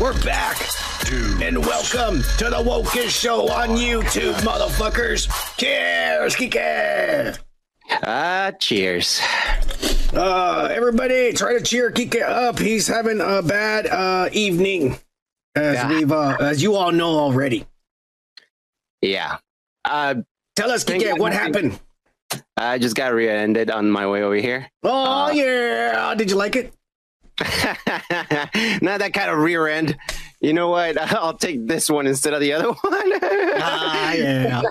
We're back. Dude. And welcome to the Wokest Show on YouTube, motherfuckers. Cheers, Kike. Ah, cheers. Uh, everybody, try to cheer Kike up. He's having a bad uh, evening, as Yeah. we've uh, as you all know already. Yeah. Uh, Tell us, Kike, what happened? I just got rear-ended on my way over here. Oh Uh, yeah, did you like it? Not that kind of rear end. You know what? I'll take this one instead of the other one. Ah, yeah.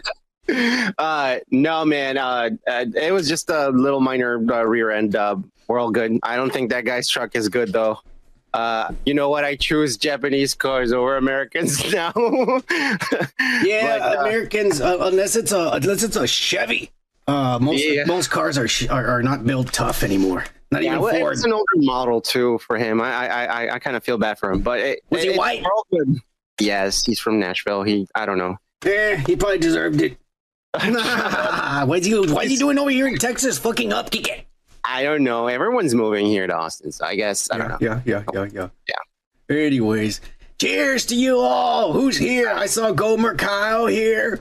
uh, no, man. Uh, uh, it was just a little minor uh, rear end. Uh, we're all good. I don't think that guy's truck is good though. Uh, you know what? I choose Japanese cars over Americans now. Yeah, But, Americans, uh, unless it's a unless it's a Chevy, uh, most Yeah. most cars are, sh- are are not built tough anymore. Not Yeah, even well, Ford. it's an older model too for him. I I I, I kind of feel bad for him, but it, Was he white? we're all good. Yes, he's from Nashville. He I don't know. Yeah, he probably deserved it. why's he Why's he doing over here in Texas? Fucking up, Kike. I don't know. Everyone's moving here to Austin, so I guess I don't know. Yeah, yeah, yeah, yeah, Yeah. Anyways, cheers to you all. Who's here? I saw Gomer Kyle here.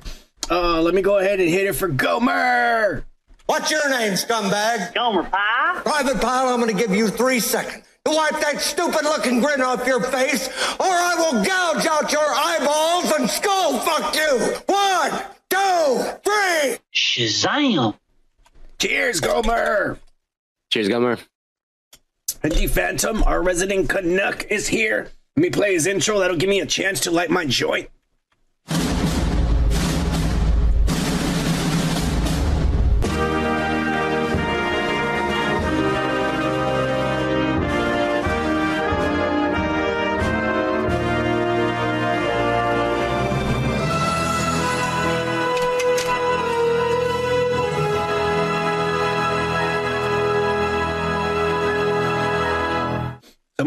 Uh, let me go ahead and hit it for Gomer. What's your name, scumbag? Gomer Pyle? Private Pyle, I'm gonna give you three seconds to wipe that stupid looking grin off your face, or I will gouge out your eyeballs and skull fuck you! One, two, three! Shazam! Cheers, Gomer. Cheers, Gummer. And the Phantom, our resident Canuck, is here. Let me play his intro. That'll give me a chance to light my joint.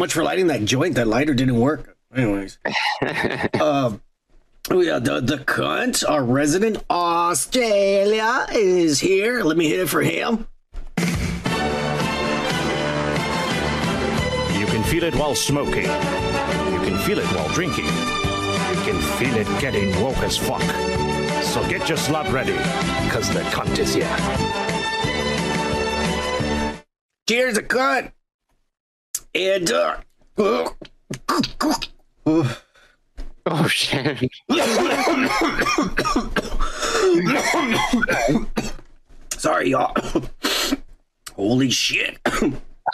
Much for lighting that joint. That lighter didn't work. Anyways. uh, we uh, the, the cunt, our resident Australia, is here. Let me hit it for him. You can feel it while smoking. You can feel it while drinking. You can feel it getting woke as fuck. So get your slut ready, because the cunt is here. Cheers, the cunt. And, uh, Oh shit! sorry, y'all. Holy shit.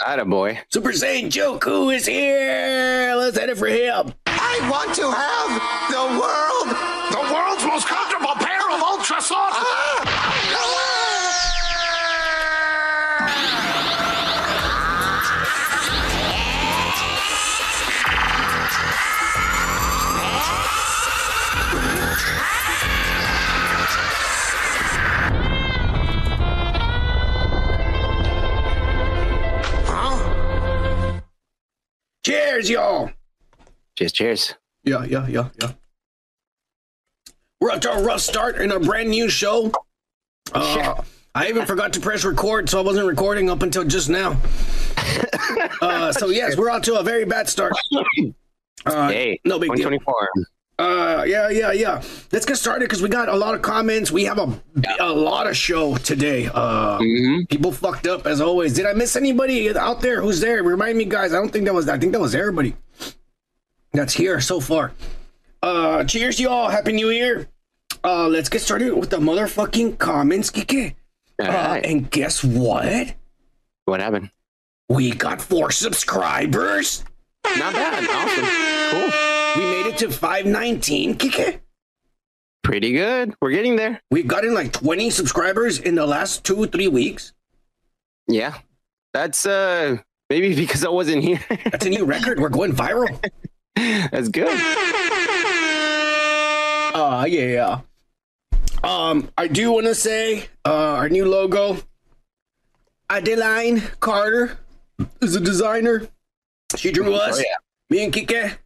Atta boy. Super Saiyan Joku is here. Let's head it for him. I want to have the world! The world's most comfortable pair of ultra soft. Cheers, y'all. Cheers, cheers. Yeah, yeah, yeah, yeah. We're up to a rough start in a brand new show. Uh, I even forgot to press record, so I wasn't recording up until just now. Uh, so yes, we're out to a very bad start. Uh, Hey, no big deal. 124. Uh, yeah, yeah, yeah. Let's get started because we got a lot of comments. We have a a lot of show today. Uh, Mhm. people fucked up as always. Did I miss anybody out there who's there? Remind me, guys. I don't think that was. I think that was everybody that's here so far. Uh, cheers, y'all. Happy New Year. Uh, let's get started with the motherfucking comments, Kike. Uh, right. and guess what? What happened? We got four subscribers. Not bad. Awesome. Cool. To 519, Kike. Pretty good. We're getting there. We've gotten like 20 subscribers in the last two, three weeks. Yeah. That's uh maybe because I wasn't here. That's a new record. We're going viral. That's good. Uh, yeah. Um, I do want to say, uh, our new logo, Adeline Carter is a designer. She drew us, Oh, yeah. me and Kike,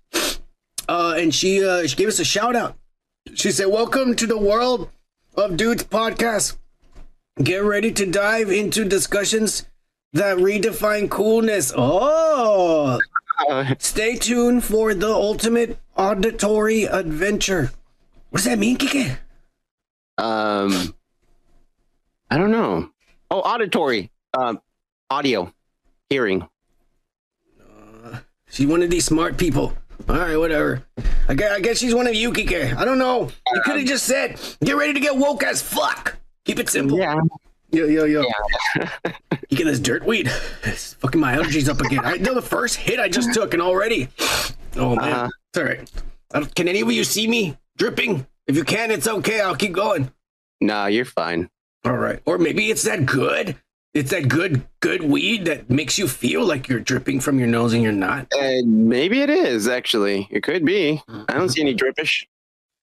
uh, and she, uh, she gave us a shout out. She said, welcome to the world of dudes podcast. Get ready to dive into discussions that redefine coolness. Oh, Uh, Stay tuned for the ultimate auditory adventure. What does that mean, Kike? um, I don't know. Oh, auditory. Um, audio, hearing. She's one of these smart people. All right, whatever. I guess, I guess she's one of Yukike. I don't know. You could have just said, "Get ready to get woke as fuck." Keep it simple. Yeah. Yo, yo, yo. you get this dirt weed. It's fucking my allergies up again. I know the first hit I just took and already. Oh man, Uh-huh. it's all right. Can any of you see me dripping? If you can, it's okay. I'll keep going. Nah, you're fine. All right. Or maybe it's that good. It's that good, good weed that makes you feel like you're dripping from your nose and you're not. Uh, maybe it is actually. It could be. I don't see any drippish.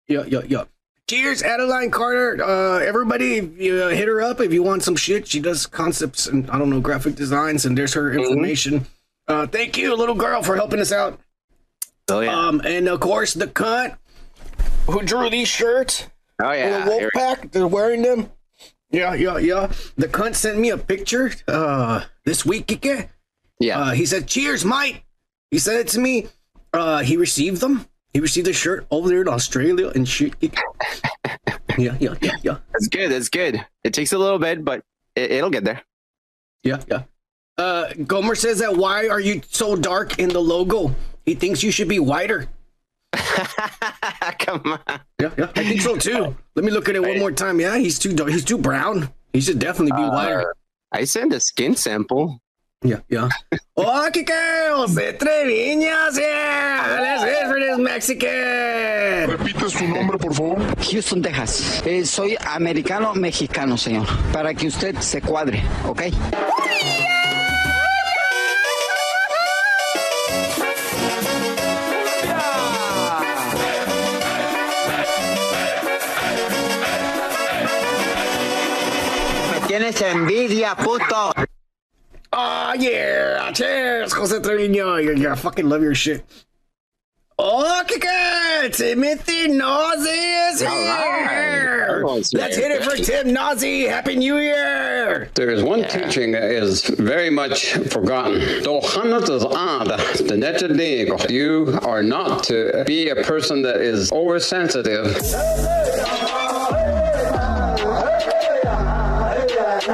Yeah, yeah, yeah. Cheers, Adeline Carter. Uh, everybody, you, uh, hit her up if you want some shit. She does concepts and I don't know graphic designs, and there's her information. Uh, thank you, little girl, for helping us out. Oh yeah. Um, and of course the cunt who drew these shirts. oh yeah. the Here wolf pack. They're wearing them. Yeah, yeah, yeah. The cunt sent me a picture uh this week, Kike. yeah. Uh, he said, "Cheers, mate." He said it to me. Uh, he received them. He received a shirt over there in Australia and shit. Yeah, yeah, yeah, yeah, That's good. That's good. It takes a little bit, but it, it'll get there. yeah, yeah. Uh, Gomer says that why are you so dark in the logo? He thinks you should be whiter. Come on. Yeah, yeah. I think so too. Let me look at it one more time. Yeah, he's too dark. He's too brown. He should definitely be whiter. I sent a skin sample. Yeah, yeah. oh, Kike, Jose Treviñas, yeah. Let's hear for this Mexican. Repite su nombre, por favor. Houston, Texas. Eh, soy americano mexicano, señor. Para que usted se cuadre, ¿ok? Tienes envidia, puto. Oh, yeah. Cheers, Jose Trevino. You're, you're, I fucking love your shit. Oh, Kike, Timothy Nazi is here. right. Let's hit it for Tim Nazi. Happy New Year. There is one teaching that is very much forgotten. Då handlar det om det nette deg. You are not to be a person that is oversensitive. In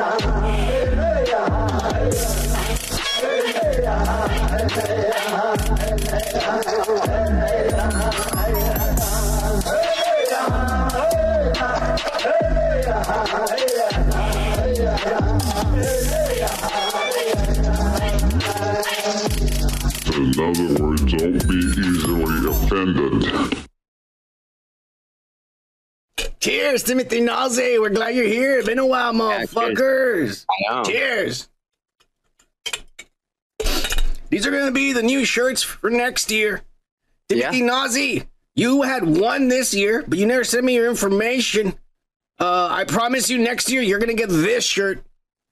other words, don't be easily offended. Cheers, Timothy Nazi. We're glad you're here. It's been a while, motherfuckers. I know. Cheers. These are going to be the new shirts for next year. Timothy Yeah. Nazi, you had one this year, but you never sent me your information. Uh, I promise you next year you're going to get this shirt.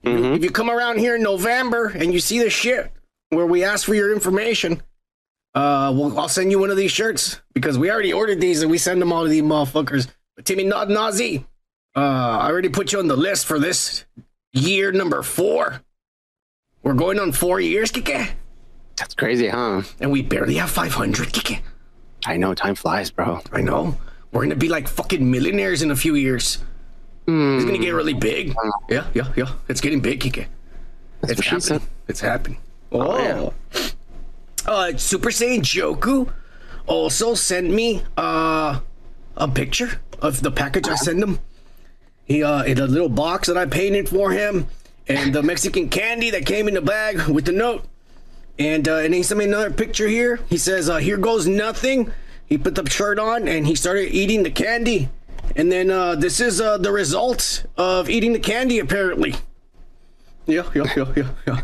Mhm. If you come around here in November and you see the shit where we ask for your information, uh, well, I'll send you one of these shirts because we already ordered these and we send them all to these motherfuckers. Timmy Na- Nazi, uh, I already put you on the list for this year number four. We're going on four years, Kike, That's crazy, huh? and we barely have 500, Kike. I know. Time flies, bro. I know. We're gonna be like fucking millionaires in a few years. It's gonna get really big. Yeah, yeah, yeah. It's getting big, Kike. It's happening. It's happening. Oh. Uh, Super Saiyan Joku also sent me uh a picture of the package I sent him. He uh in a little box that I painted for him, and the Mexican candy that came in the bag with the note. And uh, and he sent me another picture here. He says, uh, "Here goes nothing." He put the shirt on and he started eating the candy. And then uh, this is uh, the result of eating the candy, apparently. Yeah, yeah, yeah, yeah, yeah.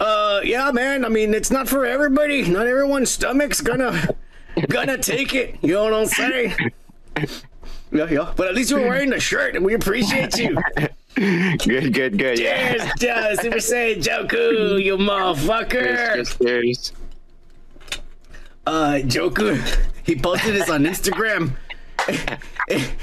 Uh, yeah, man. I mean, it's not for everybody. Not everyone's stomach's gonna gonna take it. You know what I'm saying? Yeah, yeah. But at least you're wearing the shirt, and we appreciate you. Good, good, good. Cheers, Yeah. Super Saiyan Joku, you motherfucker. Cheers, cheers. uh Joku, he posted this on Instagram.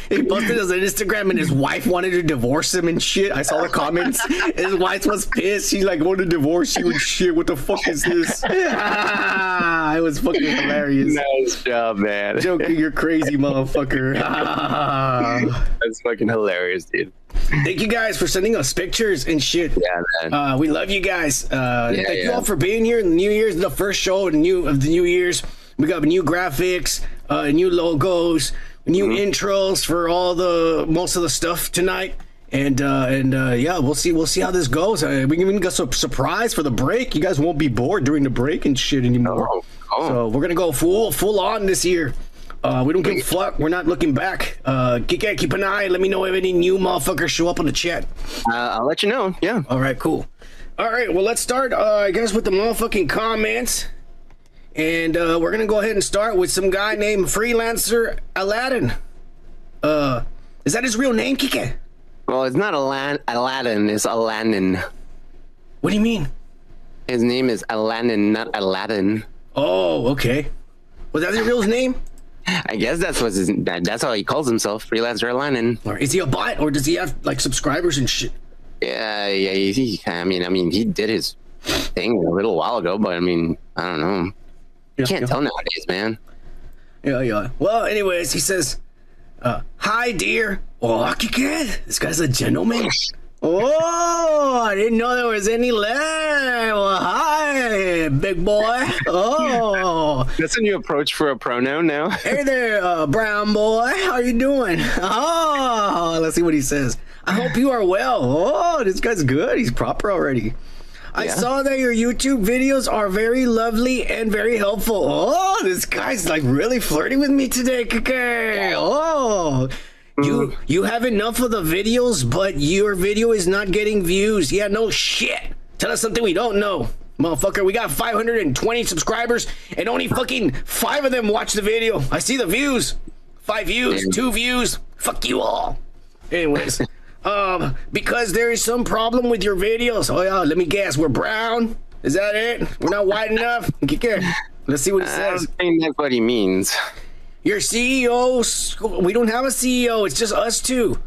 He posted this on Instagram and his wife wanted to divorce him and shit. I saw the comments. His wife was pissed. She like wanted to divorce you and shit. What the fuck is this? it was fucking hilarious. Nice job, man. Joker, you're crazy, motherfucker. That's fucking hilarious, dude. Thank you guys for sending us pictures and shit. Yeah, man. Uh, we love you guys. Uh, Yeah, thank you all for being here. The New Year's, the first show of the new of the New Year's. We got new graphics, uh, new logos, new Mm-hmm. intros for all the most of the stuff tonight. And uh, and uh, yeah, we'll see. We'll see how this goes. Uh, we even got some surprise for the break. You guys won't be bored during the break and shit anymore. Oh, oh. So we're gonna go full full on this year. Uh, we don't give a fuck. We're not looking back. Uh, keep, keep an eye. Let me know if any new motherfuckers show up on the chat. Uh, I'll let you know. Yeah. All right, cool. All right, well, let's start, uh, I guess, with the motherfucking comments. And uh, we're going to go ahead and start with some guy named Freelancer Aladdin. Uh, is that his real name, Kike? Well, it's not Alan- Aladdin. It's Aladdin. What do you mean? His name is Aladdin, not Aladdin. Oh, okay. Was that his real name? I guess that's what his, that, that's how he calls himself, freelancer Aladdin. Or is he a bot? Or does he have, like, subscribers and shit? Yeah, yeah. He, he- I mean, I mean, he did his thing a little while ago, but I mean, I don't know. Yeah, Can't yeah. tell nowadays, man. Yeah, yeah. Well, anyways, he says, uh, "Hi, dear." Oh, Kike, this guy's a gentleman. Oh, I didn't know there was any left. Well, hi, big boy. Oh, That's a new approach for a pronoun now. hey there, uh, brown boy. How you doing? Oh, let's see what he says. I hope you are well. Oh, this guy's good. He's proper already. I Yeah. saw that your YouTube videos are very lovely and very helpful. Oh, this guy's like really flirting with me today, Kike. Oh, you mm. you have enough of the videos, but your video is not getting views. Yeah, no shit. Tell us something we don't know. Motherfucker, we got 520 subscribers and only fucking five of them watch the video. I see the views. Five views, two views. Fuck you all. Anyways, um, because there is some problem with your videos. Oh yeah, let me guess. We're brown. Is that it? We're not white enough. Let's see what I says. don't think that's what he means. Your CEO. We don't have a CEO. It's just us two.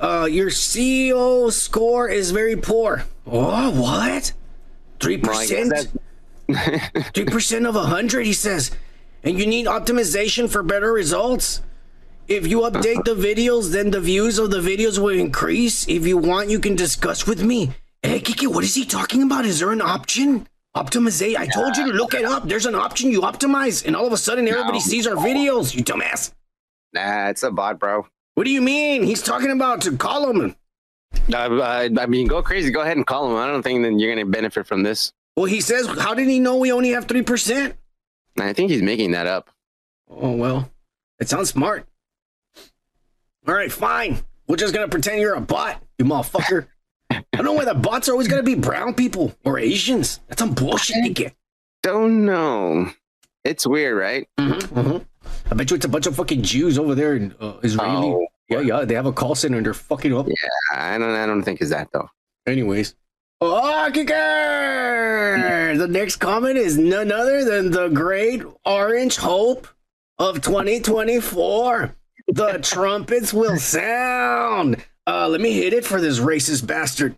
Uh, your CEO score is very poor. Oh, what? Three I percent. Three percent of a hundred, he says. And you need optimization for better results. If you update the videos, then the views of the videos will increase. If you want, you can discuss with me. Hey, Kiki, what is he talking about? Is there an option? Optimizate. I told you to look it up. There's an option you optimize, and all of a sudden everybody sees our videos. You dumbass. Nah, it's a bot, bro. What do you mean? He's talking about to call him. Uh, uh, I mean, go crazy. Go ahead and call him. I don't think that you're going to benefit from this. Well, he says, how did he know we only have 3%? I think he's making that up. Oh, well, it sounds smart. All right, fine. We're just going to pretend you're a bot, you motherfucker. I don't know why the bots are always going to be brown people or Asians. That's some bullshit you get. Don't know. It's weird, right? Mm-hmm, I bet you it's a bunch of fucking Jews over there in uh, Israeli. Oh. Yeah, yeah, they have a call center and they're fucking up. Yeah, I don't. I don't think it's that though. Anyways. Oh, kicker! The next comment is none other than the great orange hope of 2024. The trumpets will sound. Uh, let me hit it for this racist bastard.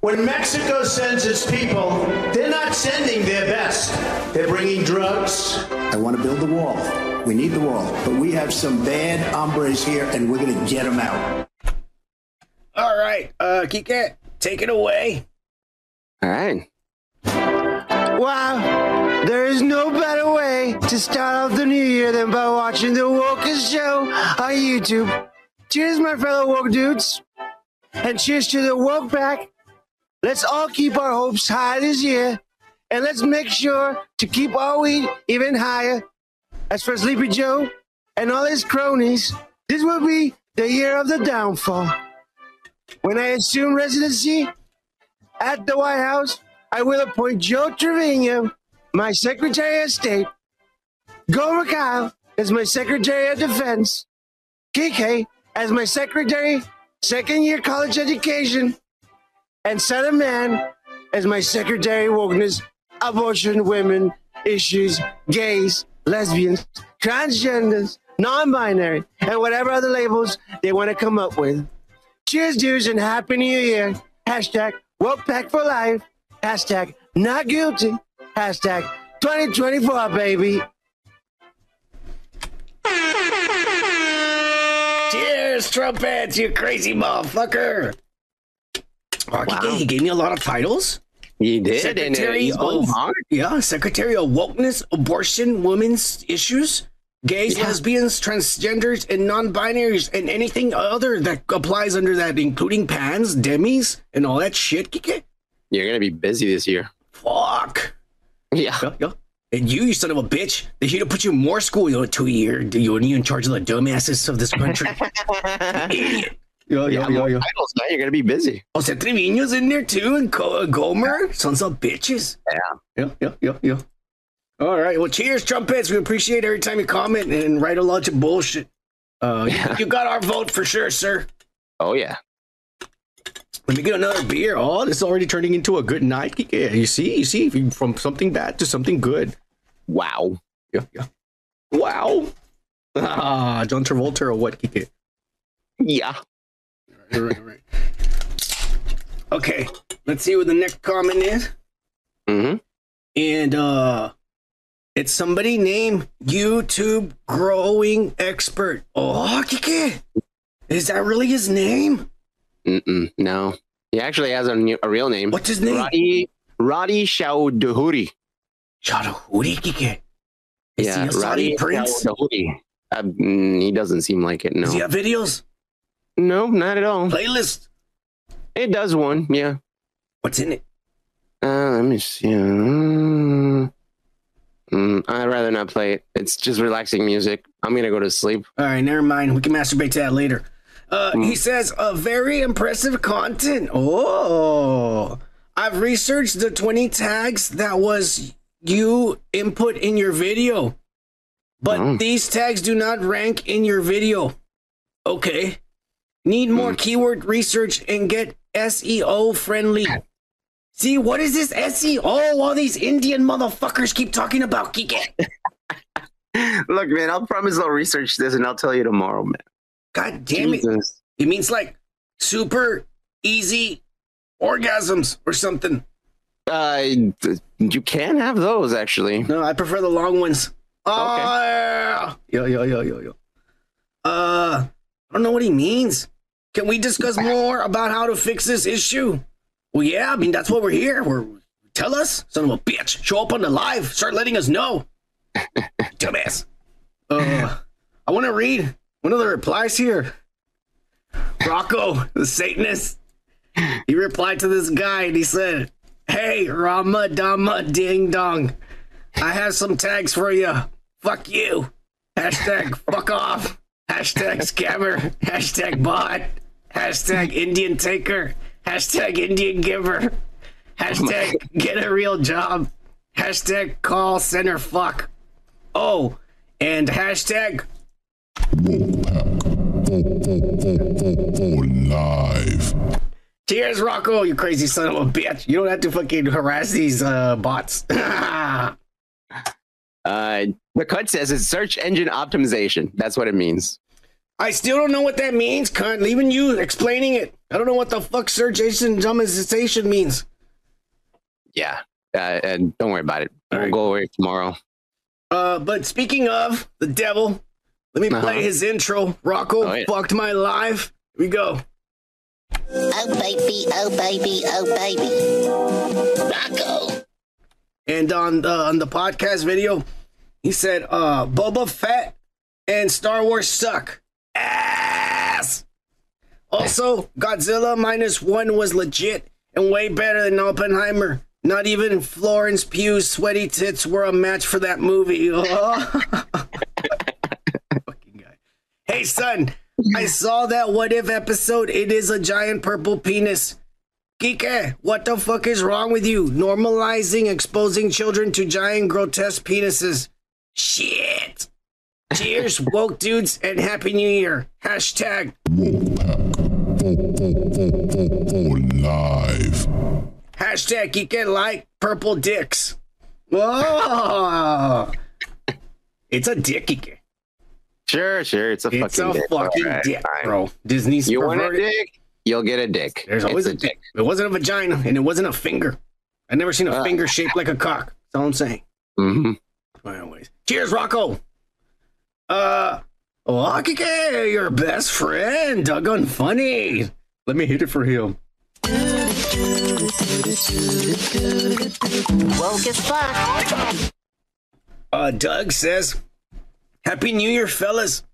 When Mexico sends its people, they're not sending their best. They're bringing drugs. I want to build the wall. We need the wall. But we have some bad hombres here, and we're going to get them out. All right, uh, Kike, take it away. All right. Wow, there is no better way to start off the new year than by watching the Wokest Show on YouTube. Cheers, my fellow woke dudes, and cheers to the woke pack. Let's all keep our hopes high this year, and let's make sure to keep our weed even higher. As for Sleepy Joe and all his cronies, this will be the year of the downfall. When I assume residency at the White House, I will appoint Joe Trevino, my Secretary of State, Gomer Kyle as my Secretary of Defense, KK as my Secretary, Second Year College Education, and Son of Man as my Secretary of Wokeness, Abortion, Women, Issues, Gays, Lesbians, Transgenders, Non binary, and whatever other labels they want to come up with. Cheers, dudes, and Happy New Year. Hashtag woke pack for life. Hashtag not guilty. Hashtag 2024, baby. Cheers, trumpets, you crazy motherfucker. Oh, he- he gave me a lot of titles. He did, and Secretary he's going of oh, yeah, Secretary of Wokeness, Abortion, Women's Issues, Gays, Yeah. Lesbians, Transgenders, and Non-Binaries, and anything other that applies under that, including pans, demis, and all that shit. Kike. You're gonna be busy this year. Fuck. Yeah. Yeah, yeah. And you, you son of a bitch, they should have put you in more school, you know, two year. You you in charge of the dumbasses of this country. Idiot. Yo, Yeah, more titles, man. You're gonna be busy. Oh, Jose Trevino's in there too, and Go- Gomer, sons of bitches. Yeah. Yeah, yeah, yeah, yeah. All right. Well, cheers, trumpets. We appreciate every time you comment and write a lot of bullshit. Uh, Yeah. you got our vote for sure, sir. Oh yeah. Let me get another beer. Oh, this is already turning into a good night. Yeah, you see, you see, from something bad to something good. Wow. Yeah, yeah. Wow. Ah, John Travolta or what, Kike? Yeah. All right, all right. Okay, let's see what the next comment is. Mm-hmm. and uh it's somebody named YouTube growing expert. Oh, Kike. Is that really his name? Mm-mm. No. He actually has a, new- a real name. What's his name? Roddy Roddy Shauduhuri. Shadahuri Kike. Is Yeah, he a Saudi Roddy prince? Uh, mm, he doesn't seem like it. No. Does he have videos? No, not at all. Playlist? It does one. Yeah. What's in it? Uh, let me see. Uh, mm, I'd rather not play it. It's just relaxing music. I'm gonna go to sleep. All right, never mind. We can masturbate to that later. Uh, Hmm. He says, a very impressive content. Oh, I've researched the 20 tags that was you input in your video, but Oh. these tags do not rank in your video. Okay. Need more Hmm. keyword research and get SEO friendly. See, what is this SEO? All these Indian motherfuckers keep talking about Kike. Look, man, I'll promise I'll research this and I'll tell you tomorrow, man. God damn it. Jesus. It means like super easy orgasms or something. Uh, you can have those actually. No, I prefer the long ones. Oh, Okay. Yo, yo, yo, yo, yo. Uh, I don't know what he means. Can we discuss more about how to fix this issue? Well, yeah, I mean, that's what we're here. We're tell us, son of a bitch. Show up on the live. Start letting us know. Dumbass. Uh, I want to read one of the replies here. Rocco, the Satanist, he replied to this guy and he said, Hey, Rama Dama Ding Dong, I have some tags for you. Fuck you. Hashtag fuck off. Hashtag scammer. Hashtag bot. Hashtag Indian taker. Hashtag Indian giver. Hashtag get a real job. Hashtag call center fuck. Oh, and hashtag live. Cheers, Rocco, you crazy son of a bitch. You don't have to fucking harass these uh, bots. Uh, the cut says it's search engine optimization. That's what it means. I still don't know what that means, cunt. Leaving you explaining it. I don't know what the fuck search engine optimization means. Yeah. Uh, and don't worry about it. All we'll right. go away tomorrow. Uh, but speaking of the devil, let me play Uh-huh. his intro. Rocco Oh, yeah. fucked my life. Here we go. Oh baby, oh baby, oh baby. Rocco. And on the on the podcast video, he said, uh, Boba Fett and Star Wars suck. Ass. Also, Godzilla minus one was legit and way better than Oppenheimer. Not even Florence Pugh's sweaty tits were a match for that movie. Fucking guy. Hey, son, I saw that What If episode. It is a giant purple penis. Kike, what the fuck is wrong with you? Normalizing exposing children to giant grotesque penises. Shit. Cheers, woke dudes, and happy new year. Hashtag live. hashtag Kike like purple dicks. Whoa. it's a dick, Kike. Sure, sure. It's a fucking dick. It's fucking a dick. fucking All right, dick, fine. bro. Disney's You want a dick? You'll get a dick. There's It's always a dick. It wasn't a vagina, and it wasn't a finger. I've never seen a Uh. finger shaped like a cock. That's all I'm saying. hmm Anyways, cheers, Rocco. Uh, Wakike, your best friend, Doggone Funny. Let me hit it for him. Woke as fuck. Uh, Doug says, Happy New Year, fellas.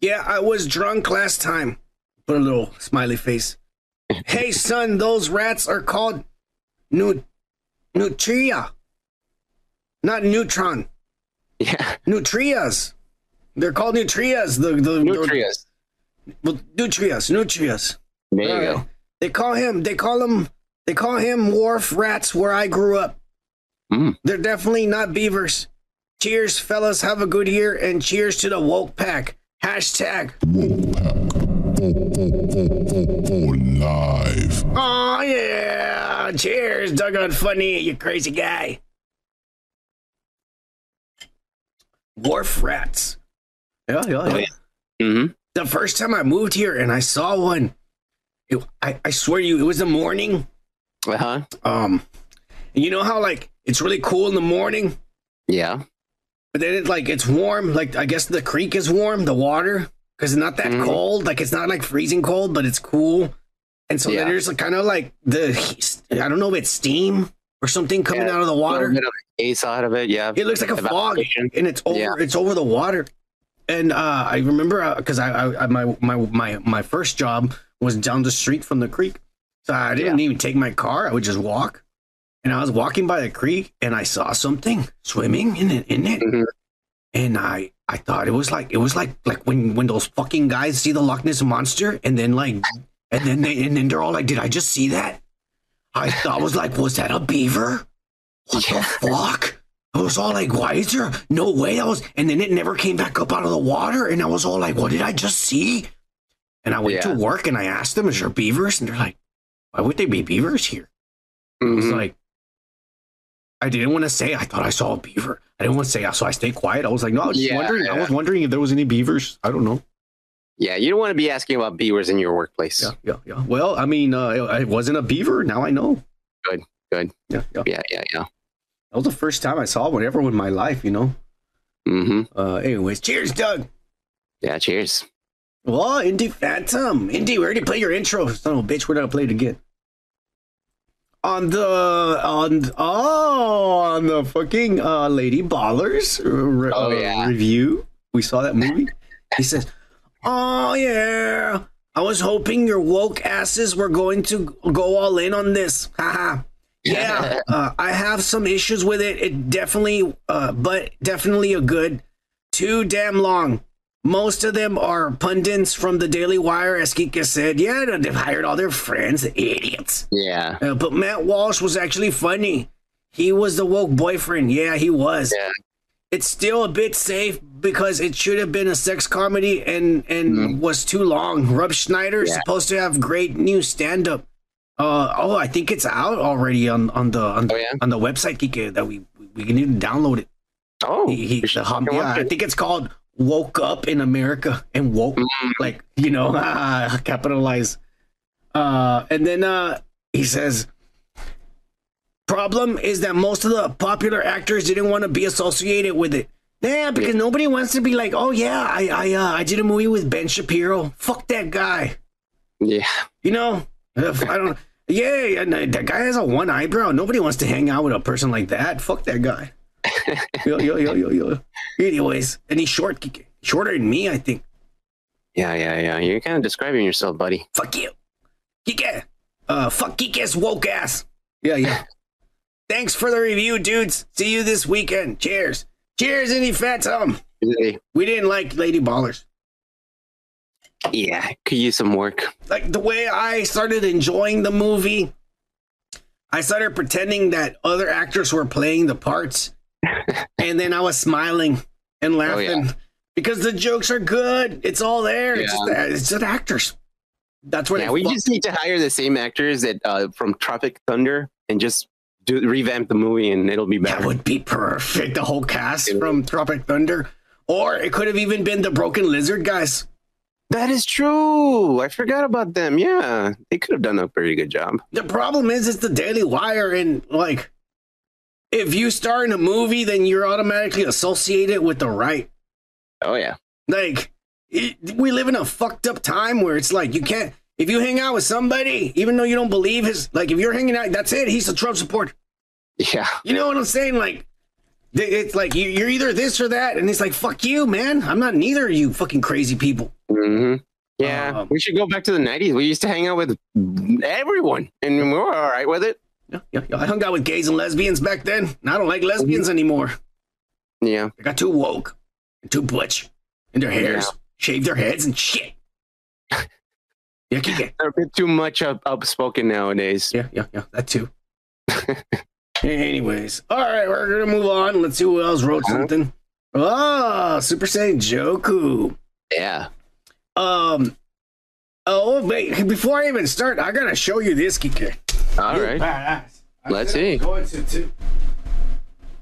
Yeah, I was drunk last time. Put a little smiley face. hey, son, those rats are called nu- Nutria, not Neutron. Yeah. Nutrias. They're called Nutrias. The, the, Nutrias. Well, Nutrias. Nutrias. There you All go. They call him. They call him. They call him wharf rats where I grew up. Mm. They're definitely not beavers. Cheers, fellas. Have a good year, and cheers to the woke pack. Hashtag. Woke live. Oh yeah! Cheers, Doggone Funny, you crazy guy. Wharf rats. Yeah, yeah, yeah. Mm-hmm. The first time I moved here and I saw one, it, I, I swear to you, it was the morning. Uh huh. Um, you know how like it's really cool in the morning, Yeah. But then it like it's warm. Like I guess the creek is warm, the water, because it's not that Mhm. cold. Like it's not like freezing cold, but it's cool. And so Yeah. then there's like, kind of like the I don't know if it's steam or something coming Yeah, out of the water. little bit of ace out of it. Yeah. It looks like a fog, and it's over. Yeah. It's over the water. And uh, I remember because I, I, I my my my my first job was down the street from the creek, so I didn't even take my car. I would just walk, and I was walking by the creek, and I saw something swimming in it, in it, Mhm. and I I thought it was like it was like like when when those fucking guys see the Loch Ness monster, and then like and then they and then they're all like, "Did I just see that?" I thought was like, "Was that a beaver?" What the fuck? I was all like, why is there no way? I was, and then it never came back up out of the water. And I was all like, what did I just see? And I went to work and I asked them, is there beavers? And they're like, why would they be beavers here? I was Mhm. like, I didn't want to say, I thought I saw a beaver. I didn't want to say, so I stayed quiet. I was like, no, I was Yeah, wondering. I was wondering if there was any beavers. I don't know. Yeah. You don't want to be asking about beavers in your workplace. Yeah, yeah, yeah. Well, I mean, uh, it, it wasn't a beaver. Now I know. Good. Good. Yeah, yeah. Yeah. Yeah. Yeah. That was the first time I saw one ever in my life, you know? Mm-hmm. Uh, anyways, cheers, Doug. Yeah. Cheers. Well, Indie Phantom. Indie, we already played your intro. Son of a bitch, we're gonna play it again. On the on oh on the fucking uh Lady Ballers re- Oh, uh, yeah. review. We saw that movie. he says, Oh yeah. I was hoping your woke asses were going to go all in on this. Haha. Yeah, uh, I have some issues with it. It definitely, uh, but definitely a good. Too damn long. Most of them are pundits from the Daily Wire, as Kika said. Yeah, they've hired all their friends, idiots. Yeah. Uh, but Matt Walsh was actually funny. He was the woke boyfriend. Yeah, he was. Yeah. It's still a bit safe because it should have been a sex comedy and and was too long. Rob Schneider is. Yeah. supposed to have great new stand up. Uh oh, I think it's out already on on the on, Oh, yeah? on the website Kike that we we can even download it. Oh. He, he, the hum- yeah, I think it's called "Woke Up in America" and woke Mm-hmm. like you know capitalize. Uh, and then uh, he says, "Problem is that most of the popular actors didn't want to be associated with it." Yeah, because nobody wants to be like, "Oh yeah, I I uh, I did a movie with Ben Shapiro. Fuck that guy." Yeah. You know, If I don't. Yeah, and that guy has a one eyebrow. Nobody wants to hang out with a person like that. Fuck that guy. Yo, yo, yo, yo, yo. Anyways, and he's short, shorter than me, I think. Yeah. Yeah. Yeah. You're kind of describing yourself, buddy. Fuck you, Kike. Uh, fuck Kike's woke ass. Yeah, yeah. Thanks for the review, dudes. See you this weekend. Cheers. Cheers, any phantom. We didn't like Lady Ballers. Yeah. Could use some work. like the way I started enjoying the movie, I started pretending that other actors were playing the parts, and then I was smiling and laughing because the jokes are good. It's all there. It's, just, it's just actors. That's what. yeah, we just need to hire the same actors that uh, from Tropic Thunder and just do revamp the movie, and it'll be better. that would be perfect. The whole cast from Tropic Thunder, or it could have even been the Broken Lizard guys. That is true. I forgot about them. Yeah, they could have done a pretty good job. The problem is, it's the Daily Wire, and like, if you star in a movie, then you're automatically associated with the right. Oh yeah. Like, it, we live in a fucked up time where it's like you can't. If you hang out with somebody, even though you don't believe his, like if you're hanging out, that's it. He's a Trump supporter. Yeah. You know what I'm saying? Like, it's like you, you're either this or that, and it's like fuck you, man. I'm not neither of you fucking crazy people. hmm Yeah. Um, we should go back to the '90s. We used to hang out with everyone, and we were all right with it. Yeah, yeah, yeah. I hung out with gays and lesbians back then, and I don't like lesbians anymore. Yeah. They got too woke, and too butch, and their hairs Yeah. shaved their heads and shit. yeah, keep it. They're a bit too much up, upspoken nowadays. Yeah, yeah, yeah. That too. Anyways, all right, we're gonna move on. Let's see who else wrote Uh-huh. something. Oh, Super Saiyan Joku. Yeah. Um. Oh wait! Before I even start, I gotta show you this Kike. All right. Badass. I Let's said I was see. Going to too.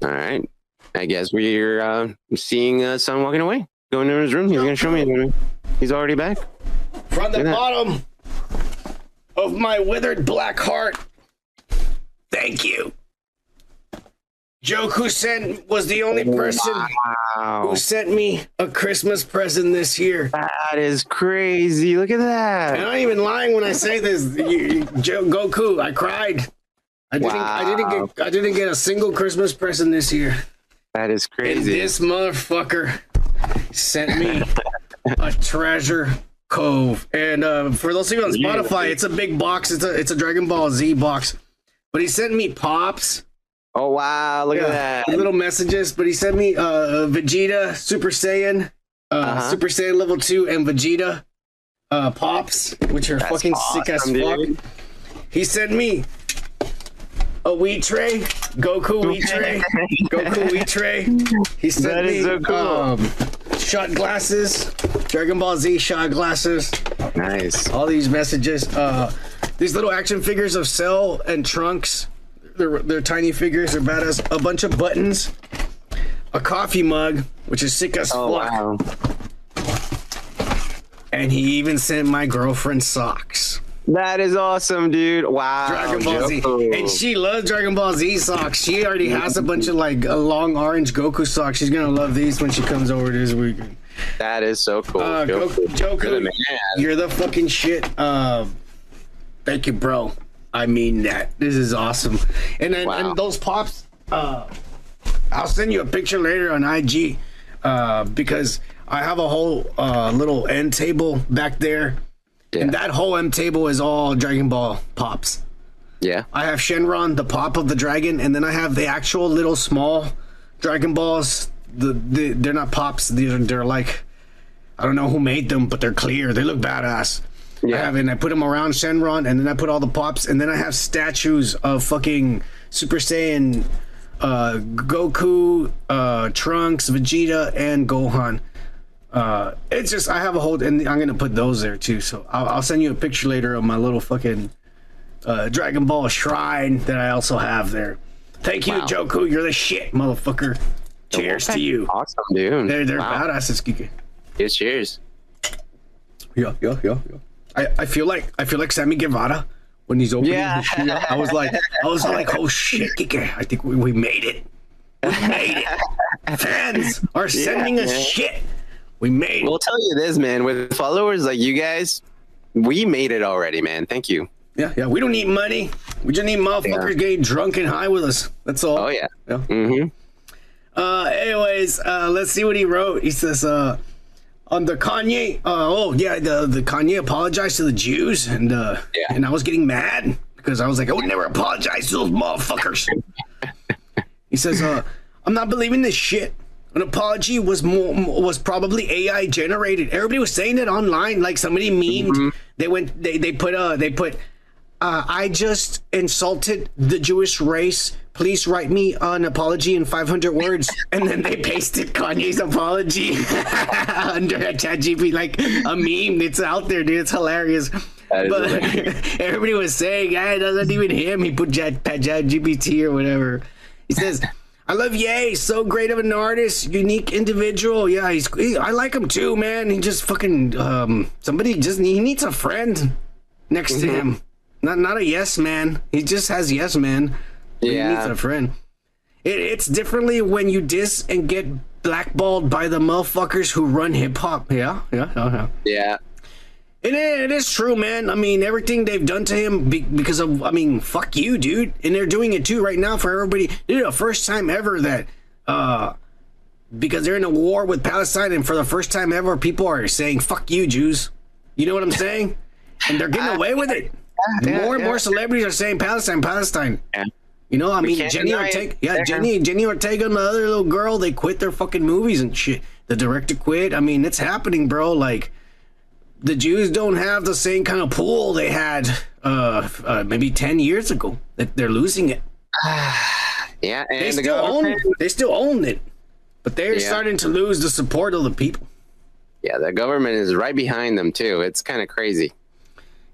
All right. I guess we're uh, seeing uh, son walking away, going to his room. He's gonna show me. He's already back. From the Look at that. bottom of my withered black heart, thank you. Joku sent was the only person Wow. who sent me a Christmas present this year. That is crazy. Look at that. I'm not even lying when I say this. You, you- Jo- Goku, I cried. I didn't. I didn't Wow. get. I didn't get a single Christmas present this year. That is crazy. And this motherfucker sent me a treasure cove. And uh, for those of you on Spotify, it's a big box. It's a it's a Dragon Ball Z box. But he sent me pops. Oh wow! Look Yeah, at that. little messages. But he sent me uh, Vegeta, Super Saiyan, uh, Uh-huh. Super Saiyan level two, and Vegeta uh, pops, which are That's fucking sick as awesome, fuck. He sent me a wheat tray, Goku wheat tray, Goku wheat tray. He sent That me so cool. um, shot glasses, Dragon Ball Z shot glasses. Nice. All these messages. Uh, these little action figures of Cell and Trunks. They're, they're tiny figures. They're badass. A bunch of buttons. A coffee mug, which is sick as Oh fuck. wow! And he even sent my girlfriend socks. That is awesome, dude. Wow. Dragon Ball Z. And she loves Dragon Ball Z socks. She already has a bunch of like a long orange Goku socks. She's gonna love these when she comes over this weekend. That is so cool. Uh, Goku, Joku man. you're the fucking shit. Uh, thank you, bro. I mean that. This is awesome. And then Wow. and those pops. Uh, I'll send you a picture later on IG uh, because I have a whole uh, little end table back there. And that whole end table is all Dragon Ball pops. Yeah. I have Shenron, the pop of the dragon, and then I have the actual little small Dragon Balls. The, the they're not pops. They're they're like I don't know who made them, but they're clear. They look badass. I Yeah. have and I put them around Shenron, and then I put all the pops, and then I have statues of fucking Super Saiyan, uh, Goku, uh, Trunks, Vegeta, and Gohan. Uh, it's just I have a whole, and I'm gonna put those there too. So I'll, I'll send you a picture later of my little fucking uh, Dragon Ball shrine that I also have there. Thank you, Wow. Joku. You're the shit, motherfucker. Cheers to you. Awesome, dude. They're they're wow. badasses, Kike. Cheers, cheers. Yeah, yeah, yeah, yeah. I, I feel like I feel like Sammy Guevara when he's opening Yeah. I was like I was like, oh shit, Kike. I think we, we made it. We made it. Fans are sending us man. shit. We made it. We'll tell you this, man. With followers like you guys, we made it already, man. Thank you. Yeah, yeah. We don't need money. We just need motherfuckers getting drunk and high with us. That's all. Oh yeah. Yeah. Mm-hmm. Uh, anyways, uh, let's see what he wrote. He says, uh, on the Kanye, uh, oh yeah, the the Kanye apologized to the Jews, and uh, Yeah. and I was getting mad because I was like, I would never apologize to those motherfuckers. he says, uh, I'm not believing this shit. An apology was more was probably AI generated. Everybody was saying it online, like somebody memed. They went, they they put uh they put uh, I just insulted the Jewish race. Please write me an apology in 500 words. And then they pasted Kanye's apology under a chat GP, like a meme. It's out there, dude. It's hilarious. But everybody was saying, yeah, it doesn't even him. He put chat, GPT or whatever. He says, I love Ye. So great of an artist, unique individual. Yeah, he's. He, I like him too, man. He just fucking. Um, somebody just he needs a friend next to him. Not not a yes man. He just has yes man. He needs a friend. It, it's differently when you diss and get blackballed by the motherfuckers who run hip hop. Yeah, yeah, yeah, yeah. Yeah. And it, it is true, man. I mean, everything they've done to him be, because of, I mean, fuck you, dude. And they're doing it too right now for everybody. Dude, the first time ever that, uh, because they're in a war with Palestine, and for the first time ever, people are saying, fuck you, Jews. You know what I'm saying? And they're getting away with it. Yeah, more and yeah. more celebrities are saying Palestine, Palestine. Yeah. You know, I We mean, Jenny. Ortega, yeah, Yeah. Jenny, Jenny Ortega and the other little girl, they quit their fucking movies and shit. The director quit. I mean, it's happening, bro. Like, the Jews don't have the same kind of pool they had uh, uh maybe 10 years ago. That they're losing it. Yeah, and They the still own government, they still own it. But they're Yeah. starting to lose the support of the people. yeah, the government is right behind them too. It's kind of crazy.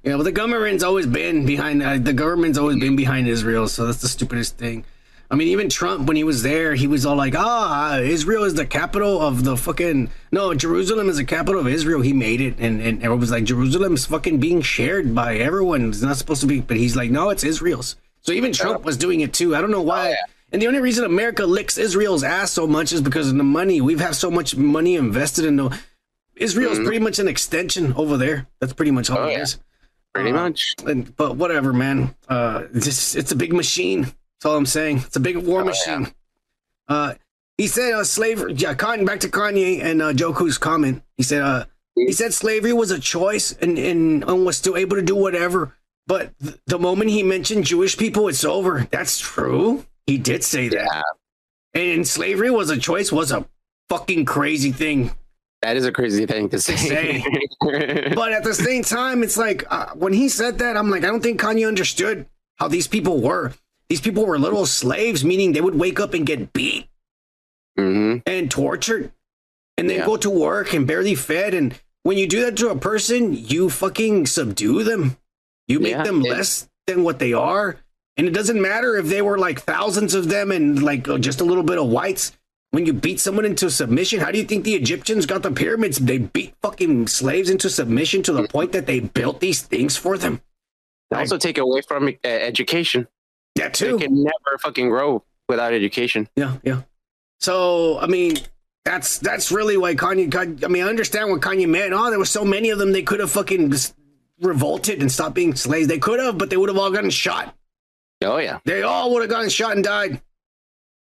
Yeah, well, the government's always been behind. Uh, the government's always been behind Israel, so that's the stupidest thing. I mean, even Trump, when he was there, he was all like, "Ah, Israel is the capital of the fucking no, Jerusalem is the capital of Israel." He made it, and and everyone was like, "Jerusalem's fucking being shared by everyone. It's not supposed to be." But he's like, "No, it's Israel's." So even Trump was doing it too. I don't know why. And the only reason America licks Israel's ass so much is because of the money. We've had so much money invested in the. Israel's pretty much an extension over there. That's pretty much all Oh, it yeah. is. Pretty Uh, much. And, but whatever, man. Uh, it's it's a big machine. That's all I'm saying. It's a big war Oh, machine. Uh, he said uh, slavery. Yeah, Kanye, back to Kanye and uh, Joku's comment. He said uh, he said slavery was a choice and, and and was still able to do whatever. But th- the moment he mentioned Jewish people, it's over. That's true. He did say that. And slavery was a choice was a fucking crazy thing. That is a crazy thing to say. say. but at the same time, it's like uh, when he said that, I'm like, I don't think Kanye understood how these people were. These people were little slaves, meaning they would wake up and get beat hmm and tortured and then Yeah. go to work and barely fed. And when you do that to a person, you fucking subdue them. You make Yeah, them it- less than what they are. And it doesn't matter if they were like thousands of them and like just a little bit of whites. When you beat someone into submission, how do you think the Egyptians got the pyramids? They beat fucking slaves into submission to the point that they built these things for them. They also take away from uh, education. They too. can never fucking grow without education. Yeah, yeah. So I mean, that's that's really why Kanye. Kanye- I mean, I understand what Kanye meant. Oh, there were so many of them. They could have fucking revolted and stopped being slaves. They could have, but they would have all gotten shot. Oh yeah, They all would have gotten shot and died.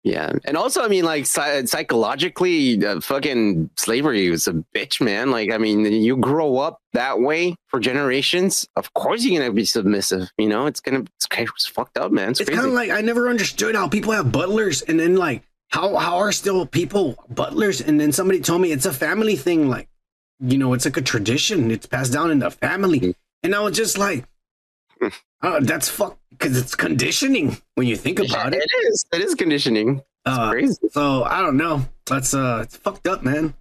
Yeah. And also, I mean, like psychologically, uh, fucking slavery is a bitch, man. Like, I mean, you grow up that way for generations. Of course, you're gonna be submissive. You know, it's gonna it's, it's fucked up, man. It's, It's kind of like I never understood how people have butlers and then like how how are still people butlers and then somebody told me it's a family thing. Like you know, it's like a tradition. It's passed down in the family, and I was just like, oh, that's fuck because it's conditioning when you think about it. it is. It is conditioning. It's Uh, crazy. So I don't know. That's uh, it's fucked up, man.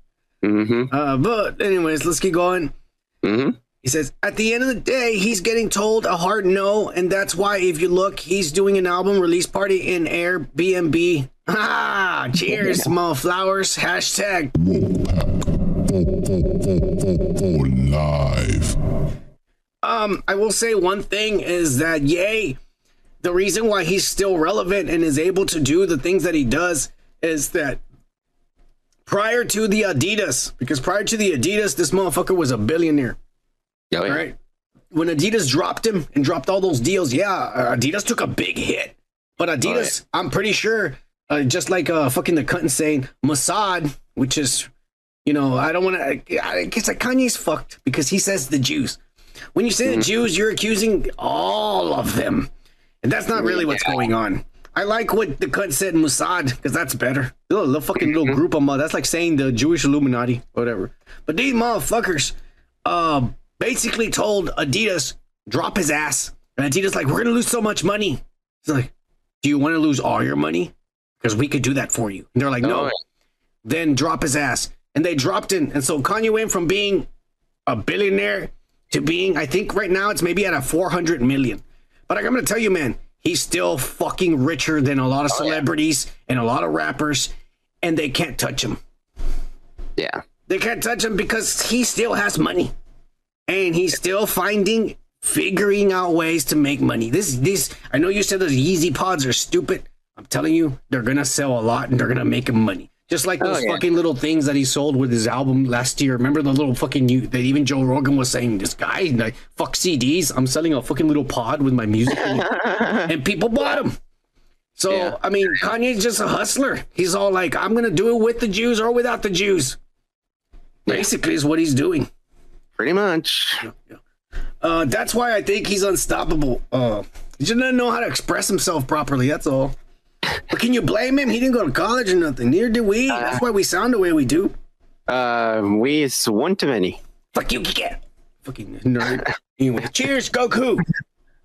Mm-hmm. Uh, but anyways, let's keep going. Mm-hmm. He says, at the end of the day, he's getting told a hard no, and that's why if you look, he's doing an album release party in Airbnb. Ah, cheers, small flowers. Hashtag. live. Um, I will say one thing is that yay, the reason why he's still relevant and is able to do the things that he does is that prior to the Adidas, because prior to the Adidas, this motherfucker was a billionaire. Oh, yeah. Right. When Adidas dropped him and dropped all those deals, yeah, Adidas took a big hit. But Adidas, I'm pretty sure, uh, just like uh, fucking the cunt saying Mossad, which is, you know, I don't want to. I guess like Kanye's fucked because he says the Jews. When you say the Jews, you're accusing all of them, and that's not really what's going on. I like what the cunt said Mossad because that's better. Little, little fucking little group of mother. That's like saying the Jewish Illuminati, whatever. But these motherfuckers, uh, basically told Adidas drop his ass, and Adidas like we're gonna lose so much money. It's like, do you want to lose all your money? Because we could do that for you. And they're like, no. Oh, yeah. Then drop his ass, and they dropped in, and so Kanye went from being a billionaire to being, I think right now it's maybe at a 400 million. But like, I'm gonna tell you, man, he's still fucking richer than a lot of oh, celebrities and a lot of rappers, and they can't touch him. Yeah. They can't touch him because he still has money, and he's still finding, figuring out ways to make money. This, this, I know you said those Yeezy pods are stupid. I'm telling you, they're gonna sell a lot and they're gonna make him money. Just like Oh, those yeah. fucking little things that he sold with his album last year. Remember the little fucking you that even Joe Rogan was saying, this guy, like, fuck CDs. I'm selling a fucking little pod with my music and people bought them. So Yeah. I mean, Kanye's just a hustler. He's all like, I'm gonna do it with the Jews or without the Jews. Basically, is what he's doing. Pretty much. Uh, that's why I think he's unstoppable. Uh, he just doesn't know how to express himself properly. That's all. But can you blame him? He didn't go to college or nothing. Neither did we. That's why we sound the way we do. Uh, we is one too many. Fuck you, Kike. Fucking nerd. anyway, cheers, Goku.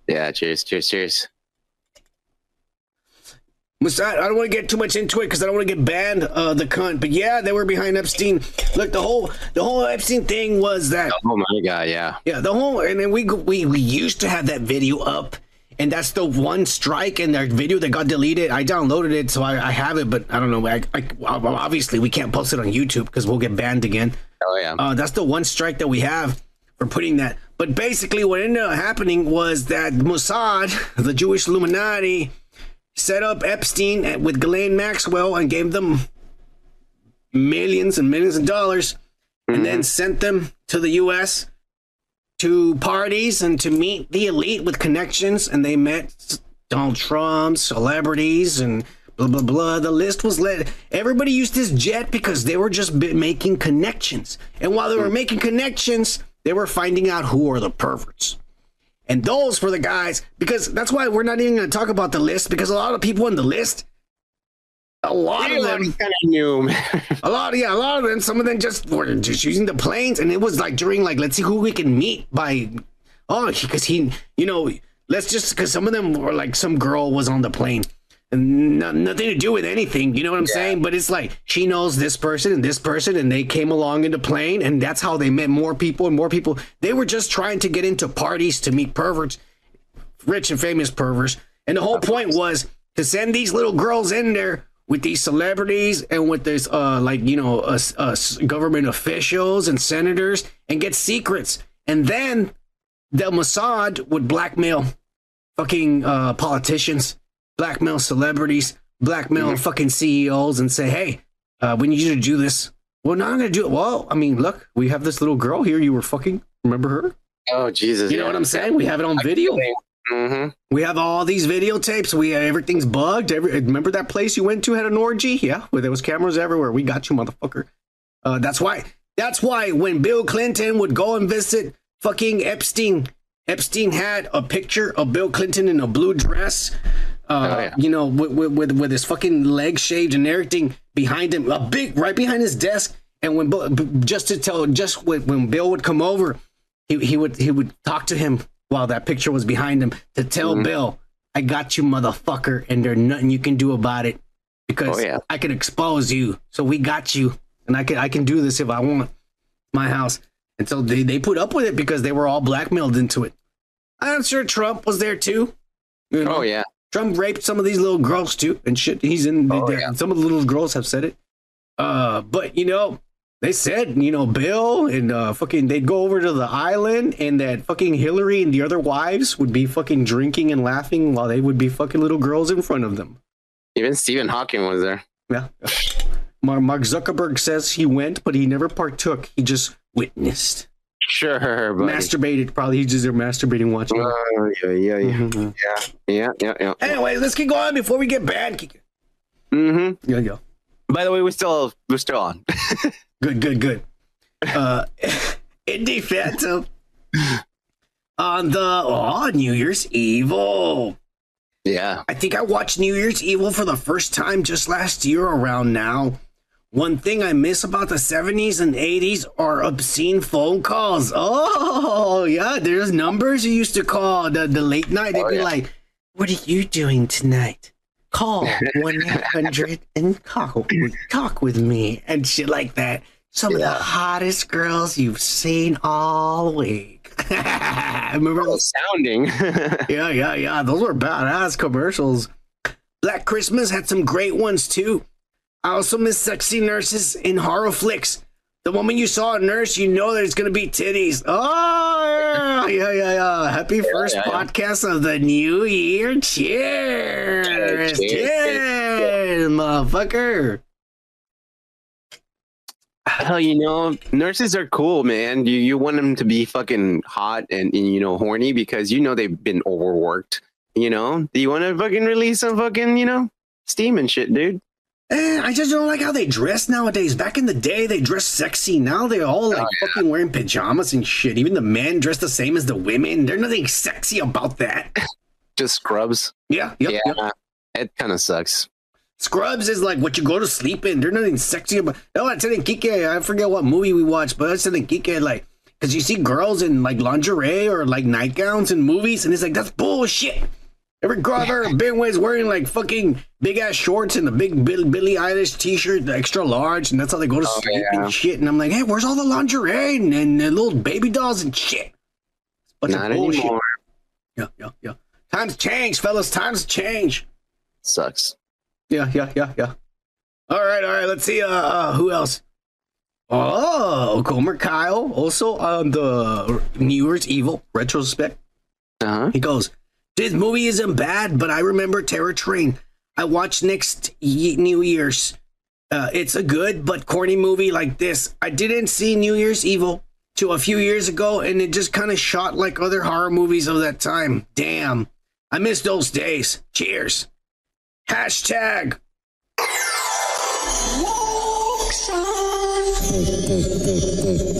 Yeah. Cheers. Cheers. Cheers. Mossad, I don't want to get too much into it because I don't want to get banned. Uh, the cunt, but yeah, they were behind Epstein. Look, the whole the whole Epstein thing was that Oh my god. Yeah. Yeah, the whole and then we we we used to have that video up, and that's the one strike in their video that got deleted. I downloaded it, so I, I have it, but I don't know. I, I obviously we can't post it on YouTube because we'll get banned again. Oh yeah. Uh, that's the one strike that we have for putting that. But basically, what ended up happening was that Mossad, the Jewish Illuminati, set up Epstein with Ghislaine Maxwell and gave them millions and millions of dollars, and then sent them to the U.S. to parties and to meet the elite with connections. And they met Donald Trump, celebrities, and blah blah blah. The list was lit. Everybody used this jet because they were just making connections, and while they were hmm. making connections, they were finding out who are the perverts. And those were the guys, because that's why we're not even going to talk about the list, because a lot of people in the list, a lot of them kind of a lot of yeah, a lot of them. Some of them just were just using the planes, and it was like during like let's see who we can meet by. Oh, because he, you know, let's just because some of them were like some girl was on the plane, and no, nothing to do with anything. You know what I'm saying? But it's like she knows this person and this person, and they came along in the plane, and that's how they met more people and more people. They were just trying to get into parties to meet perverts, rich and famous perverts, and the whole point was to send these little girls in there with these celebrities and with this uh like you know uh, uh, government officials and senators and get secrets. And then the Mossad would blackmail fucking uh politicians blackmail celebrities blackmail fucking CEOs and say hey uh we need you to do this. Well now I'm gonna do it. Well I mean look we have this little girl here. You were fucking remember her? Oh Jesus. you know what I'm saying? We have it on video Mm-hmm. we have all these videotapes. We everything's bugged. Every, remember that place you went to had an orgy? Yeah, where there was cameras everywhere. We got you, motherfucker. Uh, that's why. That's why when Bill Clinton would go and visit fucking Epstein, Epstein had a picture of Bill Clinton in a blue dress. Uh, Oh, yeah. You know, with, with with his fucking leg shaved and everything behind him, a big right behind his desk. And when just to tell, just when, when Bill would come over, he, he would he would talk to him while that picture was behind him to tell Mm-hmm. Bill, "I got you, motherfucker, and there's nothing you can do about it because Oh, yeah. I can expose you. So we got you, and I can I can do this if I want my house." And so they they put up with it because they were all blackmailed into it. I'm sure Trump was there too. You know? Oh yeah. Trump raped some of these little girls too, and shit. He's in. Oh, there. yeah. Some of the little girls have said it. Uh, but you know, they said you know Bill and uh, fucking they'd go over to the island, and that fucking Hillary and the other wives would be fucking drinking and laughing while they would be fucking little girls in front of them. Even Stephen Hawking was there. Yeah. Mark Mark Zuckerberg says he went, but he never partook. He just witnessed, Sure, buddy. masturbated. Probably he's just there masturbating, watching. it. Oh, yeah, yeah, yeah, Mhm. yeah, yeah, yeah. Anyway, let's keep going before we get bad. Mm-hmm. Yeah, yeah. By the way, we're still we're still on. Good, good, good. Uh, Indie Phantom on the oh, New Year's Evil. yeah. I think I watched New Year's Evil for the first time just last year around now. One thing I miss about the 70s and 80s are obscene phone calls. Oh, yeah, there's numbers you used to call the, the late night. They'd Oh, be yeah. like, What are you doing tonight? Call 1 800 and talk, talk with me and shit like that. Some of the hottest girls you've seen all week. Remember Oh, sounding. yeah, yeah, yeah. Those were badass commercials. Black Christmas had some great ones too. I also miss sexy nurses in horror flicks. The moment you saw a nurse, you know there's gonna be titties. Oh, yeah, yeah, yeah. Happy first yeah, yeah. podcast of the new year. Cheers. Cheers, Cheers, cheers, motherfucker. Hell, you know, nurses are cool, man. You you want them to be fucking hot and, and you know horny because you know they've been overworked. You know, do you want to fucking release some fucking you know steam and shit, dude? Eh, I just don't like how they dress nowadays. Back in the day, they dress sexy. Now they're all like fucking wearing pajamas and shit. Even the men dress the same as the women. There's nothing sexy about that. Just scrubs. Yeah, yep, yeah, yep. it kind of sucks. Scrubs is like what you go to sleep in. There's nothing sexy about. Oh, I was telling Kike, I forget what movie we watched, but I was telling Kike like, because you see girls in like lingerie or like nightgowns in movies, and it's like that's bullshit. Every girl I've ever been with is wearing like fucking big ass shorts and a big Bill, Billie Eilish t-shirt, the extra large, and that's how they go to Oh, sleep yeah. and shit. And I'm like, hey, where's all the lingerie and, and the little baby dolls and shit? Bunch Not bullshit. anymore. Yeah, yeah, yeah. Times change, fellas. Times change. Sucks. Yeah, yeah, yeah, yeah. All right, all right. Let's see. Uh, uh who else? Oh, Gomer Pyle, also on the New Year's Evil retrospect. Uh huh. He goes, "This movie isn't bad, but I remember Terror Train. I watched next ye- New Year's. Uh, it's a good but corny movie like this. I didn't see New Year's Evil till a few years ago, and it just kind of shot like other horror movies of that time. Damn, I miss those days. Cheers." Hashtag.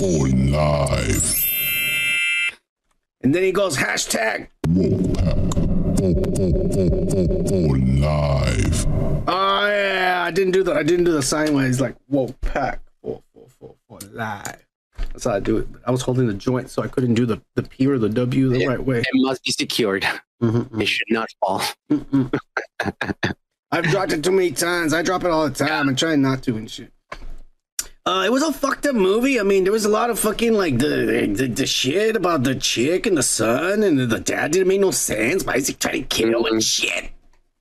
Live. And then he goes, hashtag. Live. Oh yeah, I didn't do the I didn't do the sign where he's like, whoa, pack four four four four live. That's how I do it. But I was holding the joint, so I couldn't do the, the P or the W the right way. It must be secured. Mhm. It should not fall. I've dropped it too many times. I drop it all the time. I'm trying not to and shit. Uh, it was a fucked up movie. I mean, there was a lot of fucking like the the, the shit about the chick and the son and the, the dad didn't make no sense. Why is he trying to kill and shit?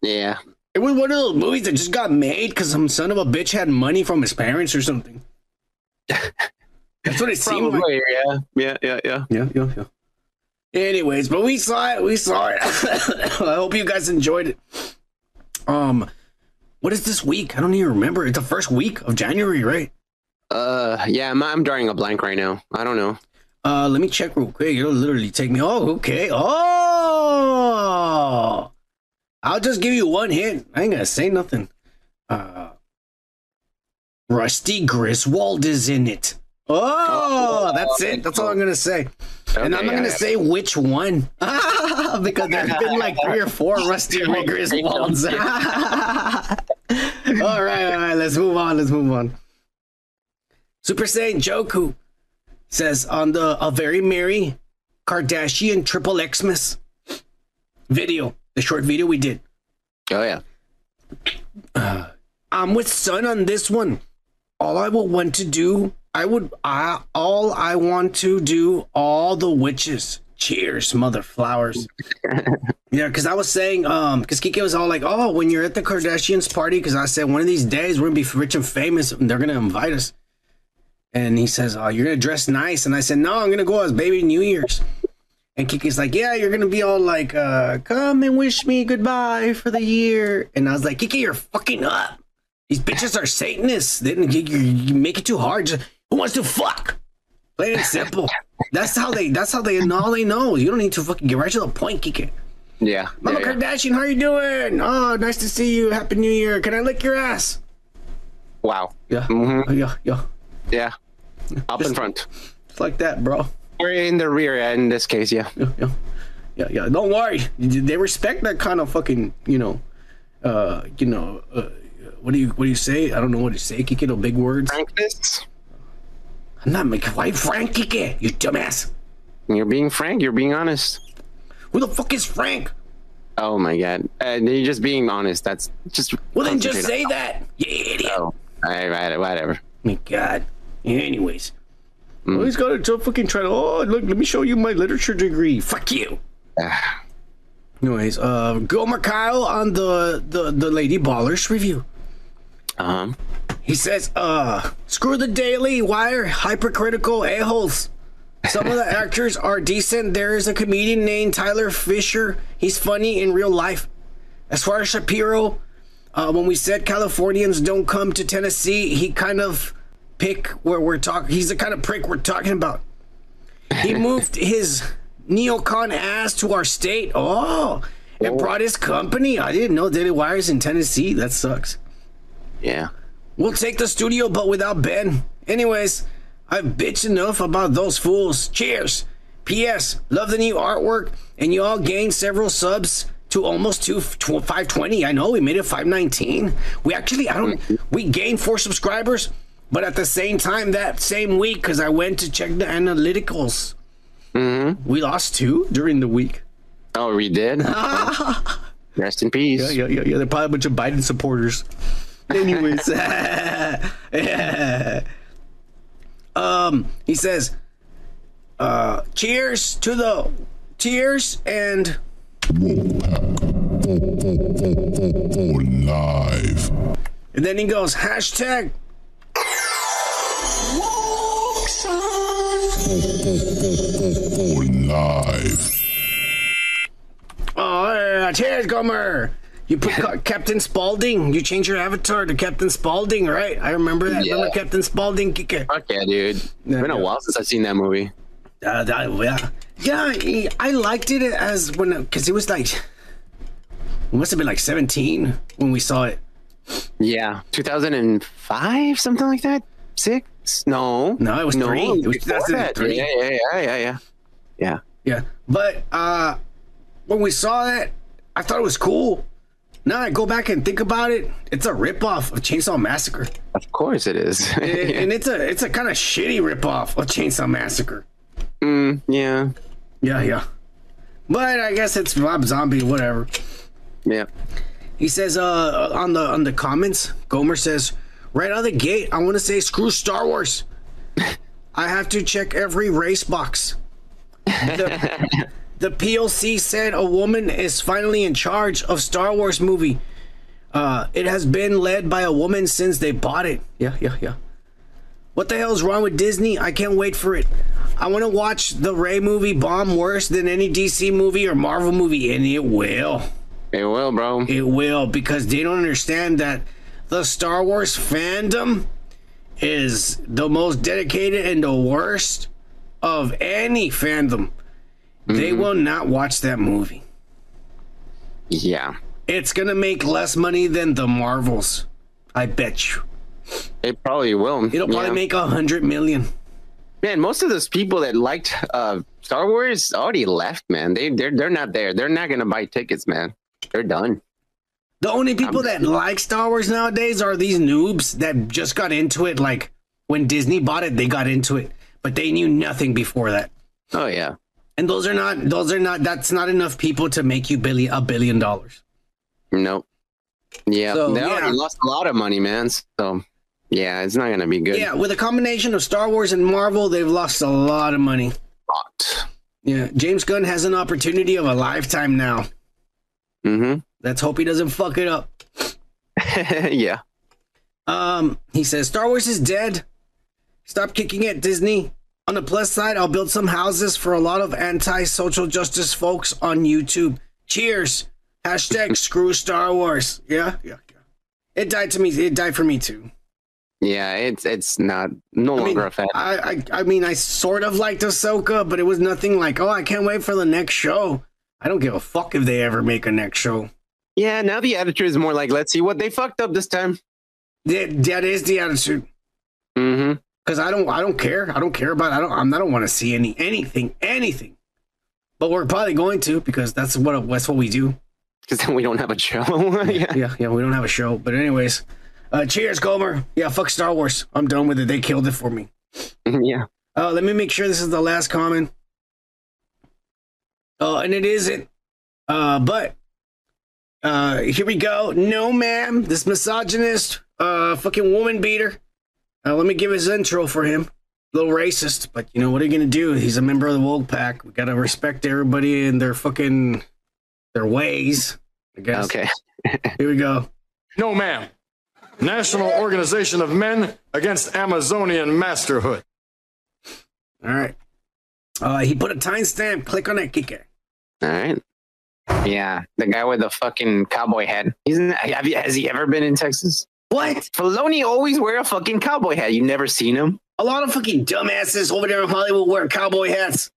Yeah. It was one of those movies that just got made because some son of a bitch had money from his parents or something. That's what it seemed like. Yeah. Yeah, yeah, yeah. Yeah, yeah, yeah. Anyways, but we saw it. We saw it. I hope you guys enjoyed it. Um, what is this week? I don't even remember. It's the first week of January, right? Uh, yeah, I'm, I'm drawing a blank right now. I don't know. Uh, let me check real quick. It'll literally take me. Oh, okay. Oh, I'll just give you one hint. I ain't gonna say nothing. Uh, Rusty Griswold is in it. Oh, that's it. That's all I'm gonna say. and I'm not gonna yeah. say which one because there's been like three or four Rusty Griswolds. all right, all right. Let's move on. Let's move on. Super Saiyan Joku says on the A Very Merry Kardashian Triple Xmas video, the short video we did. Oh, yeah. Uh, I'm with Sun on this one. All I will want to do, I would, I, all I want to do, all the witches. Cheers, mother flowers. yeah, because I was saying, um, because Kike was all like, oh, when you're at the Kardashians party, because I said one of these days we're gonna be rich and famous, and they're gonna invite us. And he says, oh, you're gonna dress nice, and I said, no, I'm gonna go as Baby New Year's. And Kiki's like, yeah, you're gonna be all like, uh, come and wish me goodbye for the year. And I was like, Kiki, you're fucking up. These bitches are Satanists. They didn't you, you make it too hard. Just, who wants to fuck? Plain and simple. That's how they. That's how they. All they know. You don't need to fucking get right to the point, Kiki. Yeah. Mama yeah, yeah. Kardashian, how you doing? Oh, nice to see you. Happy New Year. Can I lick your ass? Wow. Yeah. Mhm. Yeah. Yeah. Yeah. Up in front. It's like that, bro. Or in the rear in this case, yeah. Yeah. Yeah. Yeah. Yeah. Don't worry. They respect that kind of fucking. You know. Uh. You know. Uh, what do you What do you say? I don't know what to say. Kiki, no big words. Frankness. I'm not making. Why Frank Kiki? You dumbass. You're being frank. You're being honest. Who the fuck is Frank? Oh my god. Uh, you're just being honest. That's just. Well, then just say that. You idiot. on- Oh. All right, whatever. My God. Anyways. Mm. Always got to fucking try to. Oh, look, let me show you my literature degree. Fuck you. Anyways, uh, Gomer Pyle on the, the, the Lady Ballers review. Huh. He says, uh, screw the Daily Wire hypercritical a-holes. Some of the actors are decent. There is a comedian named Tyler Fischer. He's funny in real life. As far as Shapiro, uh, when we said Californians don't come to Tennessee, he kind of pick where we're talking. He's the kind of prick we're talking about. He moved his neocon ass to our state. Oh, and brought his company. I didn't know Daily Wire's in Tennessee. That sucks. Yeah. We'll take the studio, but without Ben. Anyways, I've bitched enough about those fools. Cheers. P.S. Love the new artwork, and you all gained several subs to almost to 520. I know we made it 519. We actually, I don't, we gained four subscribers, but at the same time, that same week, because I went to check the analyticals, Mm-hmm. we lost two during the week. Oh, we did. Rest in peace. Yeah, yeah, yeah, yeah. They're probably a bunch of Biden supporters. Anyways, um, he says, uh, cheers to the cheers and live. and then he goes hashtag live. oh yeah, cheers Gomer. You put Ca- Captain Spaulding. You change your avatar to Captain Spaulding, right? I remember that. Remember Captain Spaulding? Kike? Fuck yeah, dude. It's been a while since I've seen that movie. Uh, that- yeah, yeah. I- liked it as when because it was like it must have been like seventeen when we saw it. Yeah, 2005, something like that. Six? No, No, it was no, three. It was 2003. Yeah, yeah, yeah, yeah, yeah. Yeah. Yeah, but uh, when we saw that, I thought it was cool. Now I go back and think about it. It's a ripoff of Chainsaw Massacre, Of course it is. and, and it's a it's a kind of shitty ripoff of Chainsaw Massacre. mm, yeah, Yeah, yeah. But I guess it's Rob Zombie, whatever. yeah. He says uh on the on the comments, Gomer says, right out of the gate, I want to say screw Star Wars. I have to check every race box. The, the PLC said a woman is finally in charge of Star Wars movie. Uh, it has been led by a woman since they bought it. Yeah, yeah, yeah. What the hell is wrong with Disney? I can't wait for it. I want to watch the Rey movie bomb worse than any DC movie or Marvel movie, and it will. It will, bro. It will because they don't understand that the Star Wars fandom is the most dedicated and the worst of any fandom. They will not watch that movie. Yeah, It's gonna make less money than the Marvels. I bet you. it probably will. It'll probably yeah. make a hundred million. Man, most of those people that liked uh, Star Wars already left, man. They they're they're not there. They're not gonna buy tickets, man. They're done. The only people that like Star Wars nowadays are these noobs that just got into it. Like when Disney bought it, they got into it, but they knew nothing before that. Oh yeah. And those are not those are not that's not enough people to make you Billy a billion dollars. Nope. Yeah, So, they yeah. lost a lot of money, man. So yeah, it's not gonna be good. Yeah, with a combination of Star Wars and Marvel, they've lost a lot of money. Lot. Yeah, James Gunn has an opportunity of a lifetime now. Mm-hmm. Let's hope he doesn't fuck it up. yeah. Um, he says Star Wars is dead. Stop kicking at Disney. On the plus side, I'll build some houses for a lot of anti-social justice folks on YouTube. Cheers. Hashtag screw Star Wars. Yeah, yeah, yeah. It died to me. It died for me too. Yeah, it's it's not no I mean, longer a fan. I, I, I mean, I sort of liked Ahsoka, but it was nothing like, oh, I can't wait for the next show. I don't give a fuck if they ever make a next show. Yeah, now the attitude is more like, let's see what they fucked up this time. That, that is the attitude. Mm-hmm. Because I don't, I don't care. I don't care about. I don't. I'm, I don't want to see any anything, anything. But we're probably going to because that's what that's what we do. Because then we don't have a show. yeah. Yeah, yeah. We don't have a show. But anyways, uh, cheers, Gomer. Yeah, fuck Star Wars. I'm done with it. They killed it for me. yeah. Uh, let me make sure this is the last comment. Oh, and it isn't. Uh, but uh, here we go. No, ma'am. This misogynist, uh, fucking woman beater. Uh, let me give his intro for him. A little racist, but you know what are you gonna do? He's a member of the woke pack. We gotta respect everybody and their fucking their ways. I guess. Okay. Here we go. No, ma'am. National Organization of Men Against Amazonian Masterhood. All right. Uh, he put a timestamp. Click on it, Kike. All right. Yeah, the guy with the fucking cowboy hat. Isn't have you, has he ever been in Texas? What? Filoni always wear a fucking cowboy hat. You've never seen him? A lot of fucking dumbasses over there in Hollywood wear cowboy hats.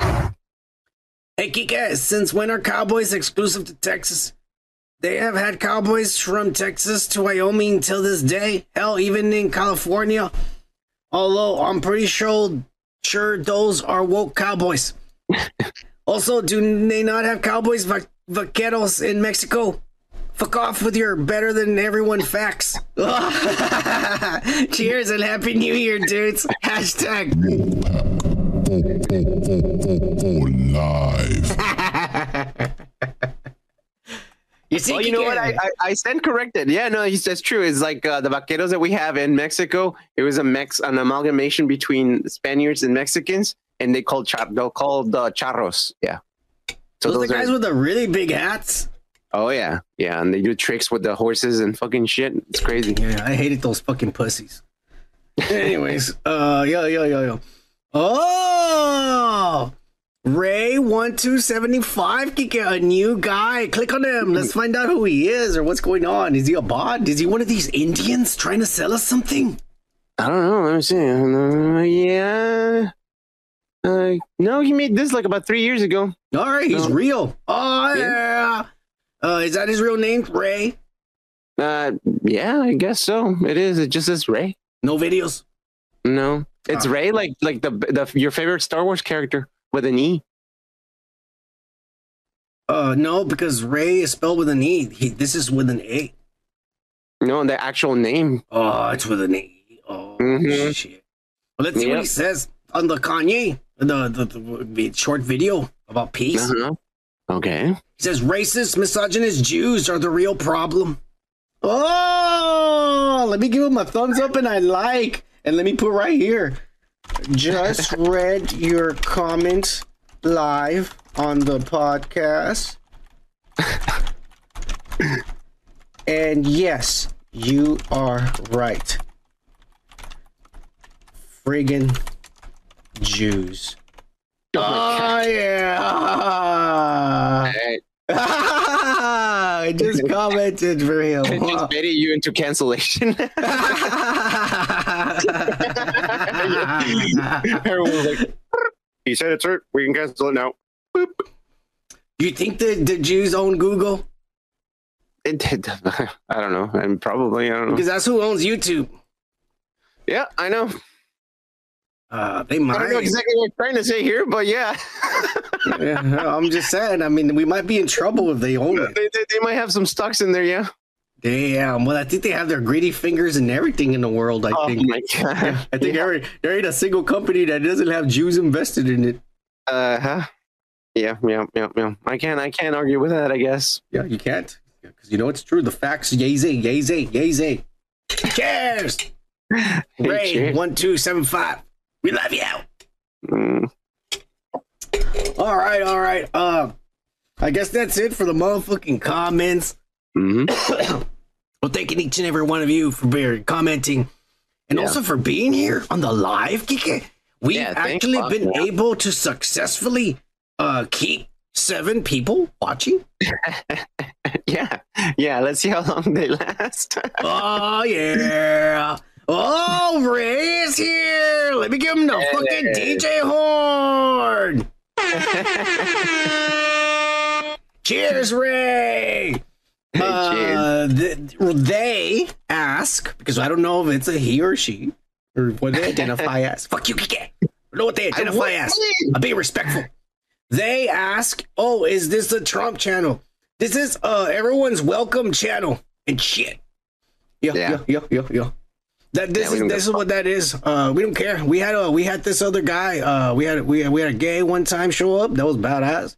hey, Kike, since when are cowboys exclusive to Texas? They have had cowboys from Texas to Wyoming till this day. Hell, even in California. Although I'm pretty sure, sure those are woke cowboys. also, do they not have cowboys va- vaqueros in Mexico? Fuck off with your better than everyone facts. Cheers and happy new year, dudes. Hashtag. Live. you see, well, you know what? I, I, I stand corrected. Yeah, no, he's, that's true. It's like uh, the vaqueros that we have in Mexico. It was a mex, an amalgamation between Spaniards and Mexicans, and they called char- they're called uh, charros. Yeah. So those, are those the guys are- with the really big hats. Oh yeah, yeah, and they do tricks with the horses and fucking shit. It's crazy. Yeah, I hated those fucking pussies. Anyways, uh, yo, yo, yo, yo. Oh, Ray one two seventy five, a new guy. Click on him. Let's find out who he is or what's going on. Is he a bot? Is he one of these Indians trying to sell us something? I don't know. Let me see. Uh, yeah. Uh, no, he made this like about three years ago. All right, he's No. real. Oh yeah. Uh, is that his real name, Ray? Uh, yeah, I guess so. It is. It just says Ray. No videos. No, it's Ah. Ray, like like the the your favorite Star Wars character with an E. Uh, no, because Rey is spelled with an E. He, this is with an A. No, the actual name. Oh, it's with an E. Oh Mhm. shit. Well, let's see what he says on the Kanye, the the, the, the short video about peace. Uh-huh. Okay. He says racist, misogynist Jews are the real problem. Oh, let me give him a thumbs up and I like, and let me put right here. Just read your comment live on the podcast. and yes, you are right. Friggin' Jews. Oh, yeah. Alright. I just commented for him. I just baited you into cancellation. Everyone was like, he said it's right. We can cancel it now. you think the, the Jews own Google? It did. I don't know. And probably, I don't know. Because that's who owns YouTube. Yeah, I know. Uh, they I don't know exactly what I'm trying to say here, but yeah. Yeah, I'm just saying. I mean, we might be in trouble if they own it. they, they, they might have some stocks in there, yeah. Damn. Well, I think they have their greedy fingers and everything in the world. I Oh think. my god. I think there, there ain't a single company that doesn't have Jews invested in it. Uh huh. Yeah, yeah, yeah, yeah. I can't, I can't argue with that. I guess. Yeah, you can't. Because you know it's true. The facts, yay, zay, yay, zay, yay, zay. Cheers. Ray, cheers. one, two, seven, five. We love you. Mm. All right, all right. Uh, I guess that's it for the motherfucking comments. hmm Well, thanking each and every one of you for being commenting and Yeah. also for being here on the live, Kike. We've Yeah, actually been Yeah. able to successfully uh, keep seven people watching. Yeah, yeah. Let's see how long they last. Oh, yeah. Oh, Ray is here. Let me give him the fucking DJ horn. Cheers, Ray. Uh, th- they ask because I don't know if it's a he or she or what they identify as. Fuck you, Kike. I don't know what they identify as. I'm being respectful. They ask, "Oh, is this the Trump channel? This is uh everyone's welcome channel and shit." Yeah, yeah, Yeah. yeah, yeah, yeah. That this Yeah, is this is what that is. Uh, we don't care. We had a we had this other guy. Uh, we had we had, we had a gay one time show up. That was badass.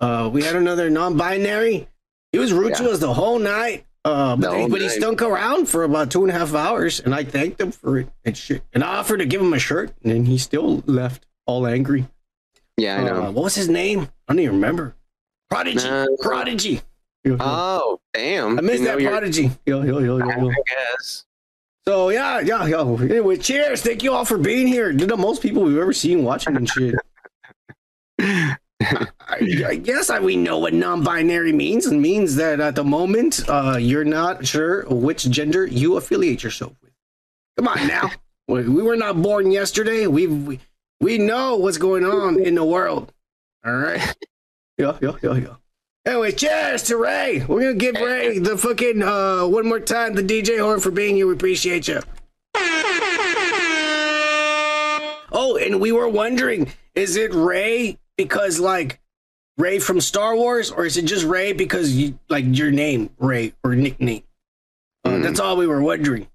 Uh, we had another non-binary. He was rude to us the whole night. Uh, but, he, but he stunk around for about two and a half hours, and I thanked him for it and shit. And I offered to give him a shirt, and then he still left all angry. yeah, I know. Uh, what was his name? I don't even remember. Prodigy. Uh, Prodigy. Yo, yo. oh, damn! I missed that Prodigy. Yo, yo, yo, yo, I guess. So yeah, yeah, yeah. Anyway, cheers. Thank you all for being here. You're the most people we've ever seen watching and shit. I, guess I, we know what non-binary means. It means that at the moment, uh, you're not sure which gender you affiliate yourself with. Come on now, we, we were not born yesterday. We, we we know what's going on in the world. All right. Yeah, yeah, yeah, yeah. Anyway, cheers to Ray. We're gonna give Ray the fucking uh one more time the DJ horn for being here. We appreciate you. Oh, and we were wondering, is it Ray because like Rey from Star Wars, or is it just Ray because you like your name Ray or nickname? Uh, That's all we were wondering.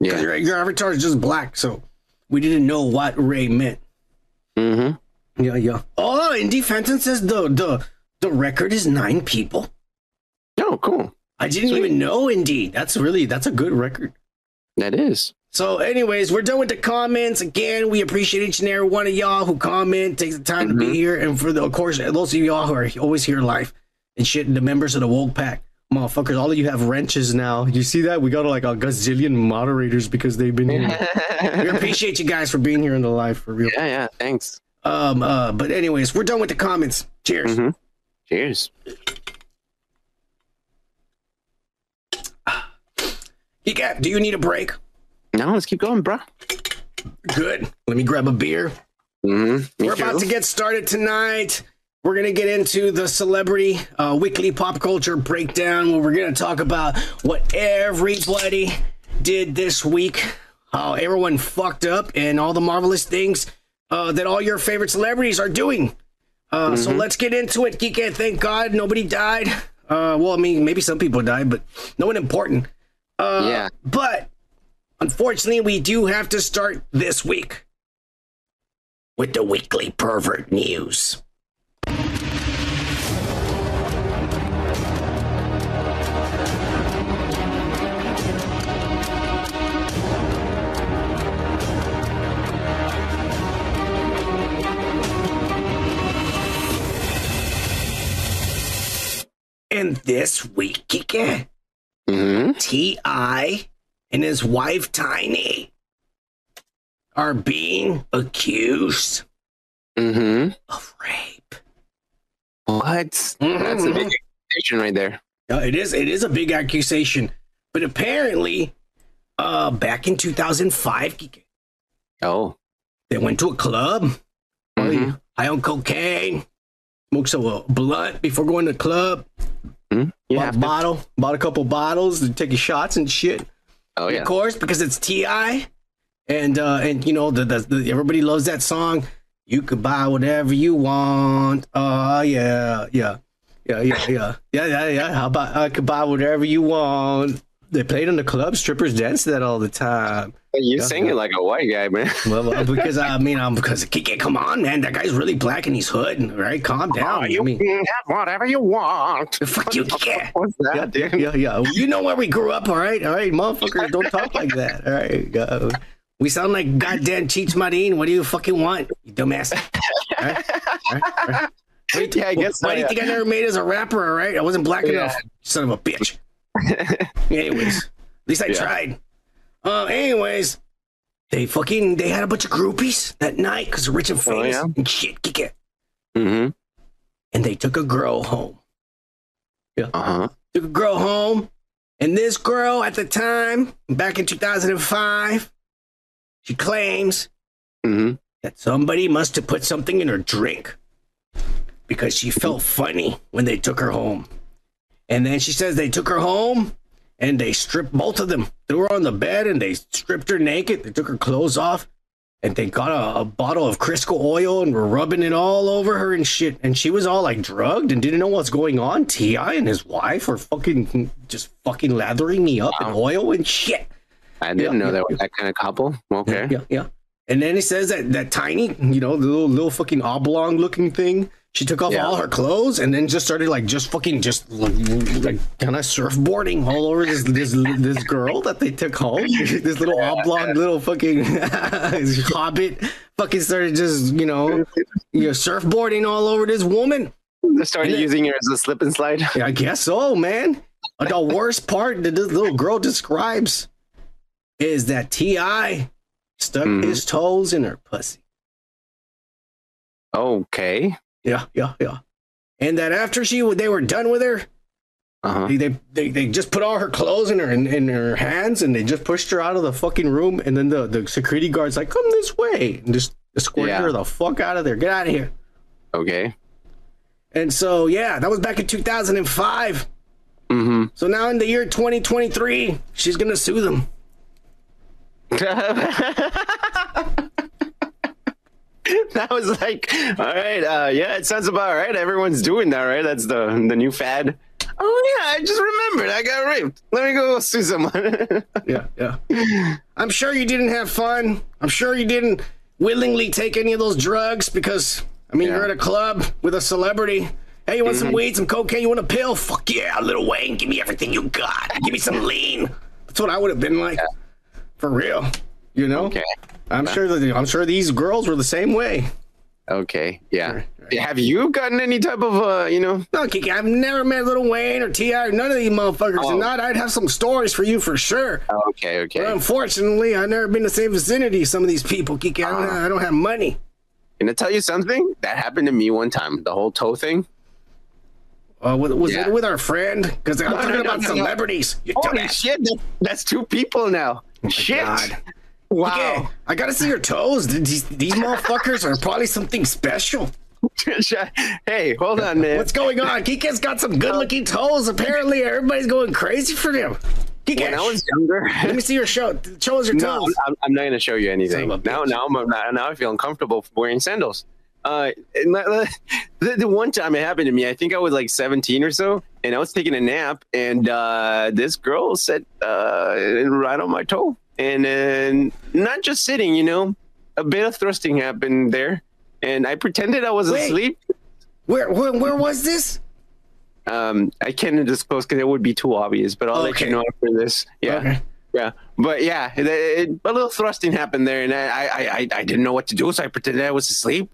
Yeah. Your, your avatar is just black, so we didn't know what Ray meant. Mm-hmm. Yeah, yeah. Oh, Indie Fenton says the the the record is nine people. Oh, cool. I didn't even know. Indeed, that's really that's a good record. That is. So, anyways, we're done with the comments. Again, we appreciate each and every one of y'all who comment, takes the time to be here, and for the, of course, those of y'all who are always here live and shit, the members of the woke pack, motherfuckers, all of you have wrenches now. You see that? We got like a gazillion moderators because they've been here. we appreciate you guys for being here in the live for real. Yeah, yeah. Thanks. Um, uh, but anyways, we're done with the comments. Cheers. Mm-hmm. Cheers. Geek do you need a break? No, let's keep going, bro. Good. Let me grab a beer. Mm-hmm. We're about to get started tonight. We're going to get into the celebrity uh, weekly pop culture breakdown where we're going to talk about what everybody did this week, how everyone fucked up, and all the marvelous things uh, that all your favorite celebrities are doing. Uh, So let's get into it. Geek thank God nobody died. Uh, well, I mean, maybe some people died, but no one important. Uh, Yeah. But unfortunately, we do have to start this week with the weekly pervert news. And this week, Kike, Mm-hmm. T.I. and his wife Tiny are being accused Mm-hmm. of rape. What? That's a big accusation right there. Uh, it is it is a big accusation, but apparently, uh, back in 2005, Kike, Oh. they went to a club, Mhm. high on cocaine, smoked some uh, blunt before going to the club, Hmm? You bought a bottle, bought a couple bottles, and taking shots and shit. Oh yeah. Of course, because it's T.I., and uh, and you know the, the, the everybody loves that song. You could buy whatever you want. Oh yeah, yeah, yeah, yeah, yeah, yeah, yeah, yeah. How about I could buy whatever you want? They played in the club. Strippers dance that all the time. You Yeah, singing like a white guy, man. Well, well, because I mean, I'm because Kike, come on, man, that guy's really black and he's hood, right? Calm down. I mean, can have whatever you want. fuck you, Kike. What's that, yeah, dude? yeah, yeah. You know where we grew up, all right? All right, motherfuckers, don't talk like that. All right. Uh, we sound like goddamn Cheech Marin. What do you fucking want, you dumbass? All right? All right? All right? You think, Yeah, I guess so, why do you yeah. think I never made as a rapper, all right? I wasn't black Yeah. enough, son of a bitch. Anyways, at least I Yeah. tried. Uh, anyways, they fucking, they had a bunch of groupies that night because rich and Oh, famous yeah? and shit, kick it. Mm-hmm. And they took a girl home. Yeah. Uh-huh. took a girl home, and this girl at the time, back in 2005, she claims Mm-hmm. that somebody must have put something in her drink because she felt funny when they took her home. And then she says they took her home and they stripped both of them, threw her on the bed, and they stripped her naked. They took her clothes off. And they got a, a bottle of Crisco oil and were rubbing it all over her and shit. And she was all like drugged and didn't know what's going on. T.I. and his wife were fucking just fucking lathering me up in oil and shit. I didn't Yeah, know yeah, that was that kind of couple. Okay. Yeah, yeah. And then he says that that tiny, you know, the little little fucking oblong looking thing. She took off Yeah. all her clothes and then just started like just fucking just like, like kind of surfboarding all over this this this girl that they took home. this little oblong little fucking hobbit fucking started just you know you know surfboarding all over this woman. They started then- using her as a slip and slide. Yeah, I guess so, man. But the worst part that this little girl describes is that T.I. stuck Mhm. his toes in her pussy. Okay. Yeah, yeah, yeah. And that after she they were done with her, Uh-huh. they, they they they just put all her clothes in her in, in her hands and they just pushed her out of the fucking room. And then the the security guards like, come this way, and just escorted Yeah. her the fuck out of there. Get out of here. Okay. And so yeah, that was back in 2005. Mm-hmm. So now in the year 2023, she's gonna sue them. that was like, all right, uh, yeah, it sounds about right. Everyone's doing that, right? That's the the new fad. Oh yeah, I just remembered. I got raped. Let me go sue someone. Yeah, yeah. I'm sure you didn't have fun. I'm sure you didn't willingly take any of those drugs because I mean you're at a club with a celebrity. Hey, you want some Mhm. weed, some cocaine? You want a pill? Fuck yeah, Little Wayne, give me everything you got. Give me some lean. That's what I would have been like, for real. You know? Okay. I'm sure that I'm sure these girls were the same way. okay, yeah. Have you gotten any type of, uh, you know? No, Kiki, I've never met Little Wayne or T.I or none of these motherfuckers. Oh. And not, I'd have some stories for you for sure. Okay, okay. But unfortunately, I've never been in the same vicinity as some of these people, Kiki. I don't, have, I don't have money. Can I tell you something? That happened to me one time. The whole toe thing. Uh, was was Yeah. it with our friend? Because I'm No, talking no, no, about celebrities. Holy shit! That's two people now. shit! God. Wow. Okay, I gotta see your toes. These, these motherfuckers are probably something special. hey, hold on, man. What's going on? Kike's got some good looking toes. Apparently, everybody's going crazy for them. Kike, When I was younger, let me see your show. Show us your no, toes. I'm, I'm not going to show you anything. Son of a Now, now, I'm, now, now I feel uncomfortable wearing sandals. Uh, and the, the, the one time it happened to me, I think I was like 17 or so, and I was taking a nap, and uh, this girl sat uh, right on my toe, and then not just sitting, you know, a bit of thrusting happened there, and I pretended I was Wait. asleep. Where, where where was this? Um, I can't disclose because it would be too obvious, but I'll let you know after this. Yeah. Okay. Yeah, but yeah, it, it- a little thrusting happened there, and I, I, I, I didn't know what to do, so I pretended I was asleep,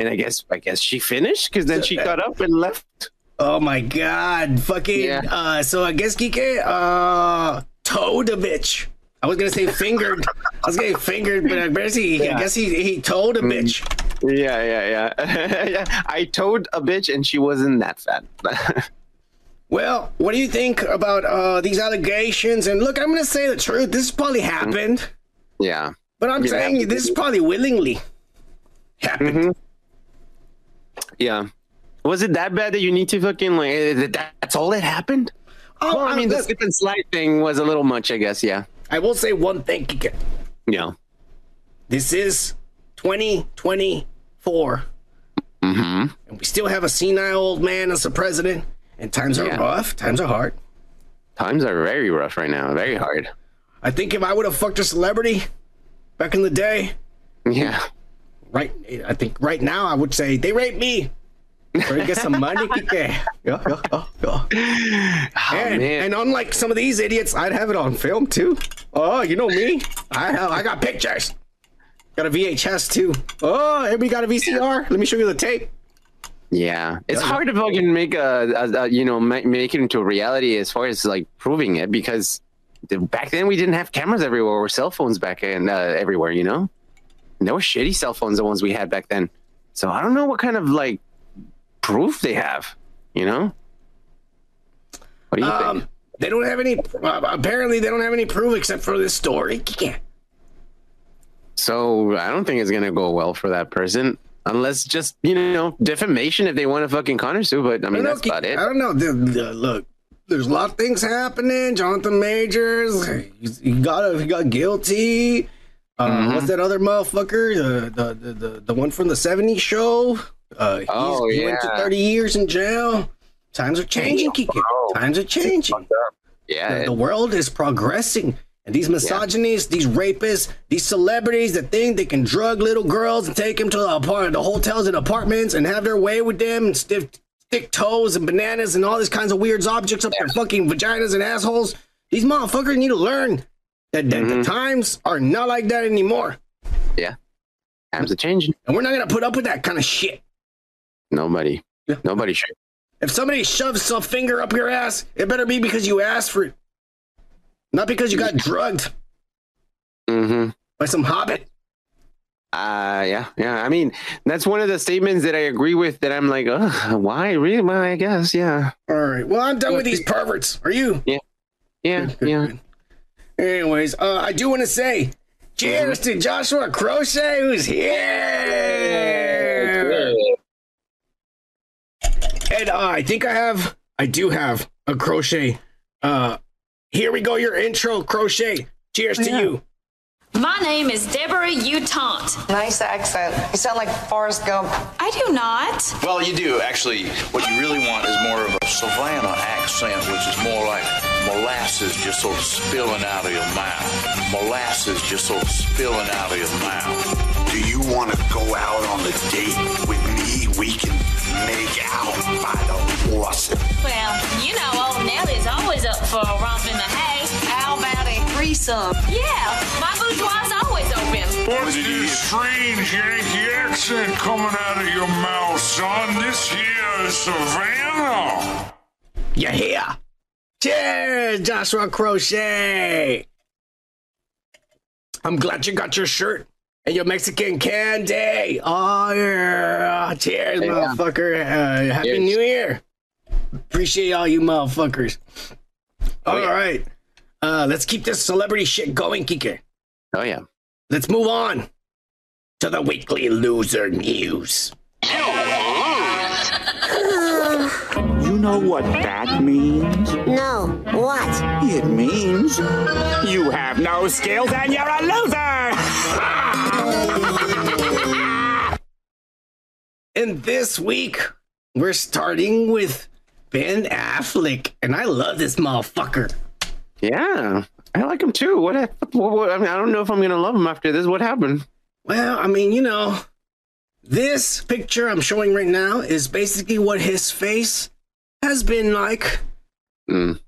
and I guess, I guess she finished because then she got up and left. Oh my god, fucking. Yeah. Uh, so I guess Kike, uh, toed a bitch. I was gonna say fingered. I was gonna say fingered, but I guess he, I guess he, he toed a bitch. Yeah, yeah, yeah. yeah. I told a bitch, and she wasn't that fat. Well, what do you think about uh these allegations? And look, I'm gonna say the truth. This probably happened, yeah. but I'm Yeah, saying this is probably willingly happened. Mhm. Yeah. Was it that bad that you need to fucking like? eh, That's all that happened. Oh, Well, I mean, the slip and slide thing was a little much, I guess. Yeah. I will say one thing. Yeah. This is 2024, Mm-hmm. and we still have a senile old man as the president. And times are Yeah. rough. Times are hard. Times are very rough right now. Very hard. I think if I would have fucked a celebrity back in the day, Yeah. right? I think right now I would say they raped me. Or get some money. Kike. Yeah, yeah, yeah, yeah. Oh, and, man. and unlike some of these idiots, I'd have it on film too. Oh, you know me. I have, I got pictures. Got a VHS too. Oh, and we got a VCR. Let me show you the tape. Yeah, it's Yeah. hard to fucking make a, a, a you know ma- make it into a reality as far as like proving it because the, back then we didn't have cameras everywhere or cell phones back in uh, everywhere. You know, and they were shitty cell phones the ones we had back then. So I don't know what kind of like proof they have. You know, what do you Um, think? they don't have any. Uh, apparently, they don't have any proof except for this story. Yeah. So I don't think it's gonna go well for that person. Unless just you know defamation if they want to fucking counter sue, but I mean that's know, about it. I don't know. The, the, look, there's a lot of things happening. Jonathan Majors, he, got he got guilty. Uh, Mhm. What's that other motherfucker? The the the, the, the one from the '70s show. Uh, he's, Oh, he went to 30 years in jail. Times are changing, Kiki. Times are changing. Yeah, The, the world is progressing. And these misogynies, these rapists, these celebrities that think they can drug little girls and take them to the, apart- the hotels and apartments and have their way with them and stiff, stick toes and bananas and all these kinds of weird objects up their fucking vaginas and assholes. These motherfuckers need to learn that, that the times are not like that anymore. yeah. Times are changing. And we're not going to put up with that kind of shit. Nobody, nobody should. If somebody shoves a finger up your ass, it better be because you asked for it, not because you got drugged Mm-hmm. by some hobbit. Uh, yeah, yeah. I mean, that's one of the statements that I agree with. That I'm like, Ugh, why? Really? Well, I guess, yeah. All right. Well, I'm done with these perverts. Are you? Yeah, yeah, yeah. Anyways, uh, I do want to say cheers to Joshua Crochet, who's here. And uh, I think I have, I do have a crochet. Uh, here we go. Your intro, crochet. Cheers to you. My name is Deborah Utant. Nice accent. You sound like Forrest Gump. I do not. Well, you do actually. What you really want is more of a Savannah accent, which is more like molasses just sort of spilling out of your mouth. Molasses just sort of spilling out of your mouth. Do you want to go out on a date with me? We can Well, you know, old Nellie's always up for a romp in the hay. How about a threesome? Yeah, my bourgeois always open. What's this strange Yankee accent coming out of your mouth, son? This here is Savannah. You hear? Cheers, Joshua Crochet. I'm glad you got your shirt and your Mexican candy. Oh yeah! Cheers, Yeah. motherfucker. Uh, Happy Cheers. New Year. Appreciate all you motherfuckers. All right, uh, let's keep this celebrity shit going, Kike. Oh yeah. Let's move on to the weekly loser news. You know what that means? No. What? It means you have no skills and you're a loser! And this week, we're starting with Ben Affleck, and I love this motherfucker. Yeah, I like him too. What, what, what? I mean, I don't know if I'm gonna love him after this. What happened? Well, I mean, you know, this picture I'm showing right now is basically what his face has been like. Mm.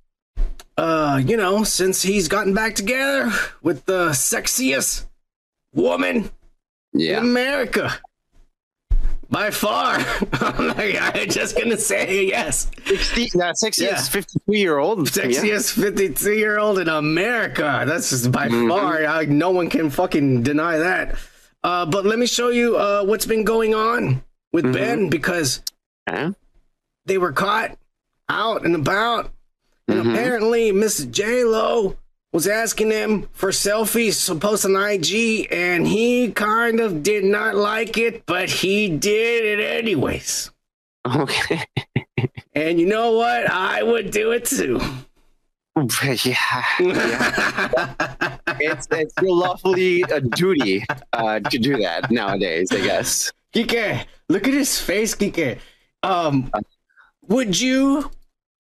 Uh, you know, since he's gotten back together with the sexiest woman Yeah. in America. By far. I'm just gonna say yes. 60, that sexiest Yeah. 52 year old. Sexiest 52 year old in America. That's just by Mhm. far. I, no one can fucking deny that. Uh, but let me show you uh, what's been going on with Mhm. Ben because they were caught out and about. And Mhm. apparently, Miss J Lo was asking him for selfies to post on IG, and he kind of did not like it, but he did it anyways. Okay. And you know what? I would do it too. yeah. yeah. it's it's your lawfully a duty uh, to do that nowadays. I guess. Kike, look at his face, Kike. Um, would you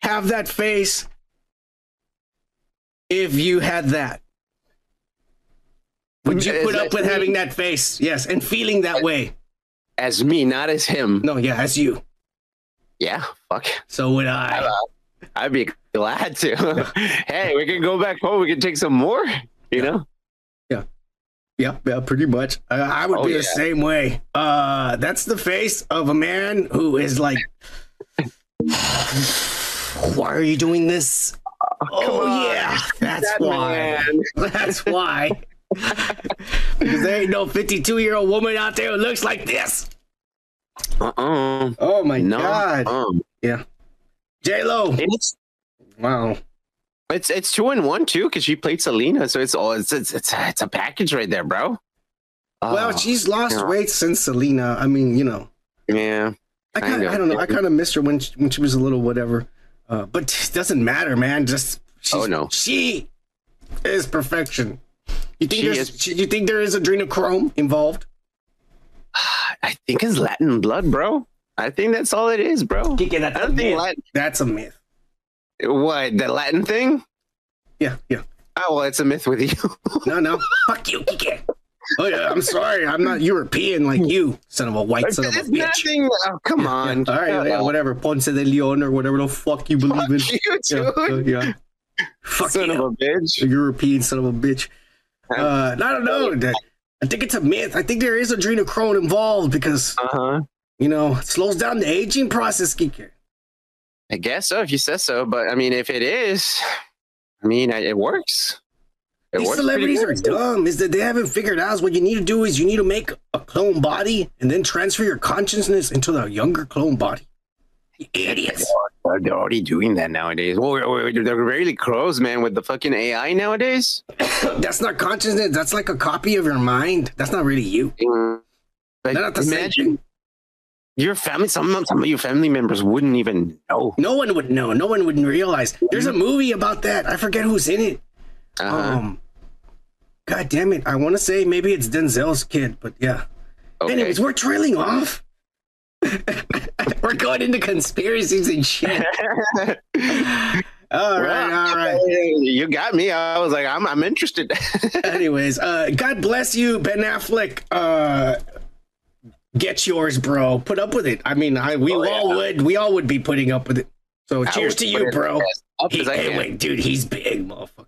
have that face if you had that? Would you put that up with me? having that face? Yes, and feeling that way. As me, not as him. No, yeah, as you. Yeah. Fuck. So would I. I'd be glad to. hey, we can go back home. We can take some more. You know. Yeah, yeah, pretty much. I, I would Oh, be yeah. the same way. Uh, that's the face of a man who is like, why are you doing this? Oh, on. yeah, that's That why. man. That's why. because there ain't no 52 year old woman out there who looks like this. Uh uh Oh my No. god. Um, Yeah. J Lo. Wow. it's it's two and one too because she played Selena, so it's all it's it's it's, it's a package right there, bro. Well, Oh, she's lost yeah. weight since Selena. I mean, you know. yeah. I kind of. I don't know. I kind of missed her when she, when she was a little whatever. Uh, but it doesn't matter, man. Just she's, Oh, no. she is perfection. You think She there's, is- you think there is adrenochrome involved? I think it's Latin blood, bro. I think that's all it is, bro. Kike, that's I a don't think myth. Latin. That's a myth. What the Latin thing? Yeah, yeah. Oh well, it's a myth with you. No, no. Fuck you, Kike. Oh yeah, I'm sorry. I'm not European like you, son of a white son of a bitch. Oh, come on. All right, yeah, whatever. Ponce de Leon or whatever the fuck you believe in. Fuck you, Yeah, dude. uh, yeah. Fuck Son you. of a bitch. a European son of a bitch. Uh, I don't know. I think it's a myth. I think there is adrenochrome involved because Uh huh. you know it slows down the aging process. Kike. I guess so if you said so, but I mean, if it is, I mean, it works. It These celebrities are dumb. Is that they haven't figured out what you need to do is you need to make a clone body and then transfer your consciousness into the younger clone body. You Idiots. They're already doing that nowadays. Well, they're really close, man, with the fucking AI nowadays. That's not consciousness. That's like a copy of your mind. That's not really you. Mm. Like, They're not the same imagine your family. Some some of your family members wouldn't even know. No one would know. No one would realize. There's a mm. movie about that. I forget who's in it. Uh-huh. Um, God damn it! I want to say maybe it's Denzel's kid, but yeah. Anyways, we're trailing off. we're going into conspiracies and shit. all right, all right. You got me. I was like, I'm I'm interested. Anyways, uh, God bless you, Ben Affleck. Uh, get yours, bro. Put up with it. I mean, I we Oh, all yeah. would. We all would be putting up with it. So I cheers to you, bro. He- as I hey, can. wait, dude, he's big, motherfucker.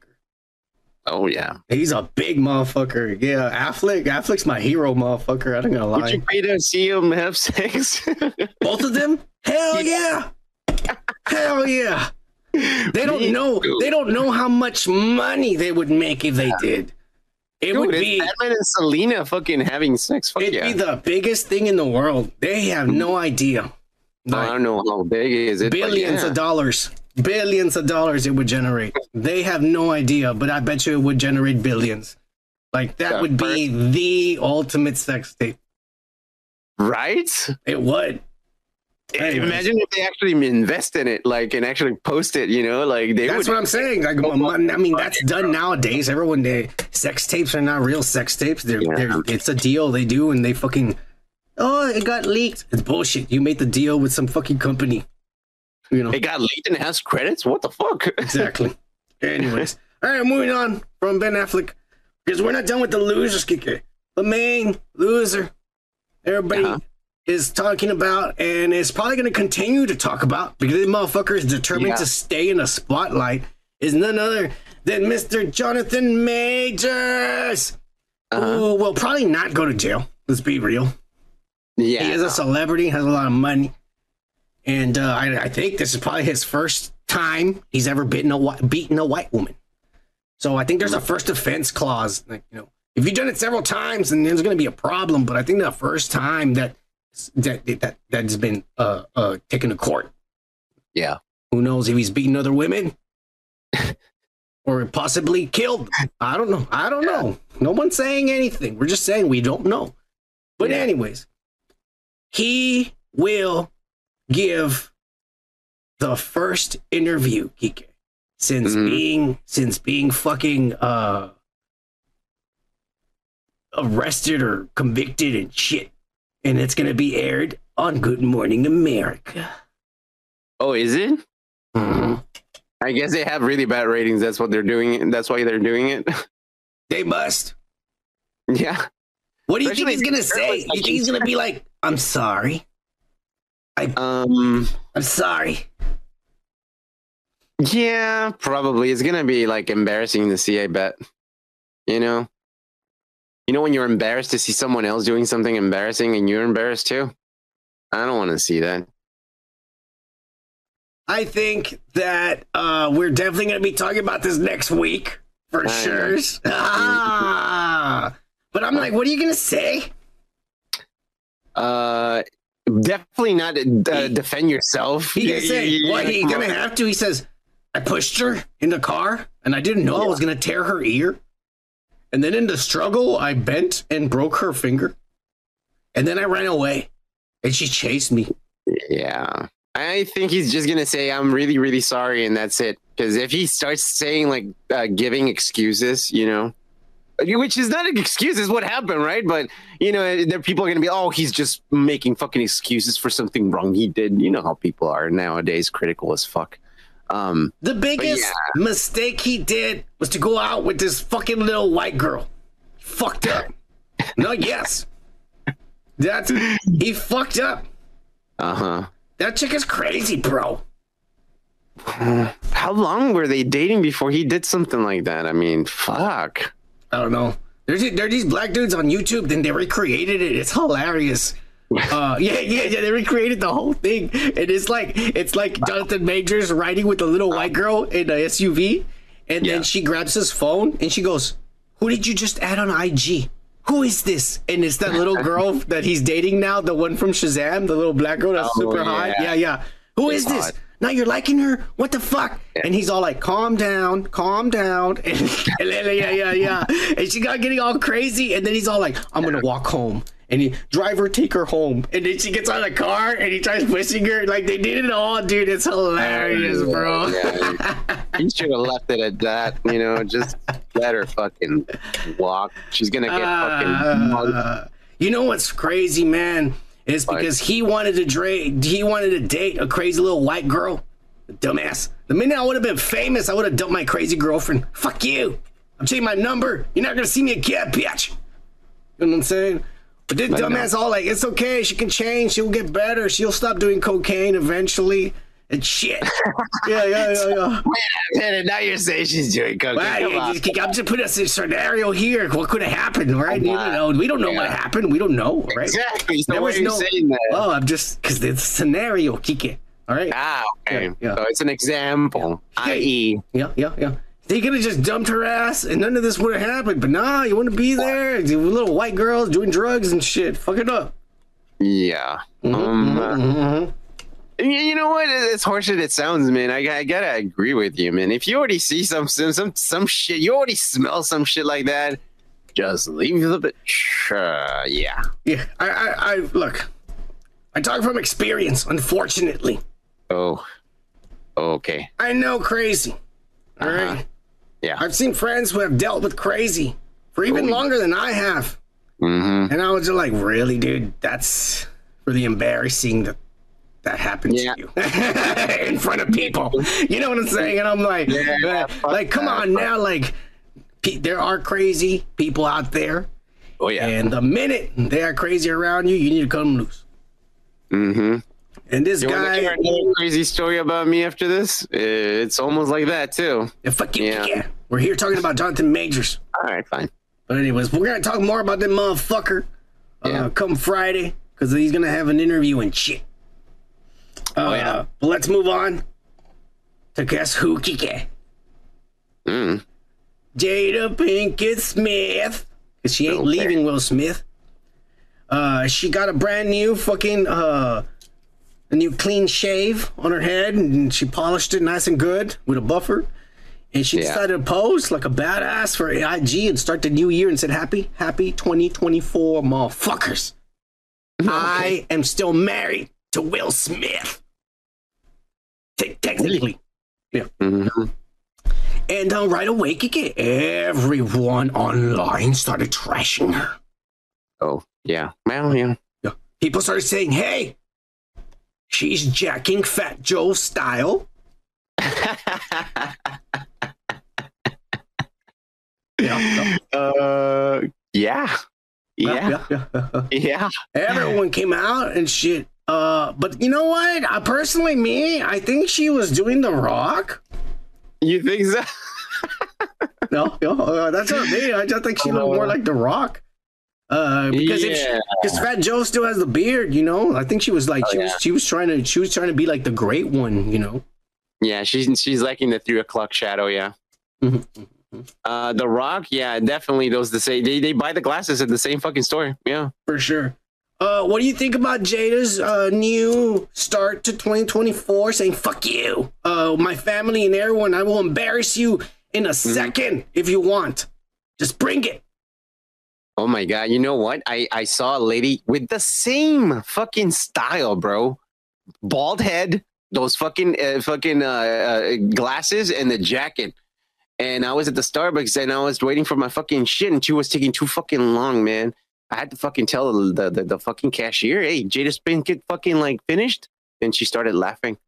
Oh yeah. He's a big motherfucker. Yeah, Affleck. Affleck's my hero, motherfucker. I ain't gonna lie. Would you pay to see him have sex? Both of them? Hell yeah! Hell yeah! They don't Me know. too. They don't know how much money they would make if they did. It Dude, would be. Batman and Selena fucking having sex. Fuck It'd yeah. be the biggest thing in the world. They have no idea. I don't know how big is it. Billions yeah. of dollars. Billions of dollars it would generate. They have no idea, but I bet you it would generate billions. Like that Yeah, would be the ultimate sex tape. Right? It would. Anyways. Imagine if they actually invest in it, like, and actually post it. You know, like they That's would. what I'm saying. Like, I mean, that's done nowadays. Everyone, they sex tapes are not real sex tapes. They're, they're it's a deal they do, and they fucking oh, it got leaked. It's bullshit. You made the deal with some fucking company. You know It got leaked and has credits. What the fuck? exactly. Anyways, all right, moving on from Ben Affleck because we're not done with the losers kicker. The main loser, everybody Uh-huh. is talking about, and is probably going to continue to talk about because this motherfucker is determined Yeah. to stay in the spotlight. Is none other than Mr. Jonathan Majors, Uh-huh. who will probably not go to jail. Let's be real. yeah. He is a celebrity, has a lot of money, and uh, I, I think this is probably his first time he's ever beaten a beaten a white woman. So I think there's a first offense clause. Like you know, if you've done it several times, then there's going to be a problem. But I think the first time that that that that's been uh, uh, taken to court, yeah. who knows if he's beaten other women or possibly killed? them. I don't know. I don't know. No one's saying anything. We're just saying we don't know. But Yeah. anyways, he will give the first interview, Kike, since Mhm. being since being fucking uh arrested or convicted and shit. And it's gonna be aired on Good Morning America. Oh, is it? Mm-hmm. I guess they have really bad ratings. That's what they're doing. That's why they're doing it. They must. yeah. What do you Especially think he's gonna say? like You think he's gonna be like, "I'm sorry, Um. I'm sorry." Yeah, probably. It's gonna be like embarrassing to see. I bet. You know. You know when you're embarrassed to see someone else doing something embarrassing and you're embarrassed too. I don't want to see that. I think that uh, we're definitely gonna be talking about this next week for I sure. Ah, but I'm like, what are you gonna say? Uh, definitely not uh, defend yourself. He gonna say what? He gonna have to. He says, "I pushed her in the car, and I didn't know I was gonna tear her ear." And then in the struggle, I bent and broke her finger. And then I ran away. And she chased me. Yeah. I think he's just gonna say I'm really, really sorry, and that's it. Because if he starts saying like uh, giving excuses, you know, which is not an excuse, is what happened, right? But you know, there people are gonna be, oh, he's just making fucking excuses for something wrong he did. You know how people are nowadays, critical as fuck. Um, The biggest yeah. mistake he did was to go out with this fucking little white girl. Fucked up. no, yes. That's he fucked up. uh huh. That chick is crazy, bro. How long were they dating before he did something like that? I mean, fuck. I don't know. There's there are these black dudes on YouTube, then they recreated it. It's hilarious. Uh, yeah, yeah, yeah. They recreated the whole thing, and it's like it's like Jonathan Majors riding with a little white girl in a SUV, And then she grabs his phone and she goes, Who did you just add on IG? Who is this? And it's that little girl that he's dating now, the one from Shazam, the little black girl that's Oh, super hot. yeah. Yeah, yeah. Who is She's this? Now you're liking her? What the fuck? And he's all like, calm down, calm down. And, and then- yeah, yeah, yeah. And she got getting all crazy. And then he's all like, I'm going to walk home. And he, drive her, take her home. And then she gets out of the car and he tries pushing her. Like they did it all, dude. It's hilarious, bro. he should have left it at that. You know, just let her fucking walk. She's gonna get fucking. Uh, you know what's crazy, man? Is because he wanted to date. He wanted to date a crazy little white girl. Dumbass. The minute I would have been famous, I would have dumped my crazy girlfriend. Fuck you. I'm changing my number. You're not gonna see me again, bitch. You know what I'm saying? But this dumbass all like, it's okay. She can change. She'll get better. She'll stop doing cocaine eventually. And shit. yeah, yeah, yeah, yeah. Man, now you're saying she's doing cocaine. Well, Come you on. just- I'm just putting us in a scenario here. What could have happened, right? You know, we don't know what happened. We don't know, right? Exactly. So There was no- saying that? Well, I'm just because it's a scenario, Kike. All right. Ah, okay. Yeah, yeah. So it's an example. I.e., Yeah, yeah, yeah. They could have just dumped her ass, and none of this would have happened. But nah, you want to be there? The little white girls doing drugs and shit. Fuck it up. yeah. Um, uh, you, know what? As as it sounds, man, I, I gotta agree with you, man. If you already see some some some, some shit, you already smell some shit like that. Just leave the bitch. Uh, yeah. Yeah, I, I, I look. I talk from experience. Unfortunately, Oh. Okay. I know crazy. All right. Uh-huh. Yeah. I've seen friends who have dealt with crazy for even longer than I have. Mm-hmm. And I was just like, really, dude? That's really embarrassing that that happened to you in front of people. You know what I'm saying? And I'm like, Yeah, man, like, come that. on now. Like, pe- there are crazy people out there. Oh yeah. And the minute they are crazy around you, you need to cut them loose. Mm-hmm. And this You guy, another crazy story about me after this? It's almost like that too. yeah, fuck you, Yeah. yeah. We're here talking about Jonathan Majors. All right, fine. But anyways, we're gonna talk more about that motherfucker uh, Yeah. come Friday because he's gonna have an interview and shit. Uh, Oh, yeah. But let's move on to guess who Kike. Mm. Jada Pinkett Smith, because she ain't Okay. leaving Will Smith. Uh, she got a brand new fucking uh, a new clean shave on her head, and she polished it nice and good with a buffer. And she Yeah. decided to pose like a badass for IG and start the new year and said, "Happy, happy 2024, motherfuckers! I am still married to Will Smith. Te- technically, yeah." Mm-hmm. And uh, right away, Kiki, everyone online started trashing her. Oh yeah. Well, yeah. Yeah. People started saying, hey, she's jacking Fat Joe style. yeah, Uh. Yeah. yeah, yeah. Yeah. Everyone came out and shit. Uh, but you know what? I personally, me, I think she was doing the rock. You think so? No, no, uh, that's not me. I just think she looked more like the rock. Uh, because if Yeah. because Fat Joe still has the beard, you know. I think she was like Oh, she yeah. was she was trying to she was trying to be like the great one, you know. Yeah, she's she's liking the three o'clock shadow. Yeah. Mm-hmm. Uh, the Rock. Yeah, definitely. Those the same. They they buy the glasses at the same fucking store. Yeah. For sure. Uh, what do you think about Jada's uh, new start to 2024 saying, fuck you, uh, my family and everyone, I will embarrass you in a Mm-hmm. second if you want. Just bring it. Oh my god! You know what? I I saw a lady with the same fucking style, bro. Bald head, those fucking uh, fucking uh, uh, glasses, and the jacket. And I was at the Starbucks and I was waiting for my fucking shit, and she was taking too fucking long, man. I had to fucking tell the the, the, the fucking cashier, "Hey, Jada Spinkett fucking like finished," and she started laughing.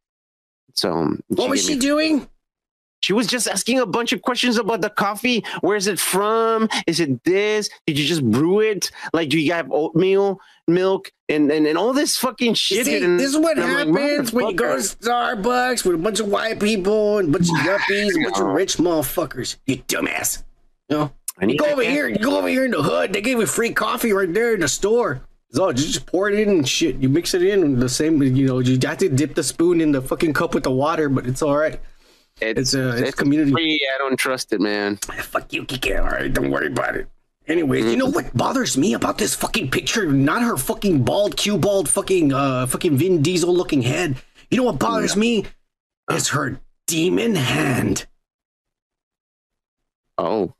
So um, What was she me- doing? she was just asking a bunch of questions about the coffee. Where's it from? Is it this? Did you just brew it? Like, do you have oatmeal, milk, and and, and all this fucking shit? see, and- this is what and I'm like, happens when you go to Starbucks with a bunch of white people and a bunch of yuppies, a bunch of rich motherfuckers. You dumbass. You know? I You need go over here, you go over here in the hood, they gave you free coffee right there in the store. So you just pour it in and shit. You mix it in the same, you know, you have to dip the spoon in the fucking cup with the water, but it's all right. It's, a it's, community. Free. I don't trust it, man. Fuck you, Kike. All right, don't worry about it. Anyways, you know what bothers me about this fucking picture? Not her fucking bald, cue bald, fucking, uh, fucking Vin Diesel looking head. You know what bothers me? It's her demon hand. Oh.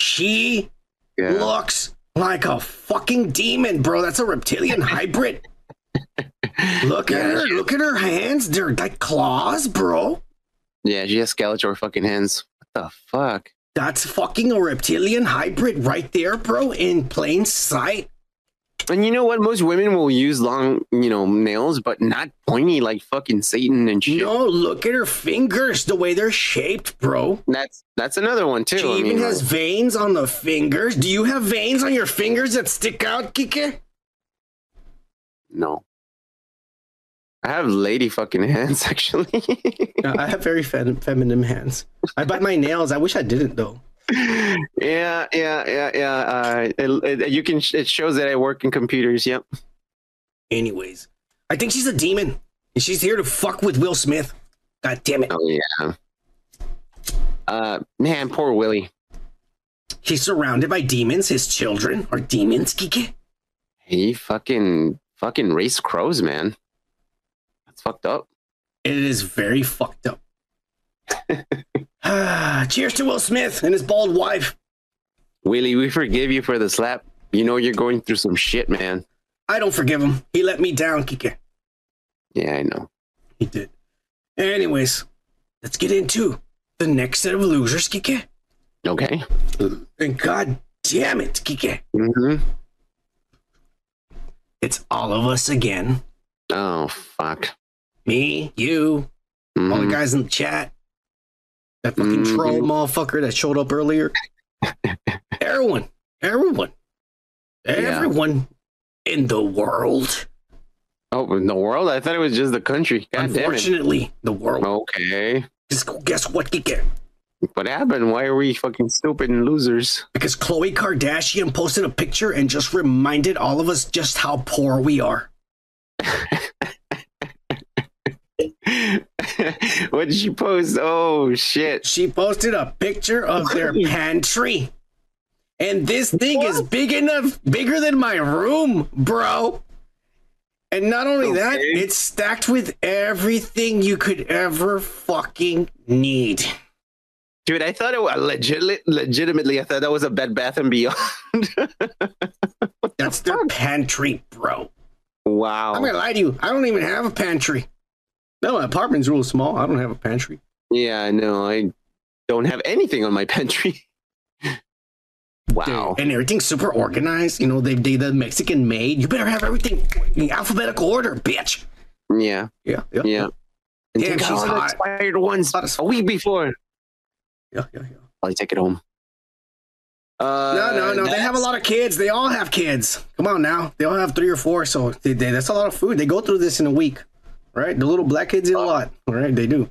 She looks like a fucking demon, bro. That's a reptilian hybrid. Look at her. Look at her hands. They're like claws, bro. Yeah, she has Skeletor fucking hands. What the fuck? That's fucking a reptilian hybrid right there, bro, in plain sight. And you know what? Most women will use long, you know, nails, but not pointy like fucking Satan and shit. No, look at her fingers, the way they're shaped, bro. That's that's another one too. She I even mean, has veins on the fingers. Do you have veins on your fingers that stick out, Kike? no. I have lady fucking hands, actually. Uh, I have very fem- feminine hands. I bite my nails. I wish I didn't though. Yeah, yeah, yeah, yeah. Uh, it, it- you can. It shows that I work in computers. Yep. Anyways, I think she's a demon, and she's here to fuck with Will Smith. God damn it! Oh yeah. Uh, man, poor Willie. He's surrounded by demons. His children are demons, Kike. He fucking fucking raced crows, man. That's fucked up. It is very fucked up. Ah, Cheers to Will Smith and his bald wife. Willie, we forgive you for the slap. You know you're going through some shit, man. I don't forgive him. He let me down, Kike. Yeah, I know. He did. Anyways, let's get into the next set of losers, Kike. Okay. And god damn it, Kike. Mm-hmm. It's all of us again. Oh fuck. Me, you, all the Mhm. guys in the chat. That fucking Mhm. troll motherfucker that showed up earlier. everyone, everyone, everyone in the world. Oh, in the world? I thought it was just the country. God damn it. Unfortunately, the world. Okay. Just guess what, Get What happened? Why are we fucking stupid and losers? Because Khloe Kardashian posted a picture and just reminded all of us just how poor we are. what did she post? Oh shit. She posted a picture of their pantry. And this thing is big enough, bigger than my room, bro. And not only that, it's stacked with everything you could ever fucking need. Dude, I thought it was legit, legitimately. I thought that was a Bed Bath and Beyond. That's their pantry, bro. wow. I'm gonna lie to you. I don't even have a pantry. No, my apartment's real small. I don't have a pantry. Yeah, I know. I don't have anything on my pantry. wow. And everything's super organized. You know, they they the Mexican made. You better have everything in alphabetical order, bitch. Yeah. Yeah. Yeah. Yeah. And Damn, she's hot. expired ones a week before. Yeah, yeah, yeah. I'll take it home. Uh, No, no, no. They have a lot of kids. They all have kids. Come on now. They all have three or four. So they, they, that's a lot of food. They go through this in a week, right? The little black kids eat a lot, all right? They do.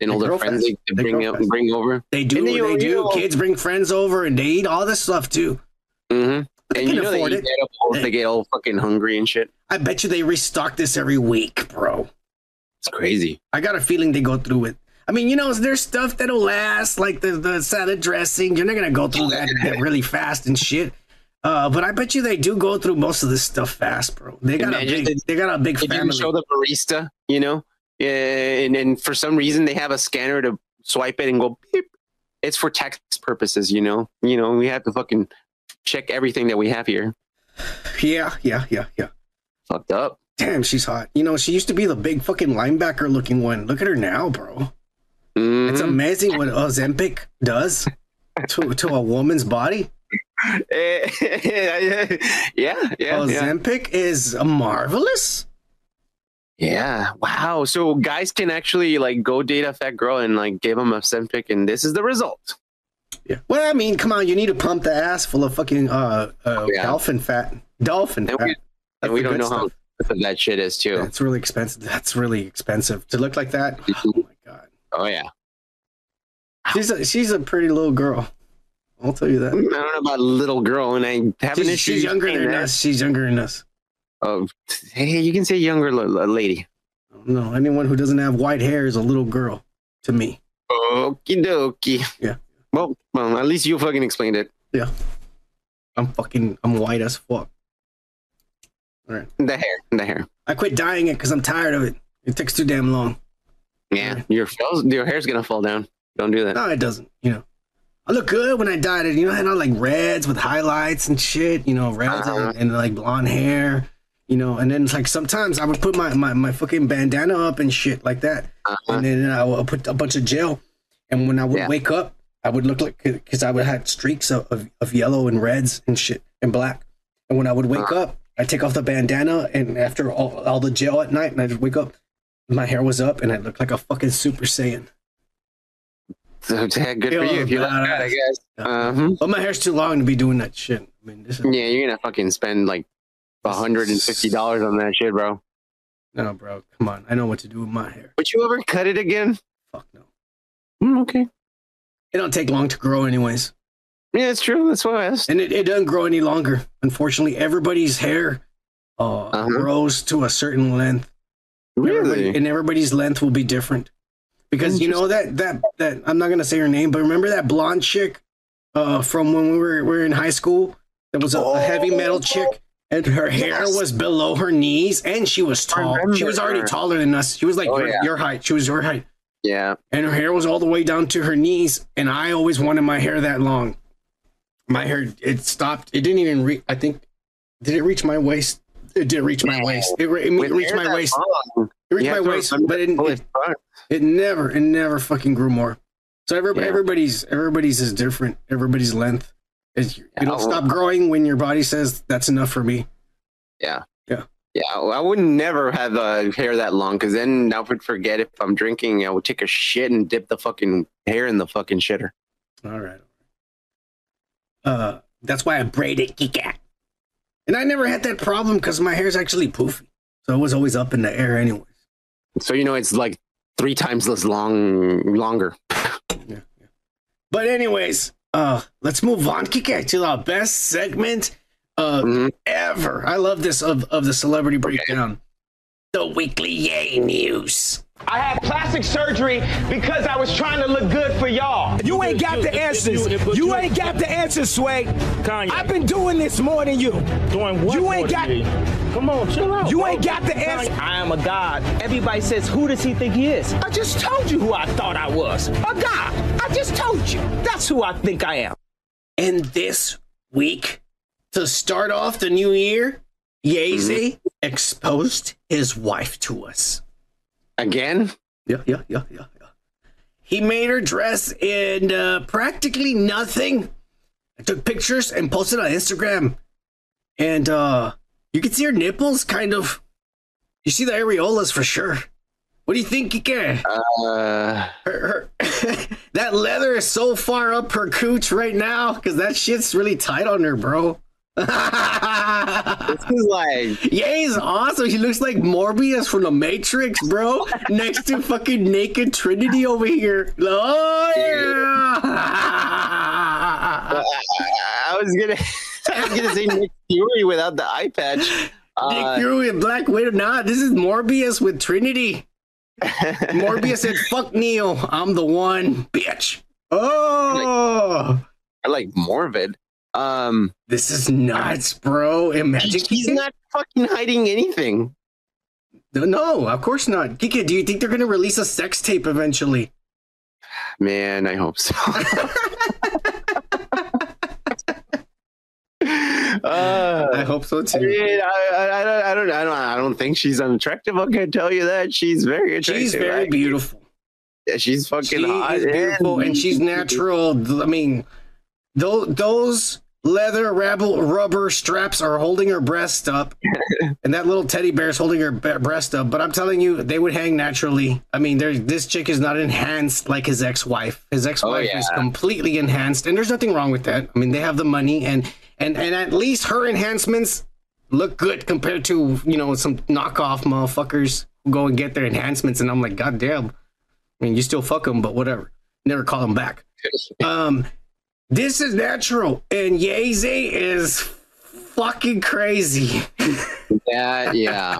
And all their friends they They bring up, bring over. They do. And They, do. Kids bring friends over and they eat all this stuff too. Mm-hmm. They And can you know they afford eat it. that all- they get all fucking hungry and shit. I bet you they restock this every week, bro. It's crazy. I got a feeling they go through it. I mean, you know, there's stuff that'll last, like the, the salad dressing. You're not gonna go through that, that really fast and shit. Uh, but I bet you they do go through most of this stuff fast, bro. They got Imagine a big, they- they got a big family. show the barista, you know, yeah, and and for some reason they have a scanner to swipe it and go beep. It's for tax purposes, you know. You know, we have to fucking check everything that we have here. Yeah, yeah, yeah, yeah. Fucked up. Damn, she's hot. You know, she used to be the big fucking linebacker looking one. Look at her now, bro. Mm-hmm. It's amazing what Ozempic does to to a woman's body. yeah, yeah, yeah. Ozempic is marvelous. Yeah. Wow. So guys can actually like go date a fat girl and like give them a Ozempic, and this is the result. Yeah. Well, I mean, come on, you need to pump the ass full of fucking uh, uh Yeah. dolphin fat. Dolphin And fat. we, and we don't know how stuff. expensive that shit is too. That's really expensive. That's really expensive to look like that. Oh my god. Oh yeah. She's a, she's a pretty little girl. I'll tell you that. I don't know about little girl, and I have an She's, issue. she's younger than that. us. She's younger than us. Oh, hey, you can say younger lady. No, anyone who doesn't have white hair is a little girl to me. Okie dokie. Yeah. Well, well, at least you fucking explained it. Yeah. I'm fucking, I'm white as fuck. All right. The hair, the hair. I quit dyeing it because I'm tired of it. It takes too damn long. Yeah, your your hair's gonna fall down. Don't do that. No, it doesn't. You know, I look good when I dyed it. You know, I had all like reds with highlights and shit. You know, reds Uh-huh. and, and like blonde hair. You know, and then it's like sometimes I would put my my, my fucking bandana up and shit like that, and then I would put a bunch of gel. And when I would Yeah. wake up, I would look like because I would have streaks of, of of yellow and reds and shit and black. And when I would wake up, I take off the bandana, and after all, all the gel at night, and I just wake up, my hair was up, and I looked like a fucking Super Saiyan. So, yeah, good for you. If you like that, I guess. Uh-huh. But my hair's too long to be doing that shit. I mean, this is Yeah, you're gonna fucking spend like hundred and fifty dollars on that shit, bro. no, bro. Come on, I know what to do with my hair. Would you ever cut it again? Fuck no. Mm, okay. It don't take long to grow, anyways, Yeah, it's true. That's why I asked. and it, it doesn't grow any longer. Unfortunately, everybody's hair uh, Uh-huh. grows to a certain length. And everybody- Really? and everybody's length will be different. Because you know that that that I'm not gonna say her name, but remember that blonde chick uh, from when we were, we were in high school? That was a, a heavy metal chick, and her hair Yes. was below her knees, and she was tall. She was already her. taller than us. She was like Oh, your, yeah. your height. She was your height, Yeah. and her hair was all the way down to her knees. And I always wanted my hair that long. My hair it stopped. It didn't even reach. I think did it reach my waist? It did reach my waist. It, re- it reached my waist. long, It reached my waist, but it, to pull it, it never, it never fucking grew more. So every, Yeah. everybody's everybody's is different. Everybody's length is don't well- stop growing when your body says that's enough for me. Yeah. Yeah. Yeah, I would never have uh, hair that long because then I would forget if I'm drinking. I would take a shit and dip the fucking hair in the fucking shitter. All right. Uh, that's why I braided Kika. And I never had that problem because my hair's actually poofy, so it was always up in the air anyways. So you know it's like three times as long, longer. yeah But anyways, uh, let's move on, Kika, to our best segment uh Mhm. ever. I love this of of the celebrity breakdown. The weekly Yay News. I had plastic surgery because I was trying to look good for y'all. You ain't got the answers. You ain't got the answers, Sway. Kanye. I've been doing this more than you. Doing what? You ain't got. Come on, chill out. You bro. ain't got the answer. I am a god. Everybody says, who does he think he is? I just told you who I thought I was. A god. I just told you. That's who I think I am. And this week, to start off the new year, Yeezy mm-hmm. exposed his wife to us. Again? Yeah, yeah, yeah, yeah, yeah. He made her dress in uh, practically nothing. I took pictures and posted on Instagram. And uh, you can see her nipples kind of. You see the areolas for sure. What do you think, Kike? Uh, her, her that leather is so far up her cooch right now because that shit's really tight on her, bro. This is like Ye's awesome. He looks like Morpheus from the Matrix, bro. Next to fucking naked Trinity over here. Oh yeah. I was gonna, I was gonna say Nick Fury without the eye patch. Uh, Nick Fury and Black Widow. Nah, this is Morpheus with Trinity. Morpheus said, "Fuck Neo, I'm the one, bitch." Oh, I like Morvid. Um, this is nuts, bro. Imagine he's not fucking hiding anything. No, no, of course not. Kika, do you think they're gonna release a sex tape eventually? Man, I hope so. Uh, I hope so I, too. mean, I, I, I, don't, I don't, I don't, I don't think she's unattractive. I can tell you that she's very attractive. She's very beautiful. Yeah, she's fucking She hot. is beautiful and she's natural. I mean, those those leather rabble, rubber straps are holding her breast up, and that little teddy bear is holding her breast up. But I'm telling you, they would hang naturally. I mean, this chick is not enhanced like his ex-wife. His ex-wife yeah. is completely enhanced, and there's nothing wrong with that. I mean, they have the money, and and and at least her enhancements look good compared to you know some knockoff motherfuckers who go and get their enhancements, and I'm like, god damn. I mean, you still fuck them, but whatever. Never call them back. Um, this is natural, and Yeezy is fucking crazy. Yeah, yeah.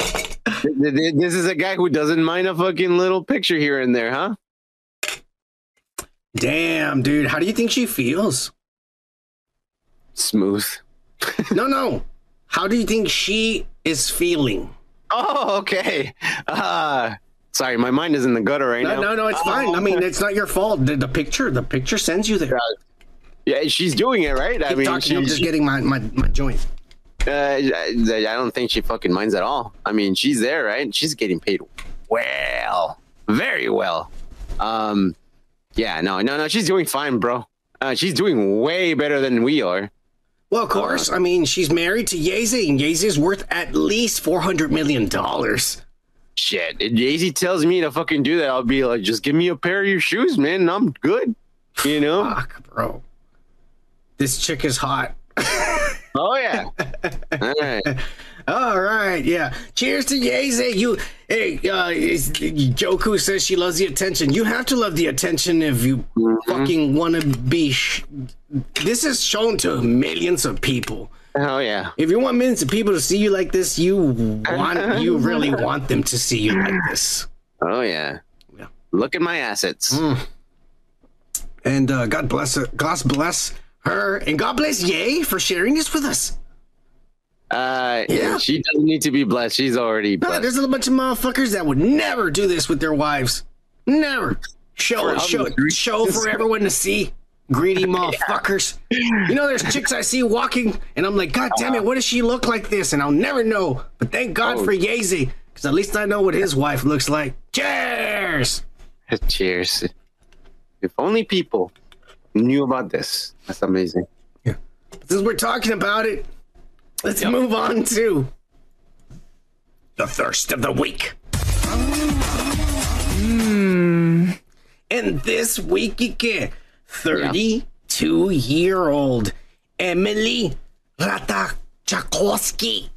Th- th- this is a guy who doesn't mind a fucking little picture here and there, huh? Damn, dude. How do you think she feels? Smooth. no, no. How do you think she is feeling? Oh, okay. Uh, sorry, my mind is in the gutter right No, now. no, no, it's fine. I mean, it's not your fault. The, the picture, the picture sends you there. Yeah, she's doing it right. I mean, talking, I'm she's- just getting my, my, my joint. Uh, I, I don't think she fucking minds at all. I mean, she's there, right? She's getting paid well, very well. Um, yeah, no, no, no, she's doing fine, bro. Uh, she's doing way better than we are. Well, of course. I mean, she's married to Yeezy, and Yeezy's worth at least four hundred million dollars. Shit, if Yeezy tells me to fucking do that, I'll be like, just give me a pair of your shoes, man, and I'm good. You know? Fuck, bro. This chick is hot. oh yeah. All right. All right, yeah. Cheers to Yeezy. You, hey, uh, Joku says she loves the attention. You have to love the attention if you fucking want to be. Sh- this is shown to millions of people. Oh yeah. If you want millions of people to see you like this, you want, you really want them to see you like this. Oh yeah. Yeah. Look at my assets. And uh, God bless her. God bless her, and God bless Ye for sharing this with us. Uh, Yeah. She doesn't need to be blessed. She's already No, blessed. there's a bunch of motherfuckers that would never do this with their wives. Never. Show For show show for everyone to see greedy motherfuckers. Yeah. You know, there's chicks I see walking, and I'm like, God damn it, what does she look like this? And I'll never know. But thank God oh. for Yeezy, because at least I know what his wife looks like. Cheers! Cheers. If only people knew about this. That's amazing. Yeah. Since we're talking about it, let's yep. move on to the thirst of the week. Mm. Hmm. And this week again, 32 yeah. year old Emily Ratajkowski.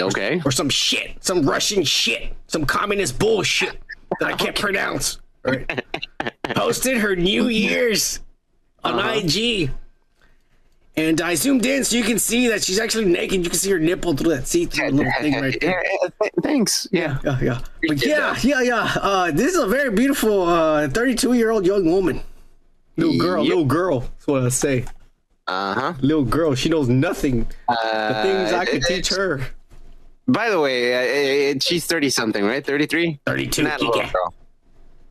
Okay. Or, or, some shit, some Russian shit, some communist bullshit that I can't pronounce. Right. Posted her New Year's on uh-huh. IG. And I zoomed in so you can see that she's actually naked. You can see her nipple through that see through little thing right there. Thanks. Yeah. Yeah. Yeah. Yeah. But yeah, yeah, yeah. Uh, this is a very beautiful 32 uh, year old young woman. Little girl, Yep. little girl. That's what I say. Uh huh. Little girl. She knows nothing. the Uh, things I could teach her. By the way, uh, she's 30 something, right? Thirty three. Thirty two. Not a little girl.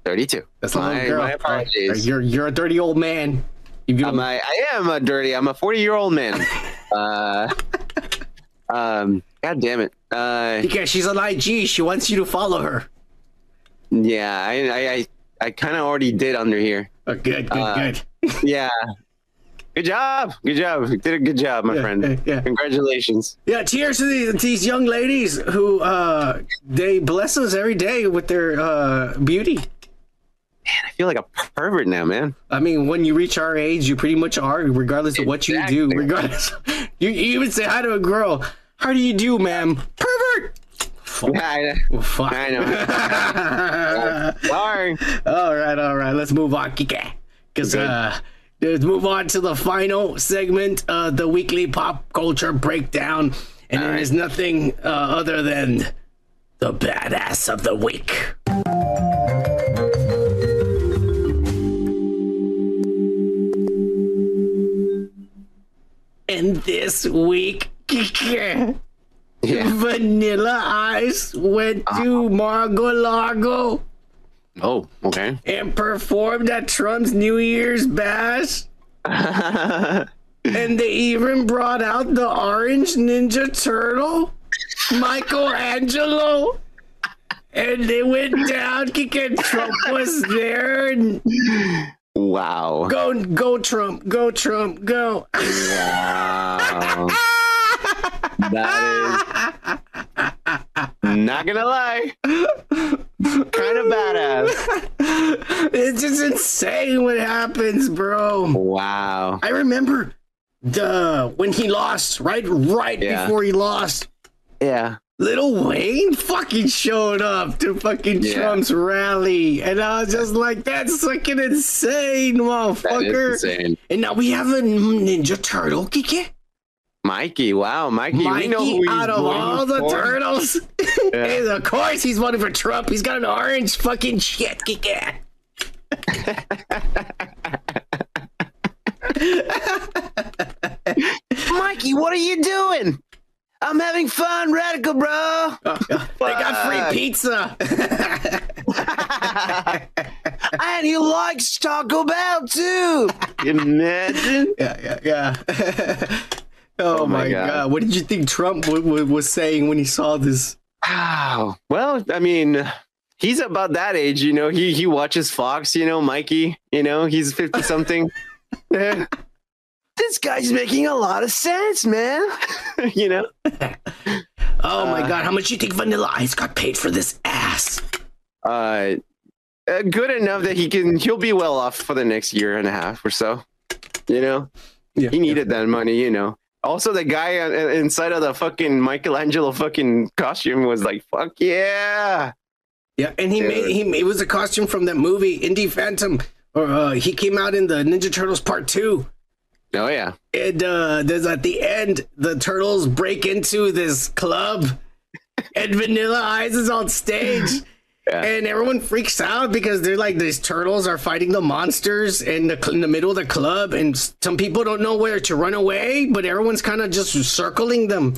Thirty-two. That's a my, little girl. My apologies. You're you're a dirty old man. You I'm a, I am a dirty. I'm a 40 year old man. uh, um, God damn it. Uh, because she's on IG, she wants you to follow her. yeah, I, I, I, I kind of already did under here. Oh, good, good, Uh, good. Yeah. Good job. Good job. You did a good job, my Yeah, friend. yeah, yeah. Congratulations. Yeah, cheers to these, these young ladies who uh they bless us every day with their uh beauty. Man, I feel like a pervert now, man. I mean, when you reach our age, you pretty much are, regardless of what you do. Regardless, you, you even say hi to a girl. How do you do, ma'am? Pervert. Yeah, I, Oh, fuck. I know. Sorry. all right, all right. Let's move on, Kike. Because uh, let's move on to the final segment of the weekly pop culture breakdown, and it is nothing uh, other than the badass of the week. And this week, Kike. Vanilla Ice went ah. to Mar-a-Lago Oh, okay. and performed at Trump's New Year's bash. and they even brought out the Orange Ninja Turtle, Michelangelo. And they went down. Kike Trump was there. And Wow. go, go, Trump. Go, Trump. Go. Wow. that is not gonna lie. kind of badass. It's just insane what happens, bro. Wow. I remember the when he lost, right? Right Yeah. before he lost. Yeah. Lil Wayne fucking showed up to fucking Yeah. Trump's rally. And I was just like, that's fucking insane, motherfucker. That is insane. And now we have a Ninja Turtle, Kike. Mikey, wow, Mikey, Mikey we know who out of all the turtles. Yeah. of course, he's voting for Trump. He's got an orange fucking shit. Yeah. Mikey, what are you doing? I'm having fun, radical bro. Oh, I got free pizza. and he likes Taco Bell too. Imagine. Yeah, yeah, yeah oh, Oh my my God. god. What did you think Trump w- w- was saying when he saw this? Wow. Well, I mean, he's about that age, you know. He he watches Fox, you know, Mikey, you know, he's 50 something. Eh, this guy's making a lot of sense, man. you know? Oh my Uh, god, how much do you think Vanilla Ice got paid for this ass? Uh, uh good enough that he can he'll be well off for the next year and a half or so. You know? Yeah. He needed that money, you know. Also, the guy inside of the fucking Michelangelo fucking costume was like, "Fuck yeah!" Yeah, and he Dude. made he it was a costume from that movie Indie Phantom. Or uh, he came out in the Ninja Turtles Part Two. Oh yeah. And uh, there's at the end, the turtles break into this club, and Vanilla Ice is on stage. And everyone freaks out because they're like these turtles are fighting the monsters in the in the middle of the club, and some people don't know where to run away, but everyone's kind of just circling them.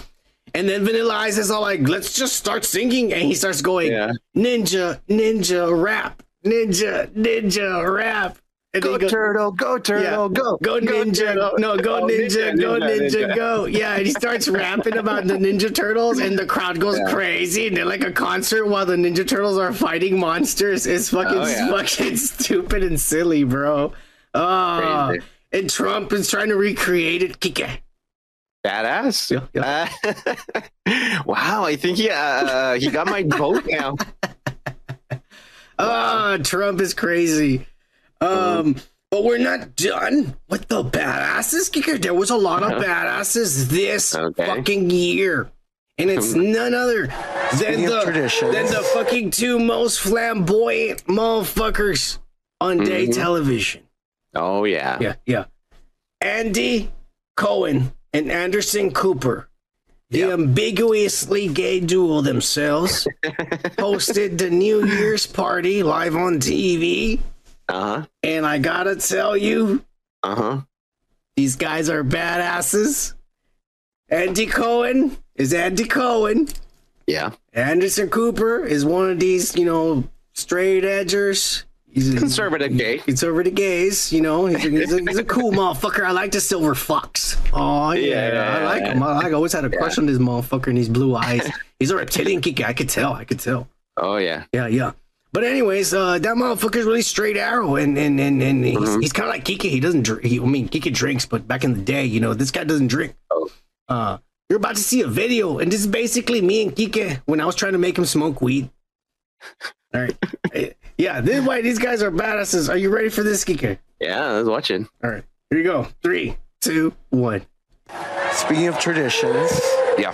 And then Vanilla Ice is all like, "Let's just start singing," and he starts going, "Ninja, ninja, rap, ninja, ninja, rap." Go go- turtle, go turtle, go, go ninja, turtle. no, go Oh, ninja, ninja, go ninja, ninja, ninja. go. Yeah, and he starts rapping about the Ninja Turtles, and the crowd goes Yeah. crazy, and they're like a concert while the Ninja Turtles are fighting monsters. It's fucking, Oh, yeah. fucking stupid and silly, bro. Oh, Crazy. and Trump is trying to recreate it. Kike. Badass. Uh, wow, I think he uh, he got my vote now. Ah, Trump is crazy. Um, but we're not done with the badasses. Kicker, there was a lot of Uh-huh. badasses this Okay. fucking year. And it's none other than the, than the fucking two most flamboyant motherfuckers on day Mhm. television. Oh yeah. Yeah, yeah. Andy Cohen and Anderson Cooper, the ambiguously gay duo themselves, hosted the New Year's party live on TV. Uh huh. And I gotta tell you, Uh huh. these guys are badasses. Andy Cohen is Andy Cohen. Yeah. Anderson Cooper is one of these, you know, straight edgers. He's a Conservative gay. conservative gays, you know. He's a, he's a, he's a cool motherfucker. I like the silver fox. Oh yeah, Yeah. I like him. I, like, I always had a crush on this motherfucker and his blue eyes. He's a reptilian kick. I could tell. I could tell. Oh yeah. Yeah, yeah. But anyways, uh, that motherfucker's really straight arrow, and and and, and he's, Mhm. he's kind of like Kike. He doesn't drink. He, I mean, Kike drinks, but back in the day, you know, this guy doesn't drink. Oh. Uh, you're about to see a video, and this is basically me and Kike when I was trying to make him smoke weed. All right. Yeah, this is why these guys are badasses. Are you ready for this, Kike? Yeah, I was watching. All right. Here you go. Three, two, one. Speaking of traditions, Yeah.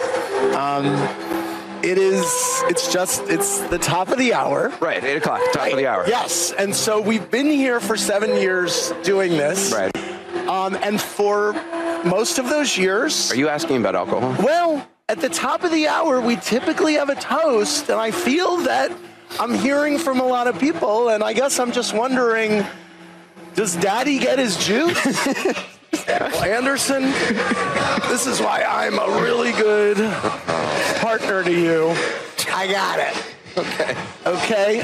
um, it is. It's just. It's the top of the hour. Right, 8 o'clock, top of the hour. Yes, and so we've been here for seven years doing this. Right. Um, and for most of those years, Are you asking about alcohol? well, at the top of the hour, we typically have a toast, and I feel that I'm hearing from a lot of people, and I guess I'm just wondering, does Daddy get his juice? Well, Anderson, this is why I'm a really good partner to you. I got it. Okay. Okay,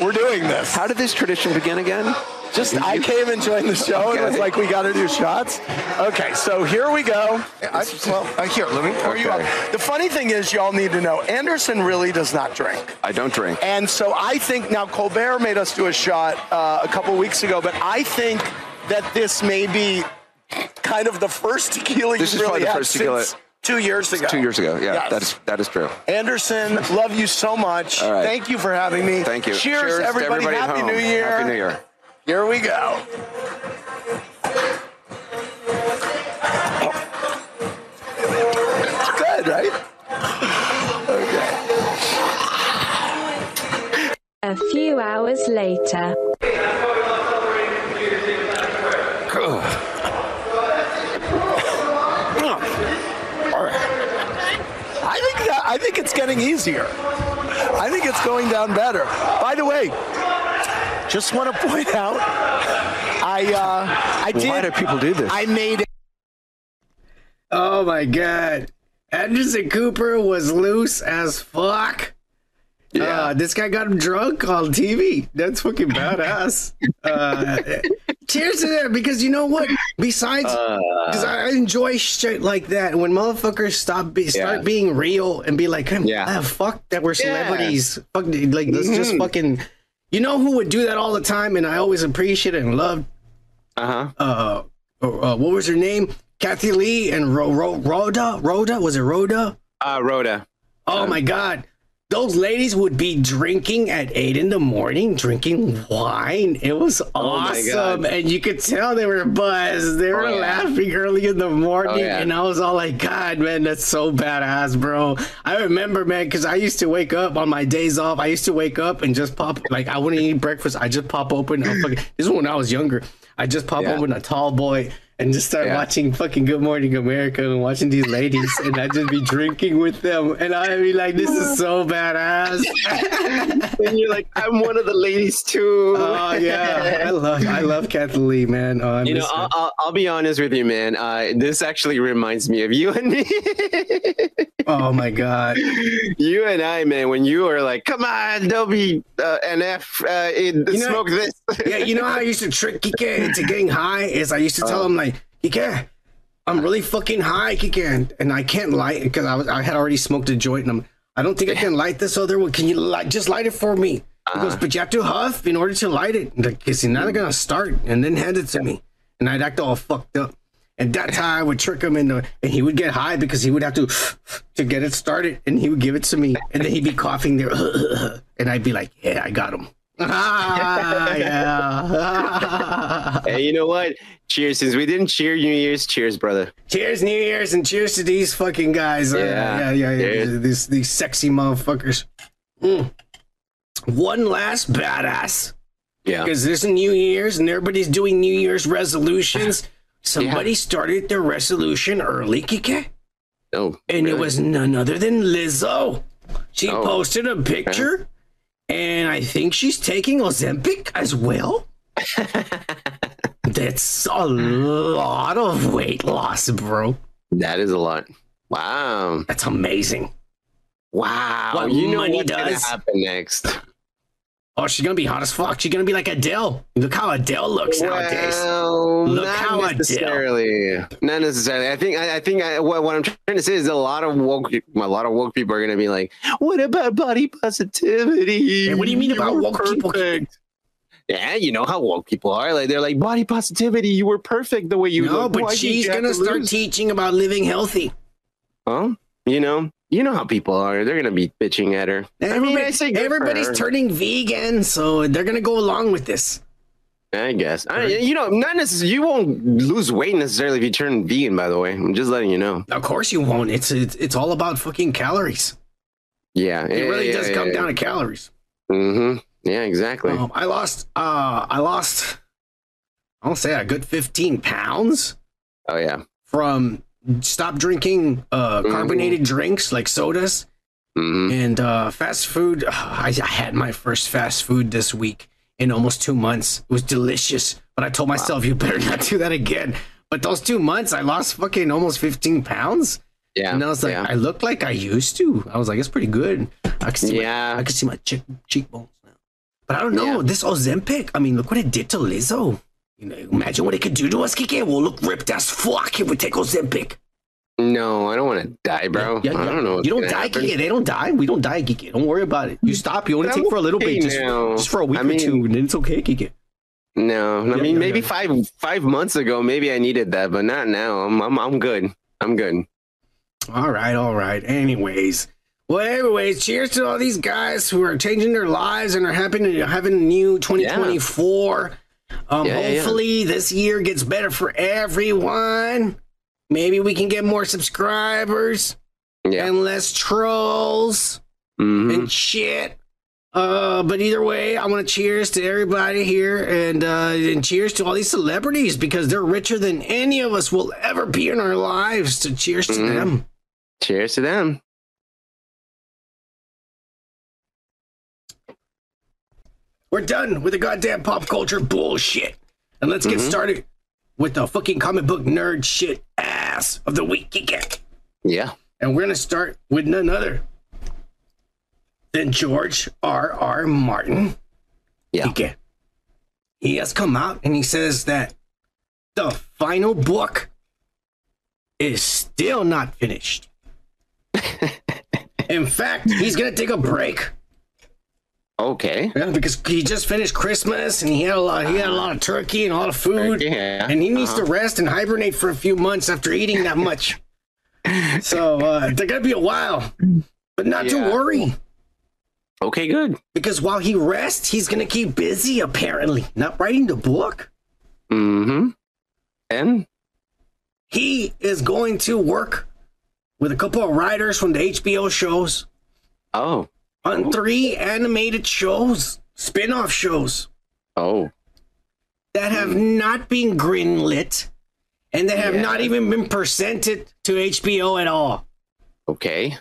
we're doing this. How did this tradition begin again? Just I came and joined the show and was like, we got to do shots. Okay, so here we go. I, well, uh, here, let me pour you up. The funny thing is, y'all need to know, Anderson really does not drink. I don't drink. And so I think now Colbert made us do a shot uh, a couple weeks ago, but I think that this may be kind of the first tequila This you is really probably the had first tequila- since two years ago. Two years ago. Yeah, Yes. that is that is true. Anderson, love you so much. All right. Thank you for having me. Thank you. Cheers, Cheers everybody. everybody at Happy home. New Year. Happy New Year. Here we go. It's good, right? Okay. A few hours later. I think that I think it's getting easier. I think it's going down better. By the way, just want to point out, I uh, I did. Why do people do this? I made. Oh, Oh my god. Anderson Cooper was loose as fuck. Yeah. Uh, this guy got him drunk on TV. That's fucking badass. Uh, cheers to that because you know what? Besides, because I enjoy shit like that. When motherfuckers stop be, start Yeah. being real and be like, "Hey, Yeah. ah, fuck that we're Yeah. celebrities. Fuck, like let's just Mhm. fucking." You know who would do that all the time, and I always appreciate it and love. Uh-huh. Uh uh, what was her name? Kathie Lee and Ro- Ro- Rhoda. Rhoda was it Rhoda? Uh, Rhoda. Oh my god. Those ladies would be drinking at eight in the morning, drinking wine. It was Oh awesome. God. And you could tell they were buzzed. They were Oh, yeah. laughing early in the morning. Oh, yeah. And I was all like, God, man, that's so badass, bro. I remember, man, because I used to wake up on my days off. I used to wake up and just pop, like, I wouldn't eat breakfast. I just pop open. fucking, this is when I was younger. I just pop Yeah. open a tall boy and just start Yeah. watching fucking Good Morning America and watching these ladies, and I'd just be drinking with them, and I'd be like, "This is so badass." and you're like, I'm one of the ladies too. Oh yeah, I love I love Kathleen Lee, man. Oh, You know. I'll, I'll, I'll be honest with you, man. Uh, this actually reminds me of you and me. oh my god, you and I, man. When you were like, "Come on, don't be uh, NF, uh, in, You know- smoke this." yeah, you know how I used to trick Kike into getting high is I used to tell him like, Kike, I'm really fucking high, Kike, and, and I can't light because I was I had already smoked a joint, and I'm I don't think I can light this other one. Can you light, just light it for me? He goes, ah. but you have to huff in order to light it. Because you're not gonna start, and then hand it to me, and I'd act all fucked up. And that's how I would trick him into, and he would get high because he would have to to get it started, and he would give it to me, and then he'd be coughing there, and I'd be like, yeah, I got him. Ah, yeah. hey, you know what? Cheers. Since we didn't cheer New Year's, cheers, brother. cheers, New Year's, and cheers to these fucking guys. Uh, Yeah. yeah, yeah, yeah. These these sexy motherfuckers. Mm. One last badass. Yeah. Because there's a New Year's and everybody's doing New Year's resolutions. Somebody started their resolution early, Kike. Oh, And it was none other than Lizzo. She Oh, posted a picture, and I think she's taking Ozempic as well. That's a lot of weight loss, bro. That is a lot. Wow. That's amazing. Wow. What you know what's gonna does? happen next? Oh, she's gonna be hot as fuck. She's gonna be like Adele. Look how Adele looks nowadays. Well, Look not how Adele. necessarily. Not necessarily. I think. I, I think. I, what, what I'm trying to say is a lot of woke. A lot of woke people are gonna be like, "What about body positivity? Hey, what do you mean about were woke people? perfect." Yeah, you know how woke people are. Like they're like body positivity. You were perfect the way you No, look. but Why she's gonna start lose?" teaching about living healthy. Huh? You know. You know how people are. They're gonna be bitching at her. I mean, I say everybody's her. turning vegan, so they're gonna go along with this. I guess. I, you know, not necessarily. You won't lose weight necessarily if you turn vegan. By the way, I'm just letting you know. Of course you won't. It's it's, it's all about fucking calories. Yeah, It really does come down to calories. Mm-hmm. Yeah, exactly. Um, I lost. Uh, I lost. I'll say a good fifteen pounds oh yeah. from stop drinking uh, carbonated drinks like sodas Mm-hmm. and uh, fast food. I, I had my first fast food this week in almost two months. It was delicious, but I told myself you better not do that again. But those two months, I lost fucking almost fifteen pounds. Yeah. And I was like, yeah. I look like I used to. I was like, it's pretty good. I can see Yeah. my, I can see my cheek, cheekbones now. But I don't know. This Ozempic, I mean, look what it did to Lizzo. You know, imagine what it could do to us, Kike. We'll look ripped as fuck if we take Ozempic. no, I don't want to die, bro. Yeah, I yeah. don't know. You don't die, happen. Kike. They don't die. We don't die, Kike. Don't worry about it. You stop. You only take I'm for a little okay bit, just, just for a week I or mean- two, and then it's okay, Kike. No, I Yeah, mean maybe five five months ago, maybe I needed that, but not now. I'm I'm I'm good. I'm good. All right, all right. Anyways, well, anyways, cheers to all these guys who are changing their lives and are having having a new 2024. Um, Yeah, yeah, yeah. hopefully this year gets better for everyone. Maybe we can get more subscribers Yeah. and less trolls Mhm. and shit. Uh, but either way, I want to cheers to everybody here and uh, and cheers to all these celebrities because they're richer than any of us will ever be in our lives. So cheers to Mhm. them. Cheers to them. We're done with the goddamn pop culture bullshit. And let's get Mhm. started with the fucking comic book nerd shit ass of the week, Kike. Yeah. And we're gonna start with none other than George R. R. Martin. Yeah. He has come out and he says that the final book is still not finished. In fact, he's gonna take a break. Okay. Yeah, because he just finished Christmas and he had a lot. He had a lot of turkey and a lot of food, Yeah. and he needs to Uh-huh. rest and hibernate for a few months after eating that much. so uh, they're gonna be a while, but not to worry Okay, good. because while he rests, he's gonna keep busy. Apparently, not writing the book. Mm-hmm. And He is going to work with a couple of writers from the HBO shows oh, on three animated shows, spin-off shows. oh, that have not been greenlit and that have Yeah. not even been presented to HBO at all. okay.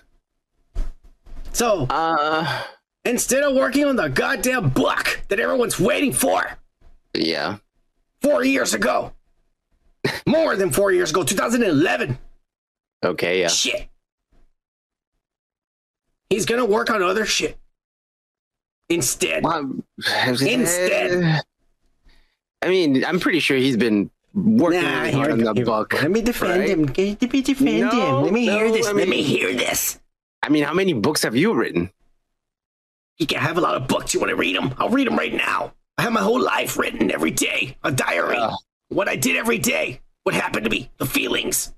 So Uh, instead of working on the goddamn book that everyone's waiting for yeah. four years ago, more than four years ago, 2011, Okay, yeah. shit. He's gonna work on other shit instead. Instead. I mean, I'm pretty sure he's been working Nah, really hard on the here we go. book. Let me defend right? him. Let me defend No, him. Let me hear this. I Let me mean- hear this. I mean, how many books have you written? You can have a lot of books. You want to read them? I'll read them right now. I have my whole life written every day, a diary. Ugh. What I did every day, what happened to me, the feelings.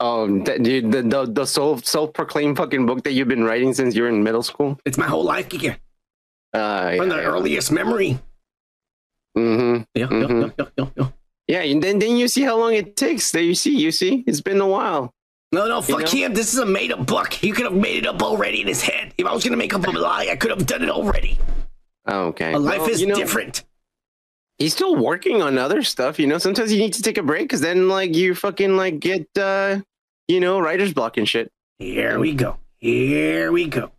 Oh, that, dude, the the, the self self proclaimed fucking book that you've been writing since you were in middle school. It's my whole life, Kike. Uh, From yeah, the earliest memory. Mm-hmm. Yeah, Mhm. yeah, yeah, yeah, yeah. Yeah, and then then you see how long it takes. There you see, you see, it's been a while. No, no, fuck know? him. This is a made up book. He could have made it up already in his head. If I was going to make up a lie, I could have done it already. Oh, okay. A life Well, is you know, different. He's still working on other stuff. You know, sometimes you need to take a break because then like you fucking like get uh, you know, writer's block and shit. Here we go. Here we go.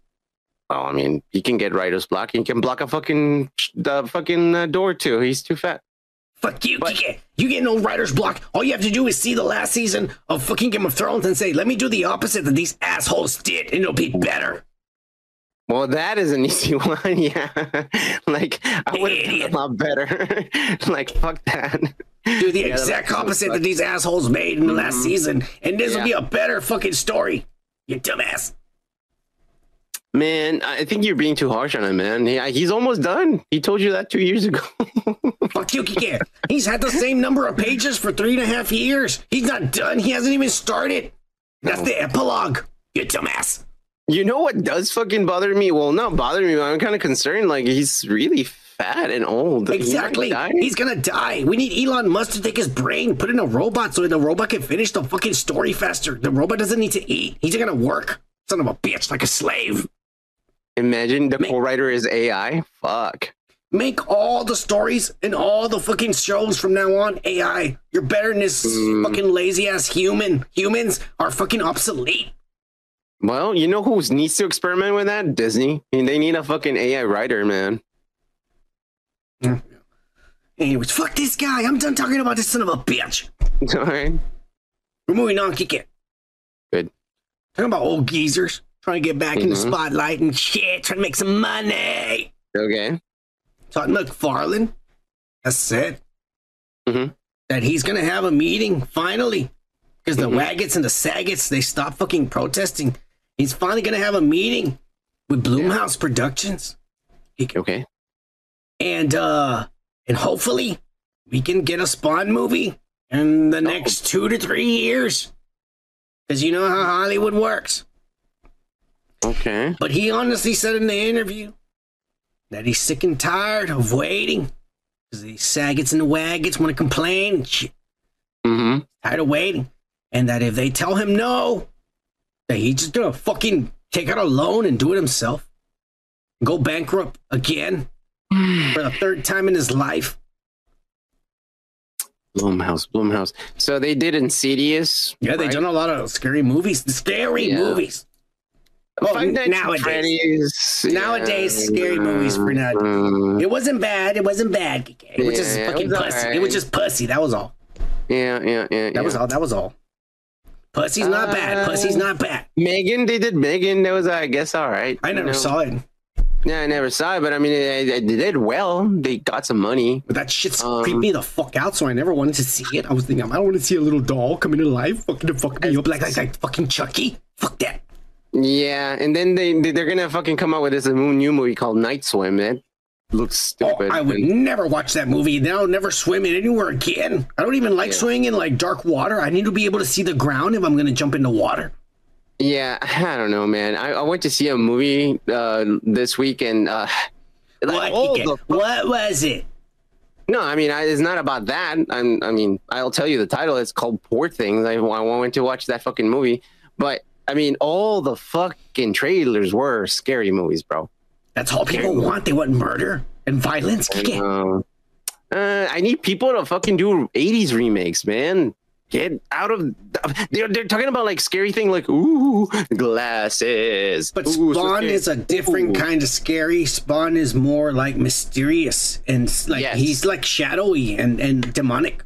Well, I mean, he can get writer's block. He can block a fucking the fucking uh, door too. He's too fat. Fuck you, Kike. You get no writer's block. All you have to do is see the last season of fucking Game of Thrones and say, let me do the opposite that these assholes did, and it'll be better. Well, that is an easy one. yeah, like I would have done a lot better. like fuck that. Do the Yeah, exact opposite that these assholes made in the last Mhm. season, and this will be a better fucking story. You dumbass. Man, I think you're being too harsh on him, man. He, he's almost done. He told you that two years ago. Fuck you, Kike. He's had the same number of pages for three and a half years. He's not done. He hasn't even started. That's the epilogue. You dumbass. You know what does fucking bother me? Well, not bother me, but I'm kind of concerned. Like he's really fat and old. Exactly. He's gonna die. We need Elon Musk to take his brain, put in a robot so the robot can finish the fucking story faster. The robot doesn't need to eat. He's gonna work. Son of a bitch, like a slave. Imagine the co-writer is AI. Fuck. Make all the stories and all the fucking shows from now on AI. You're better than this Mm. fucking lazy ass human. Humans are fucking obsolete. Well, you know who needs to experiment with that? Disney. I mean, they need a fucking AI writer, man. Anyways, fuck this guy. I'm done talking about this son of a bitch. All right. We're moving on, kick it. Good. Talking about old geezers trying to get back in the Mhm. spotlight and shit, trying to make some money. Okay. Todd McFarlane has said Mhm. that he's gonna have a meeting finally because the Mhm. Waggets and the Saggets they stopped fucking protesting. He's finally gonna have a meeting with Blumhouse Productions, Okay. and uh, and hopefully we can get a Spawn movie in the next two to three years. Because you know how Hollywood works. Okay. But he honestly said in the interview that he's sick and tired of waiting. Because the Saggets and the Waggets want to complain. Mm-hmm. Tired of waiting. And that if they tell him no, that he's just gonna fucking take out a loan and do it himself. Go bankrupt again for the third time in his life. Blumhouse, Blumhouse. So they did Insidious. Yeah, they've done a lot of scary movies. Scary Yeah. movies. Well, Five Nights at nowadays. Freddy's, Nowadays, yeah, scary movies for now. mm, It wasn't bad. It wasn't bad. It was just Yeah, it fucking was pussy. alright. It was just pussy. That was all. Yeah, yeah, yeah. That was all. That was all. Pussy's not bad. Pussy's not bad. Megan, they did Megan. That was, I guess, all right. I never You know? saw it. Yeah, I never saw it, but I mean, they, they did well. They got some money. But that shit's Um, creeped me the fuck out, so I never wanted to see it. I was thinking, I don't want to see a little doll coming to life, fucking to fuck me up like, like, like fucking Chucky. Fuck that. Yeah, and then they, they they're gonna fucking come out with this new movie called Night Swim. That looks stupid. Oh, I would And- never watch that movie. Now I'll never swim in anywhere again. I don't even like Yeah. swimming in like dark water. I need to be able to see the ground if I'm gonna jump into water. yeah, I don't know, man. I, I went to see a movie uh, this week, and uh, like, What, what was it? no, I mean, I, it's not about that. I'm, I mean, I'll tell you the title. It's called Poor Things. I, I went to watch that fucking movie, but I mean, all the fucking trailers were scary movies, bro. That's all people want. They want murder and violence. Ike. Uh, uh, I need people to fucking do 80s remakes, man. Get out of. They're, they're talking about like scary thing, like, ooh, glasses. But Ooh, Spawn scary. is a different Ooh. kind of scary. Spawn is more like mysterious and like Yes. he's like shadowy and, and demonic.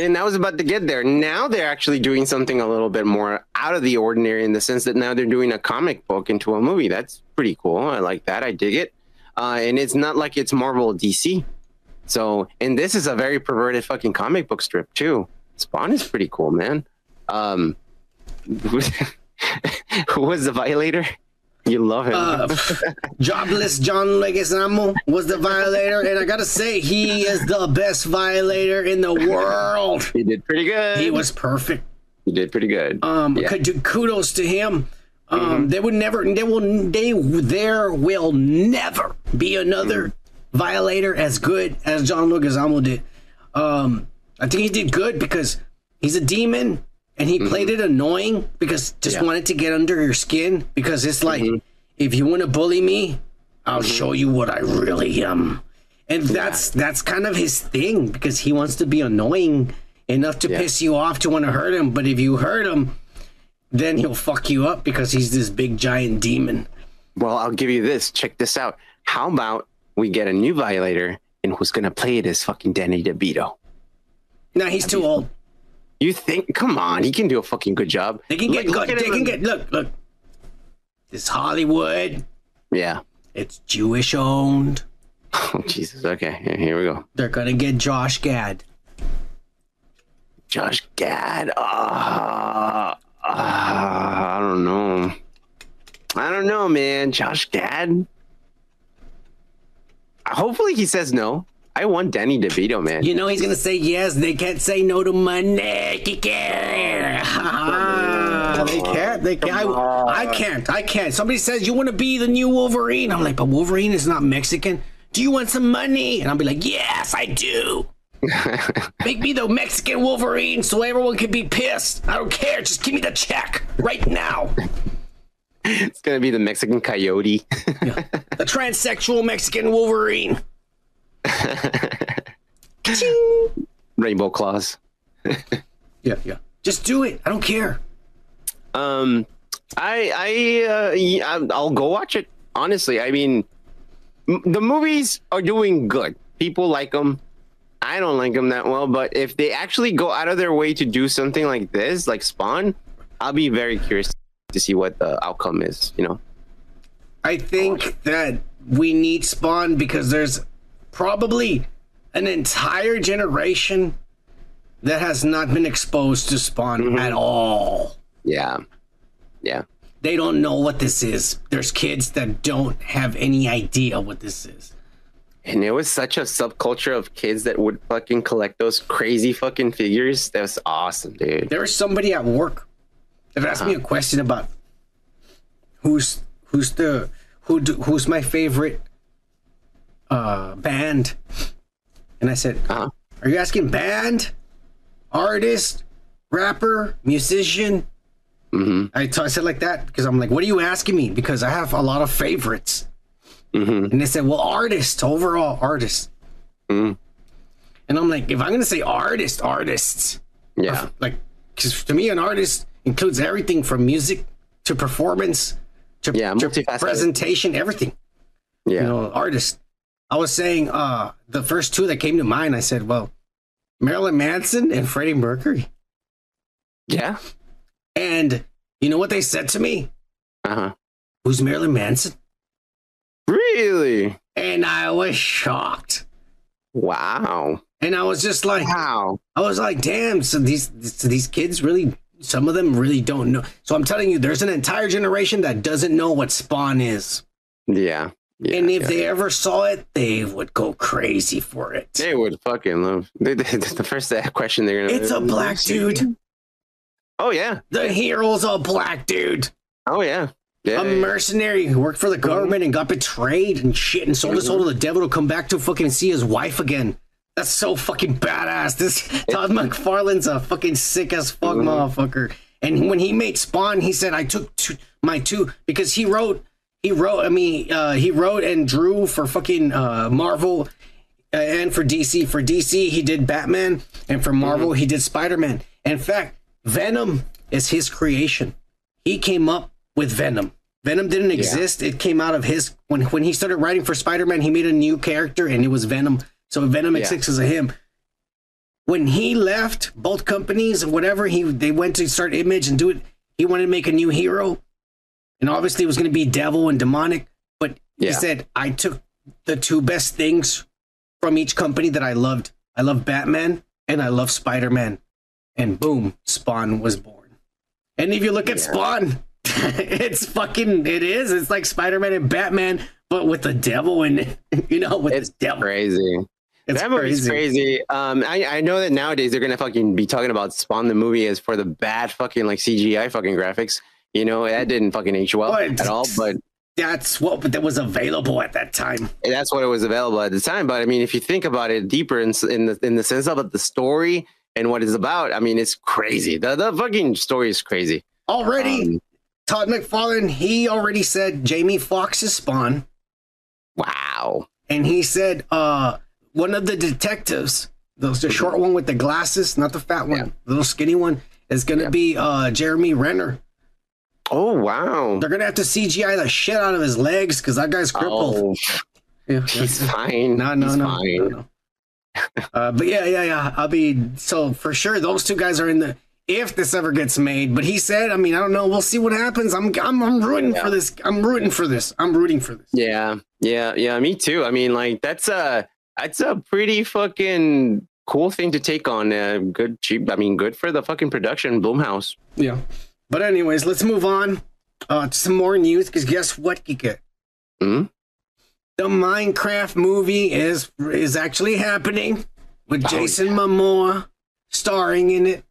And I was about to get there. Now they're actually doing something a little bit more out of the ordinary in the sense that now they're doing a comic book into a movie. That's pretty cool. I like that. I dig it. Uh, and it's not like it's Marvel DC. So, and this is a very perverted fucking comic book strip too. Spawn is pretty cool, man. Um, who was the violator? You love him. Uh, jobless John Leguizamo was the violator, and I gotta say, he is the best violator in the world. he did pretty good. He was perfect. He did pretty good. Um, Yeah. kudos to him. Um, There would never, they will, they, there will never be another violator as good as John Leguizamo did. Um, I think he did good because he's a demon and he played mm-hmm. it annoying because just Yeah. wanted to get under your skin because it's like mm-hmm. if you want to bully me, I'll mm-hmm. show you what I really am. And that's that's kind of his thing because he wants to be annoying enough to Yeah. piss you off to want to hurt him. But if you hurt him, then he'll fuck you up because he's this big giant demon. Well, I'll give you this. Check this out. How about we get a new violator and who's gonna play it is fucking Danny DeVito? no he's too old. You think? Come on, he can do a fucking good job. They can get Look- look good. at They can get look look. This Hollywood. Yeah. It's Jewish owned. Oh Jesus. Okay. Here- Here we go. They're gonna get Josh Gad. Josh Gad. Ah, ah, I don't know. I don't know, man. Josh Gad. Hopefully he says no. I want Danny DeVito, man. You know he's gonna say yes. They can't say no to money. He can't. They can't. They can't. I, I can't. I can't. Somebody says you want to be the new Wolverine. I'm like, but Wolverine is not Mexican. Do you want some money? And I'll be like, yes, I do. Make me the Mexican Wolverine so everyone can be pissed. I don't care. Just give me the check right now. It's gonna be the Mexican Coyote. The transsexual Mexican Wolverine. Rainbow Claws. Yeah, yeah. Just do it. I don't care. Um, I I uh, I'll go watch it. Honestly, I mean, m- the movies are doing good. People like them. I don't like them that well, but if they actually go out of their way to do something like this, like Spawn, I'll be very curious to see what the outcome is. You know. I think that we need Spawn because there's probably an entire generation that has not been exposed to Spawn mm-hmm. at all. Yeah. Yeah. They don't know what this is. There's kids that don't have any idea what this is. And it was such a subculture of kids that would fucking collect those crazy fucking figures. That was awesome, dude. There was somebody at work that asked me a uh-huh. question about who's who's the who do, who's my favorite uh band, and I said, Uh-huh. "Are you asking band, artist, rapper, musician?" Mm-hmm. I, t- I said like that because I'm like, "What are you asking me?" Because I have a lot of favorites, Mm-hmm. and they said, "Well, artist, overall artist." Mm. And I'm like, if I'm gonna say artist, artists, Yeah. like, because to me, an artist includes everything from music to performance to, Yeah, to presentation, everything. Yeah. You know, artist. I was saying, uh, the first two that came to mind, I said, well, Marilyn Manson and Freddie Mercury. Yeah. And you know what they said to me? Uh huh. Who's Marilyn Manson? Really? And I was shocked. Wow. And I was just like, wow. I was like, damn. So these so these kids really, some of them really don't know. So I'm telling you, there's an entire generation that doesn't know what Spawn is. Yeah. Yeah and if yeah. they ever saw it, they would go crazy for it. They would fucking love. They, they, the first question they're gonna. It's a black dude. Oh yeah. The hero's a black dude. Oh yeah. Yeah. a mercenary who worked for the government and got betrayed and shit and sold his soul to the devil to come back to fucking see his wife again. That's so fucking badass. This Todd McFarlane's a fucking sick as fuck mm-hmm. motherfucker. And when he made Spawn, he said, "I took two, my two because he wrote, he wrote. I mean, uh, he wrote and drew for fucking uh, Marvel uh, and for DC. For DC, he did Batman, and for Marvel, he did Spider Man. In fact, Venom is his creation. He came up with Venom. Venom didn't exist. It came out of his when when he started writing for Spider Man. He made a new character, and it was Venom. So Venom Yeah. exists as a him. When he left both companies, whatever he they went to start Image and do it. He wanted to make a new hero, and obviously it was going to be devil and demonic. But he said, "I took the two best things from each company that I loved. I love Batman and I love Spider Man, and boom, Spawn was born. And if you look at Spawn, it's fucking it is. It's like Spider Man and Batman, but with the devil and. You know, with It's the devil. crazy. It's that movie's crazy. crazy. Um, I, I know that nowadays they're gonna fucking be talking about Spawn the movie as for the bad fucking like CGI fucking graphics. You know that didn't fucking age well But- at all. But That's what that was available at that time. that's what it was available at the time. But I mean, if you think about it deeper in, in the in the sense of the story and what it's about, I mean, it's crazy. The the fucking story is crazy. Already, Um, Todd McFarlane, he already said Jamie Foxx's Spawn. Wow. And he said uh one of the detectives, the, the short one with the glasses, not the fat one, the little skinny one, is gonna be uh Jeremy Renner. Oh wow. They're gonna have to CGI the shit out of his legs because that guy's crippled. Oh, yeah, he's fine. No, no, He's no, fine. no. Uh, but yeah, yeah, yeah. I'll be so for sure, those two guys are in the. If this ever gets made, but he said, I mean, I don't know. We'll see what happens. I'm, I'm, I'm rooting for this. I'm rooting for this. I'm rooting for this. Yeah, yeah, yeah. Me too. I mean, like that's a that's a pretty fucking cool thing to take on. Uh, good, cheap. I mean, good for the fucking production, Blumhouse. Yeah. But anyways, let's move on uh, to some more news. Because guess what, Kike? Hmm? The Minecraft movie is is actually happening with Oh, Jason Momoa starring in it.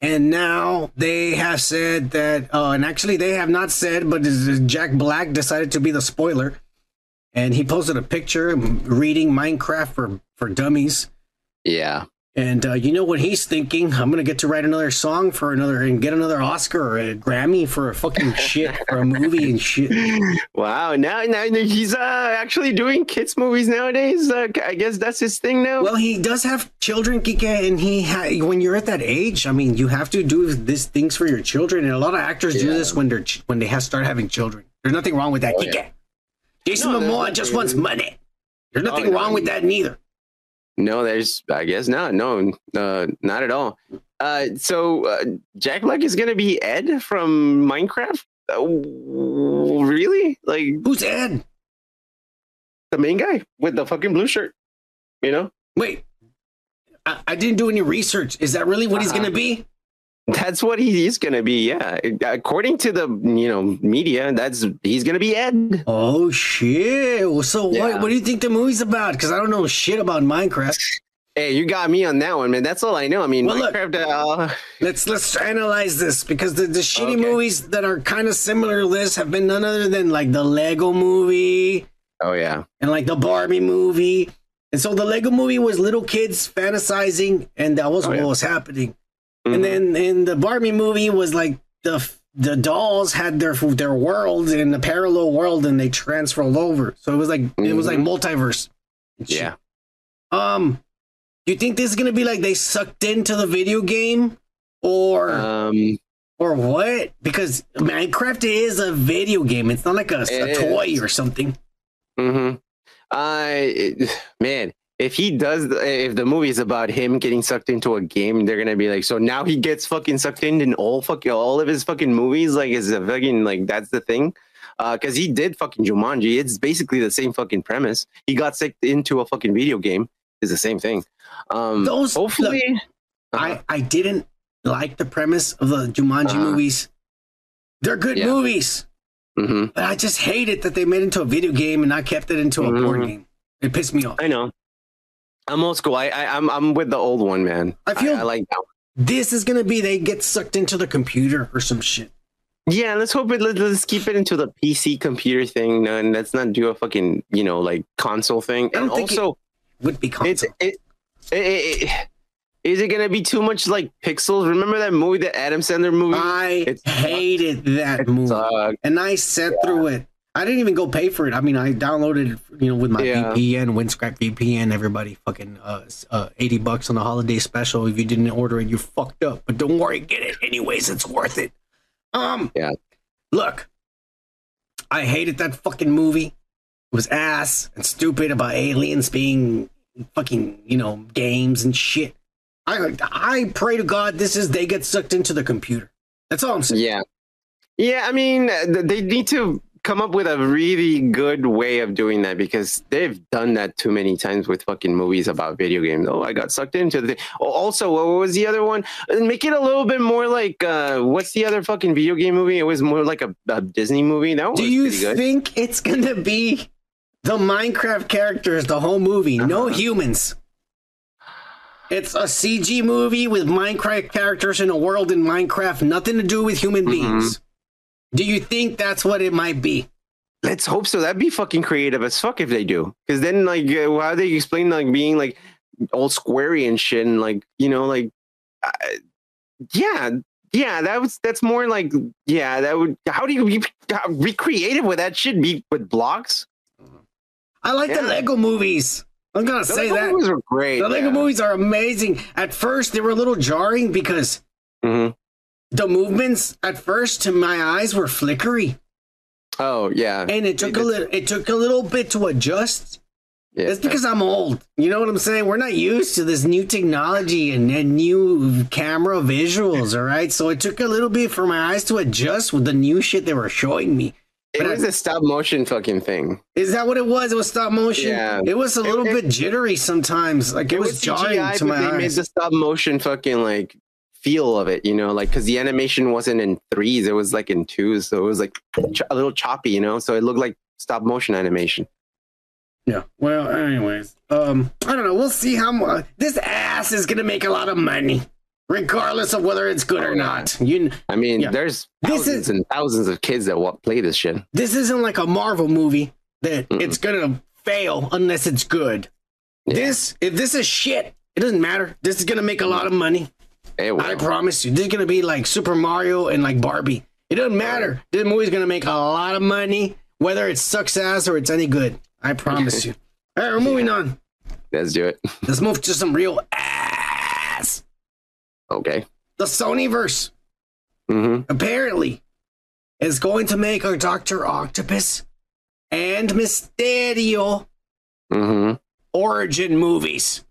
And now they have said that, uh, and actually they have not said, but Jack Black decided to be the spoiler, and he posted a picture reading Minecraft for for Dummies. Yeah. And uh, you know what he's thinking? I'm gonna get to write another song for another and get another Oscar or a Grammy for a fucking shit for a movie and shit. Wow. Now, now he's uh, actually doing kids movies nowadays. Uh, I guess that's his thing now. Well, he does have children, Kike, and he ha- when you're at that age, I mean, you have to do these things for your children, and a lot of actors do this when they're ch- when they have start having children. There's nothing wrong with that, Oh, Kike. yeah. Jason No, Momoa just wants money. There's nothing Oh, no, wrong with that neither. No, there's. I guess not. No, uh, not at all. Uh, so uh, Jack Black is gonna be Ed from Minecraft. Uh, really? Like who's Ed? The main guy with the fucking blue shirt. You know. Wait, I, I didn't do any research. Is that really what he's Uh-huh. gonna be? That's what he is gonna be. Yeah, according to the you know media, that's he's gonna be Ed. Oh shit! Well, so Yeah. what? What do you think the movie's about? Because I don't know shit about Minecraft. Hey, you got me on that one, man. That's all I know. I mean, Well, look. Minecraft. Uh, Let's let's analyze this because the, the shitty Okay. movies that are kind of similar to this have been none other than like the Lego movie oh yeah. and like the Barbie movie. And so the Lego movie was little kids fantasizing, and that was Oh, what yeah. was happening. Mhm. And then in the Barbie movie was like the the dolls had their their worlds in a parallel world, and they transferred over. So it was like it was like multiverse. Yeah. Um, do you think this is gonna be like they sucked into the video game, or Um. or what? Because Minecraft is a video game. It's not like a, a toy or something. Mm-hmm. Uh, it- man, if he does, if the movie is about him getting sucked into a game, they're gonna be like, so now he gets fucking sucked in in all fucking all of his fucking movies. Like, is a fucking like that's the thing. Uh Because he did fucking Jumanji. It's basically the same fucking premise. He got sucked into a fucking video game. It's the same thing. Um, Those hopefully, look, I I didn't like the premise of the Jumanji Uh-huh. movies. They're good Yeah. movies, hmm but I just hate it that they made it into a video game and not kept it into a board Mhm. game. It pissed me off. I know. I'm old school. I, I I'm I'm with the old one, man. I feel- I, like that. one. This is gonna be they get sucked into the computer or some shit. Yeah, let's hope it. Let, let's keep it into the PC computer thing, no, and let's not do a fucking you know like console thing. I don't And think it also, Would be it's console. it, it, it, it- is it gonna be too much like pixels? Remember that movie, the Adam Sandler movie? I hated that movie, and I sat through it. I didn't even go pay for it. I mean, I downloaded you know, with my Yeah. VPN, Windscribe VPN. Everybody, fucking uh, uh, eighty bucks on the holiday special. If you didn't order it, you fucked up. But don't worry, get it anyways. It's worth it. Um, Yeah. Look, I hated that fucking movie. It was ass and stupid about aliens being fucking, you know, games and shit. I I pray to God this is they get sucked into the computer. That's all I'm saying. Yeah, yeah. I mean, they need to come up with a really good way of doing that because they've done that too many times with fucking movies about video games. Oh, I got sucked into the. Oh, Also, what was the other one? Uh, Make it a little bit more like uh, what's the other fucking video game movie? It was more like a, a Disney movie. That one Do you think it's gonna be the Minecraft characters the whole movie? No Uh-huh. humans. It's a CG movie with Minecraft characters in a world in Minecraft, nothing to do with human Mm-hmm. beings. Do you think that's what it might be? Let's hope so. That'd be fucking creative as fuck if they do. Because then, like, uh, how they explain like being like all squarey and shit, and like you know, like, uh, yeah, yeah, that was that's more like, yeah, that would. How do you be, how- be creative with that shit? Be with blocks. I like the Lego movies. I'm gonna The say Lego that. movies were great. the Lego yeah. movies are amazing. At first, they were a little jarring because Mhm. The movements at first to my eyes were flickery, Oh yeah, and it took a little. It took a little bit to adjust. Yeah. It's because I'm old. You know what I'm saying? We're not used to this new technology and, and new camera visuals, all right? So it took a little bit for my eyes to adjust with the new shit they were showing me. it was I- a stop motion fucking thing. Is that what it was? It was stop motion? Yeah. It was a little it- bit jittery sometimes. Like it, was, jarring CGI, to but my they made the stop motion fucking like feel of it, you know, like because the animation wasn't in threes, it was like in twos, so it was like ch- a little choppy, you know, so it looked like stop motion animation. Yeah. Well, anyways, um, I don't know. We'll see how much this ass is gonna make a lot of money, regardless of whether it's good or not. You, I mean, Yeah. there's This thousands is- and thousands of kids that wa- play this shit. this isn't like a Marvel movie that Mm-mm. it's gonna fail unless it's good. Yeah. This, if this is shit, it doesn't matter. This is gonna make a lot of money. It. I promise you. This is gonna be like Super Mario and like Barbie. It doesn't matter. This movie's gonna make a lot of money, whether it sucks ass or it's any good. I promise you. All right, we're moving on. Let's do it. Let's move to some real ass. Okay. The Sonyverse hmm apparently is going to make a Doctor Octopus and Mysterio hmm origin movies.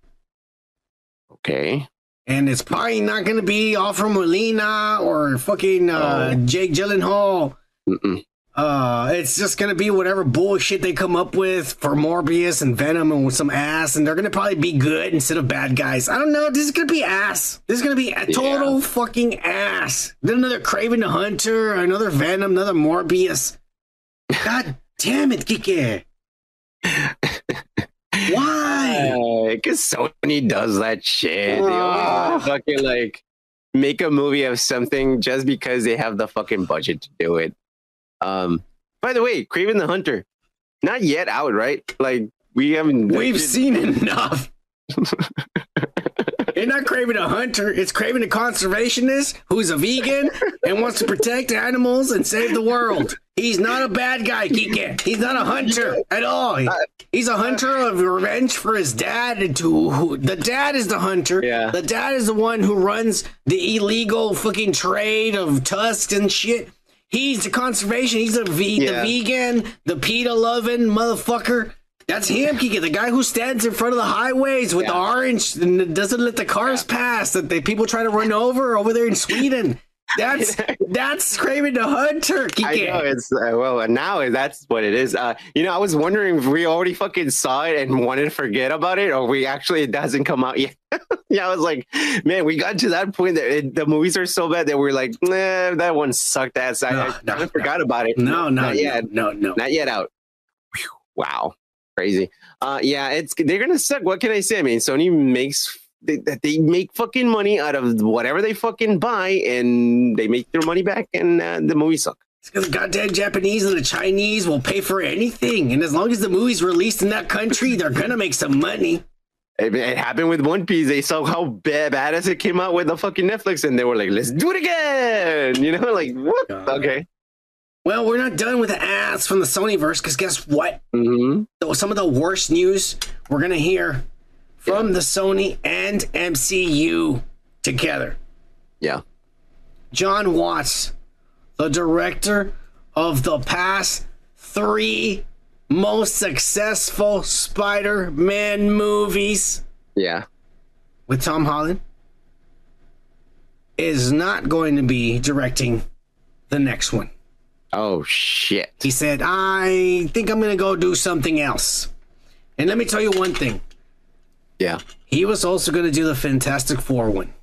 Okay. And it's probably not going to be Alfred Molina or fucking uh, Oh. Jake Gyllenhaal. Mm-mm. Uh, it's just gonna be whatever bullshit they come up with for Morbius and Venom and with some ass, and they're gonna probably be good instead of bad guys. I don't know. This is gonna be ass. This is gonna be a total fucking ass. Then another Kraven the Hunter, another Venom, another Morbius. God damn it, Kike. Why? Because Sony does that shit. They Ah. fucking like make a movie of something just because they have the fucking budget to do it. Um. By the way, Kraven the Hunter, not yet out, right? Like we haven't. We've seen enough. It's not craving a hunter. It's craving a conservationist who's a vegan and wants to protect animals and save the world. He's not a bad guy, Kike. He's not a hunter at all. He's a hunter of revenge for his dad. And to who, the dad is the hunter. Yeah. The dad is the one who runs the illegal fucking trade of tusks and shit. He's the conservation. He's a ve- Yeah. the vegan, the PETA loving motherfucker. That's him, Kiki, the guy who stands in front of the highways with the orange and doesn't let the cars pass that they people try to run over over there in Sweden. That's that's Kraven the Hunter, I Kiki. know it's uh, well now that's what it is. Uh, you know, I was wondering if we already fucking saw it and wanted to forget about it, or we actually it doesn't come out yet. yeah, I was like, man, we got to that point that it, the movies are so bad that we're like, nah, that one sucked ass. I, I, I forgot about it. No, no, not yet. no, no, not yet out. Wow, crazy. Uh, yeah, it's they're gonna suck. What can I say? I mean, Sony makes they, they make fucking money out of whatever they fucking buy, and they make their money back, and uh, the movies suck. It's because the goddamn Japanese and the Chinese will pay for anything, and as long as the movie's released in that country, they're gonna make some money. It, it happened with One Piece. They saw how bad, badass it came out with the fucking Netflix, and they were like, "Let's do it again." You know, like what? Okay. Well, we're not done with the ads from the Sonyverse because guess what? Mm-hmm. Some of the worst news we're gonna hear from the Sony and MCU together. Yeah. Jon Watts, the director of the past three most successful Spider-Man movies Yeah. with Tom Holland, is not going to be directing the next one. Oh shit. He said, I think I'm gonna go do something else. And let me tell you one thing. Yeah. He was also gonna do the Fantastic Four one.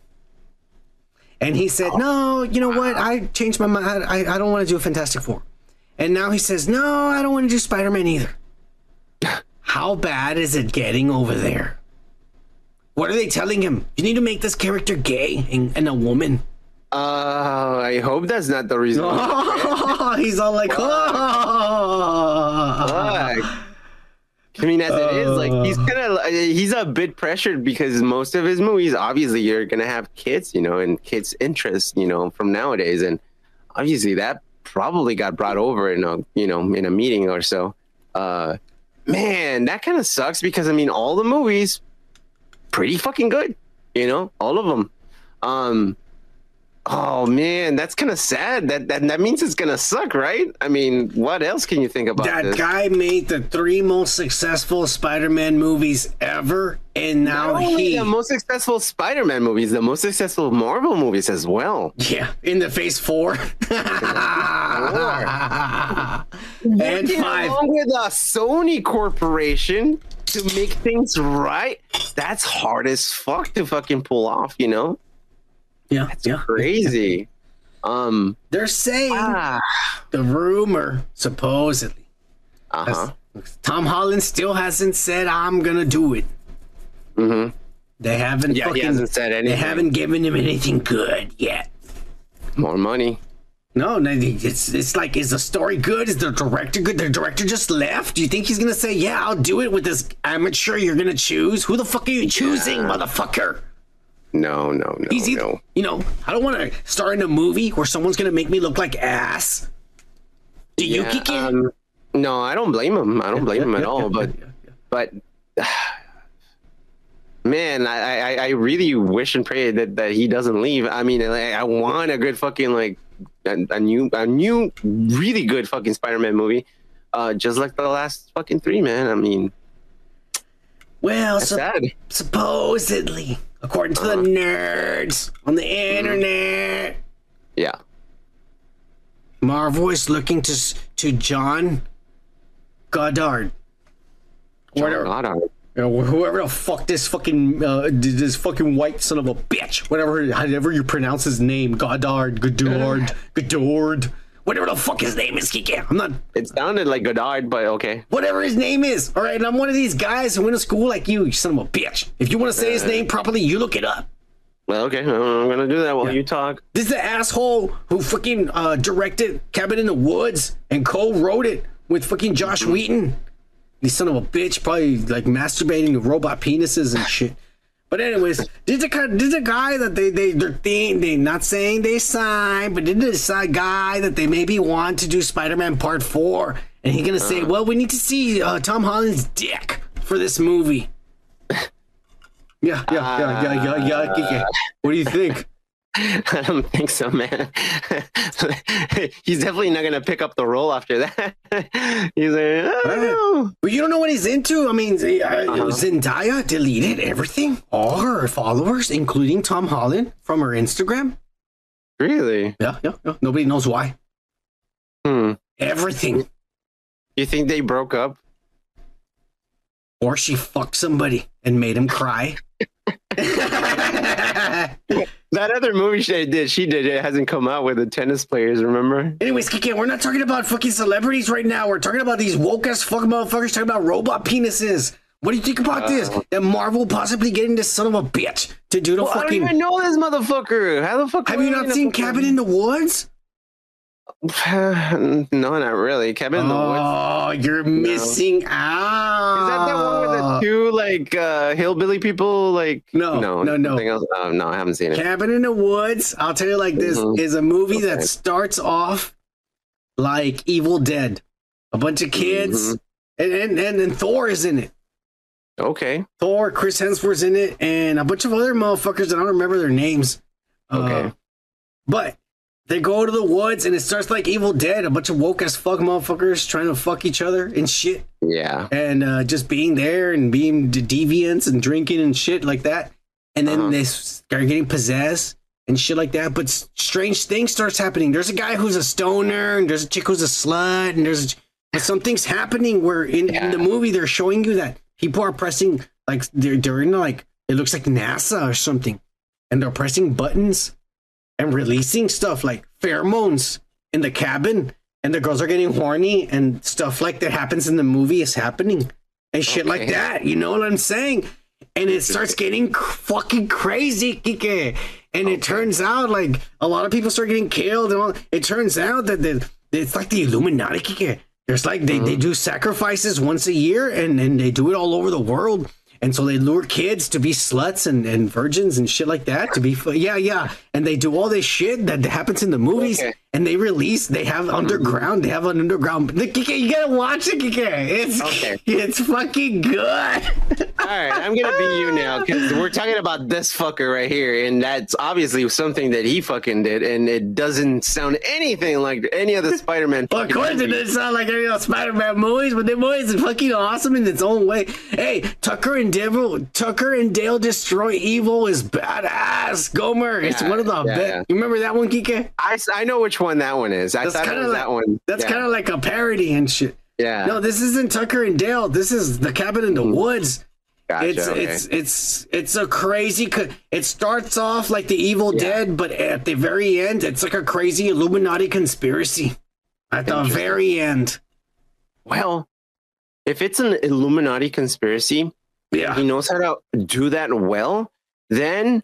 And he said, No, you know what? I changed my mind. I, I don't want to do a Fantastic Four. And now he says, No, I don't want to do Spider Man either. How bad is it getting over there? What are they telling him? You need to make this character gay and, and a woman. Uh, I hope that's not the reason. He's all like, oh. I mean, as it is, like he's gonna, he's a bit pressured because most of his movies, obviously, you're gonna have kids, you know, and kids' interest, you know, from nowadays, and obviously that probably got brought over in a, you know, in a meeting or so. Uh, man, that kind of sucks because I mean, all the movies, pretty fucking good, you know, all of them. Um, oh man, that's kind of sad. That, that that means it's gonna suck, right? I mean, what else can you think about That this? guy made the three most successful Spider-Man movies ever, and now Not only he the most successful Spider-Man movies, the most successful Marvel movies as well. yeah in the Phase Four and Working five. along with a Sony Corporation to make things right. That's hard as fuck to fucking pull off, you know? Yeah, That's crazy. Um, They're saying Ah. the rumor supposedly. uh-huh. Tom Holland still hasn't said I'm gonna do it. Mm-hmm. They haven't. Yeah, he hasn't said anything. They haven't given him anything good yet. More money. No, no, it's it's like, is the story good? Is the director good? The director just left. Do you think he's gonna say, "Yeah, I'll do it with this amateur"? You're gonna choose. Who the fuck are you choosing, motherfucker? No, no, no, He's either, no. you know, I don't want to star in a movie where someone's gonna make me look like ass. Do you Yeah, kick it? um, no, I don't blame him. I don't blame him at all. But, but, man, I, I, I really wish and pray that, that he doesn't leave. I mean, like, I want a good fucking like a, a new, a new, really good fucking Spider-Man movie, uh, just like the last fucking three, man. I mean, Well, sup- supposedly, according to the Uh-huh. nerds on the internet, Yeah. Marvel is looking to to John Goddard. Whatever. Goddard. You know, whoever the fuck this fucking uh, this fucking white son of a bitch, whatever, however you pronounce his name, Goddard, Goddard, Goddard, whatever the fuck his name is, Kike. I'm not It sounded like Godard, but okay. whatever his name is. All right, and I'm one of these guys who went to school like you, you son of a bitch. If you want to say his name properly, you look it up. Well, okay, I'm gonna do that while you talk. This is the asshole who fucking uh, directed Cabin in the Woods and co-wrote it with fucking Joss Whedon. These son of a bitch, probably like masturbating to robot penises and shit. But anyways, did the this is the guy that they they they're thing, they not saying they signed, but this is a guy that they maybe want to do Spider-Man Part Four, and he's gonna say, well, we need to see uh, Tom Holland's dick for this movie. Yeah, yeah, yeah, yeah, yeah, yeah. Kike. What do you think? I don't think so, man. He's definitely not gonna pick up the role after that. He's like, I don't know. But you don't know what he's into. I mean, uh, Uh-huh. Zendaya deleted everything, all her followers, including Tom Holland, from her Instagram. Really? Yeah, yeah, yeah. Nobody knows why. Hmm. Everything. You think they broke up? Or she fucked somebody and made him cry. That other movie she did, she did. It hasn't come out with the tennis players. Remember? Anyways, Kike, we're not talking about fucking celebrities right now. We're talking about these woke ass fucking motherfuckers talking about robot penises. What do you think about this? Oh. That Marvel possibly getting this son of a bitch to do the Well, I don't even know this motherfucker. How the fuck? Have you not seen Cabin in the Woods? no, not really. Cabin in the Woods. Oh, you're missing out. Is that the one with the two like uh, hillbilly people? Like No, no, no, no. Oh, no, I haven't seen it. Cabin in the Woods, I'll tell you like this, Mhm. is a movie that starts off like Evil Dead. A bunch of kids, Mhm. and, and, and, and Thor is in it. Okay. Thor, Chris Hemsworth's in it, and a bunch of other motherfuckers that I don't remember their names. Okay. Uh, but they go to the woods, and it starts like Evil Dead. A bunch of woke as fuck motherfuckers trying to fuck each other and shit, Yeah. and uh, just being there and being de- deviants and drinking and shit like that. And then Uh-huh. they start getting possessed and shit like that. But strange things starts happening. There's a guy who's a stoner, and there's a chick who's a slut, and there's a, but something's happening where in, in the movie they're showing you that people are pressing like they're they're in like it looks like NASA or something, and they're pressing buttons and releasing stuff like pheromones in the cabin, and the girls are getting horny and stuff like that happens in the movie is happening and shit like that. You know what I'm saying? And it starts getting fucking crazy, Kike. And it turns out like a lot of people start getting killed, and all. It turns out that the, it's like the Illuminati, Kike. There's like they, they mm-hmm. do sacrifices once a year, and and they do it all over the world. And so they lure kids to be sluts and, and virgins and shit like that to be yeah yeah and they do all this shit that happens in the movies Okay. and they release they have underground they have an underground you gotta watch it Kike. it's Okay. it's fucking good All right, I'm gonna be you now because we're talking about this fucker right here, and that's obviously something that he fucking did, and it doesn't sound anything like any other Spider-Man. Well, of course, it doesn't sound like any of those Spider-Man movies, but the movies is fucking awesome in its own way. Hey, Tucker and Dale, Tucker and Dale destroy evil is badass. Gomer, it's Yeah, one of the yeah, best. You remember that one, Kike? I, I know which one that one is. I That's thought it kind was of that one. That's kind of like a parody and shit. yeah. No, this isn't Tucker and Dale. This is the cabin in the mm. woods. Gotcha, it's okay. it's it's it's a crazy. Co- it starts off like the Evil Yeah. Dead, but at the very end, it's like a crazy Illuminati conspiracy. At the very end, Well, if it's an Illuminati conspiracy, yeah. he knows how to do that well, then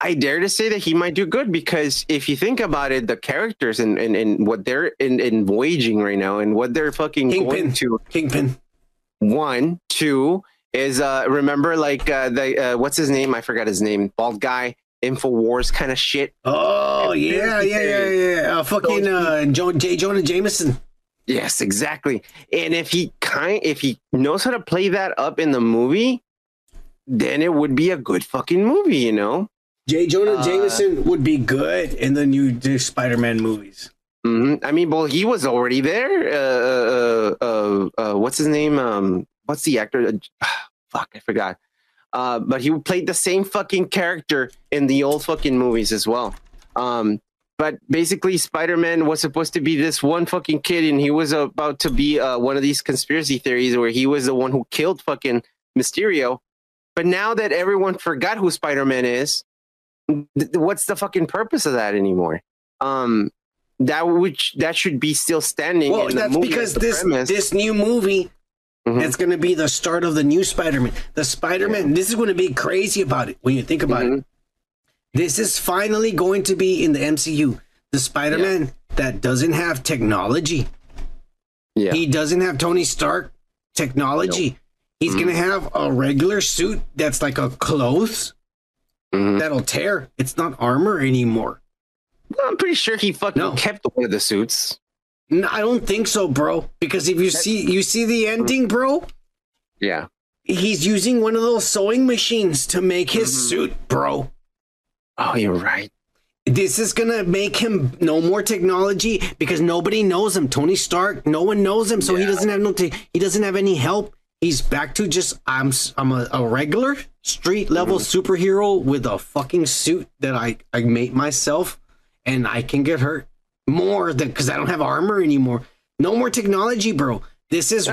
I dare to say that he might do good because if you think about it, the characters and, and, and what they're in, in waging right now and what they're fucking going Kingpin. to Kingpin. one, two is uh remember like uh the uh, what's his name? I forgot his name. Bald guy, Infowars kind of shit. Oh yeah, yeah, yeah, yeah. Uh, fucking uh, jo- J. Jonah Jameson. Yes, exactly. And if he kind if he knows how to play that up in the movie, then it would be a good fucking movie, you know? J. Jonah Uh, Jameson would be good in the new Spider-Man movies. hmm I mean, well, he was already there. Uh, uh, uh, uh, what's his name? Um, what's the actor? Uh, fuck, I forgot. Uh, but he played the same fucking character in the old fucking movies as well. Um, but basically, Spider Man was supposed to be this one fucking kid, and he was about to be uh, one of these conspiracy theories where he was the one who killed fucking Mysterio. But now that everyone forgot who Spider Man is, th- what's the fucking purpose of that anymore? Um, that which that should be still standing. Well, in the that's movie because this premise. this new movie Mhm. it's going to be the start of the new Spider-Man. The Spider-Man. This is going to be crazy about it when you think about Mm-hmm. it. This is finally going to be in the MCU. The Spider-Man that doesn't have technology. Yeah. He doesn't have Tony Stark technology. He's Mm-hmm. going to have a regular suit that's like a clothes Mhm. that'll tear. It's not armor anymore. I'm pretty sure he fucking No. kept one of the suits. No, I don't think so, bro. Because if you see you see the ending, bro, Yeah. he's using one of those sewing machines to make his Mm-hmm. suit, bro. Oh, you're right. This is gonna make him no more technology because nobody knows him. Tony Stark, no one knows him, so he doesn't have no. Te- he doesn't have any help. He's back to just I'm I'm a, a regular street level mm-hmm. superhero with a fucking suit that I I made myself, and I can get hurt more than because I don't have armor anymore. No more technology, bro. This is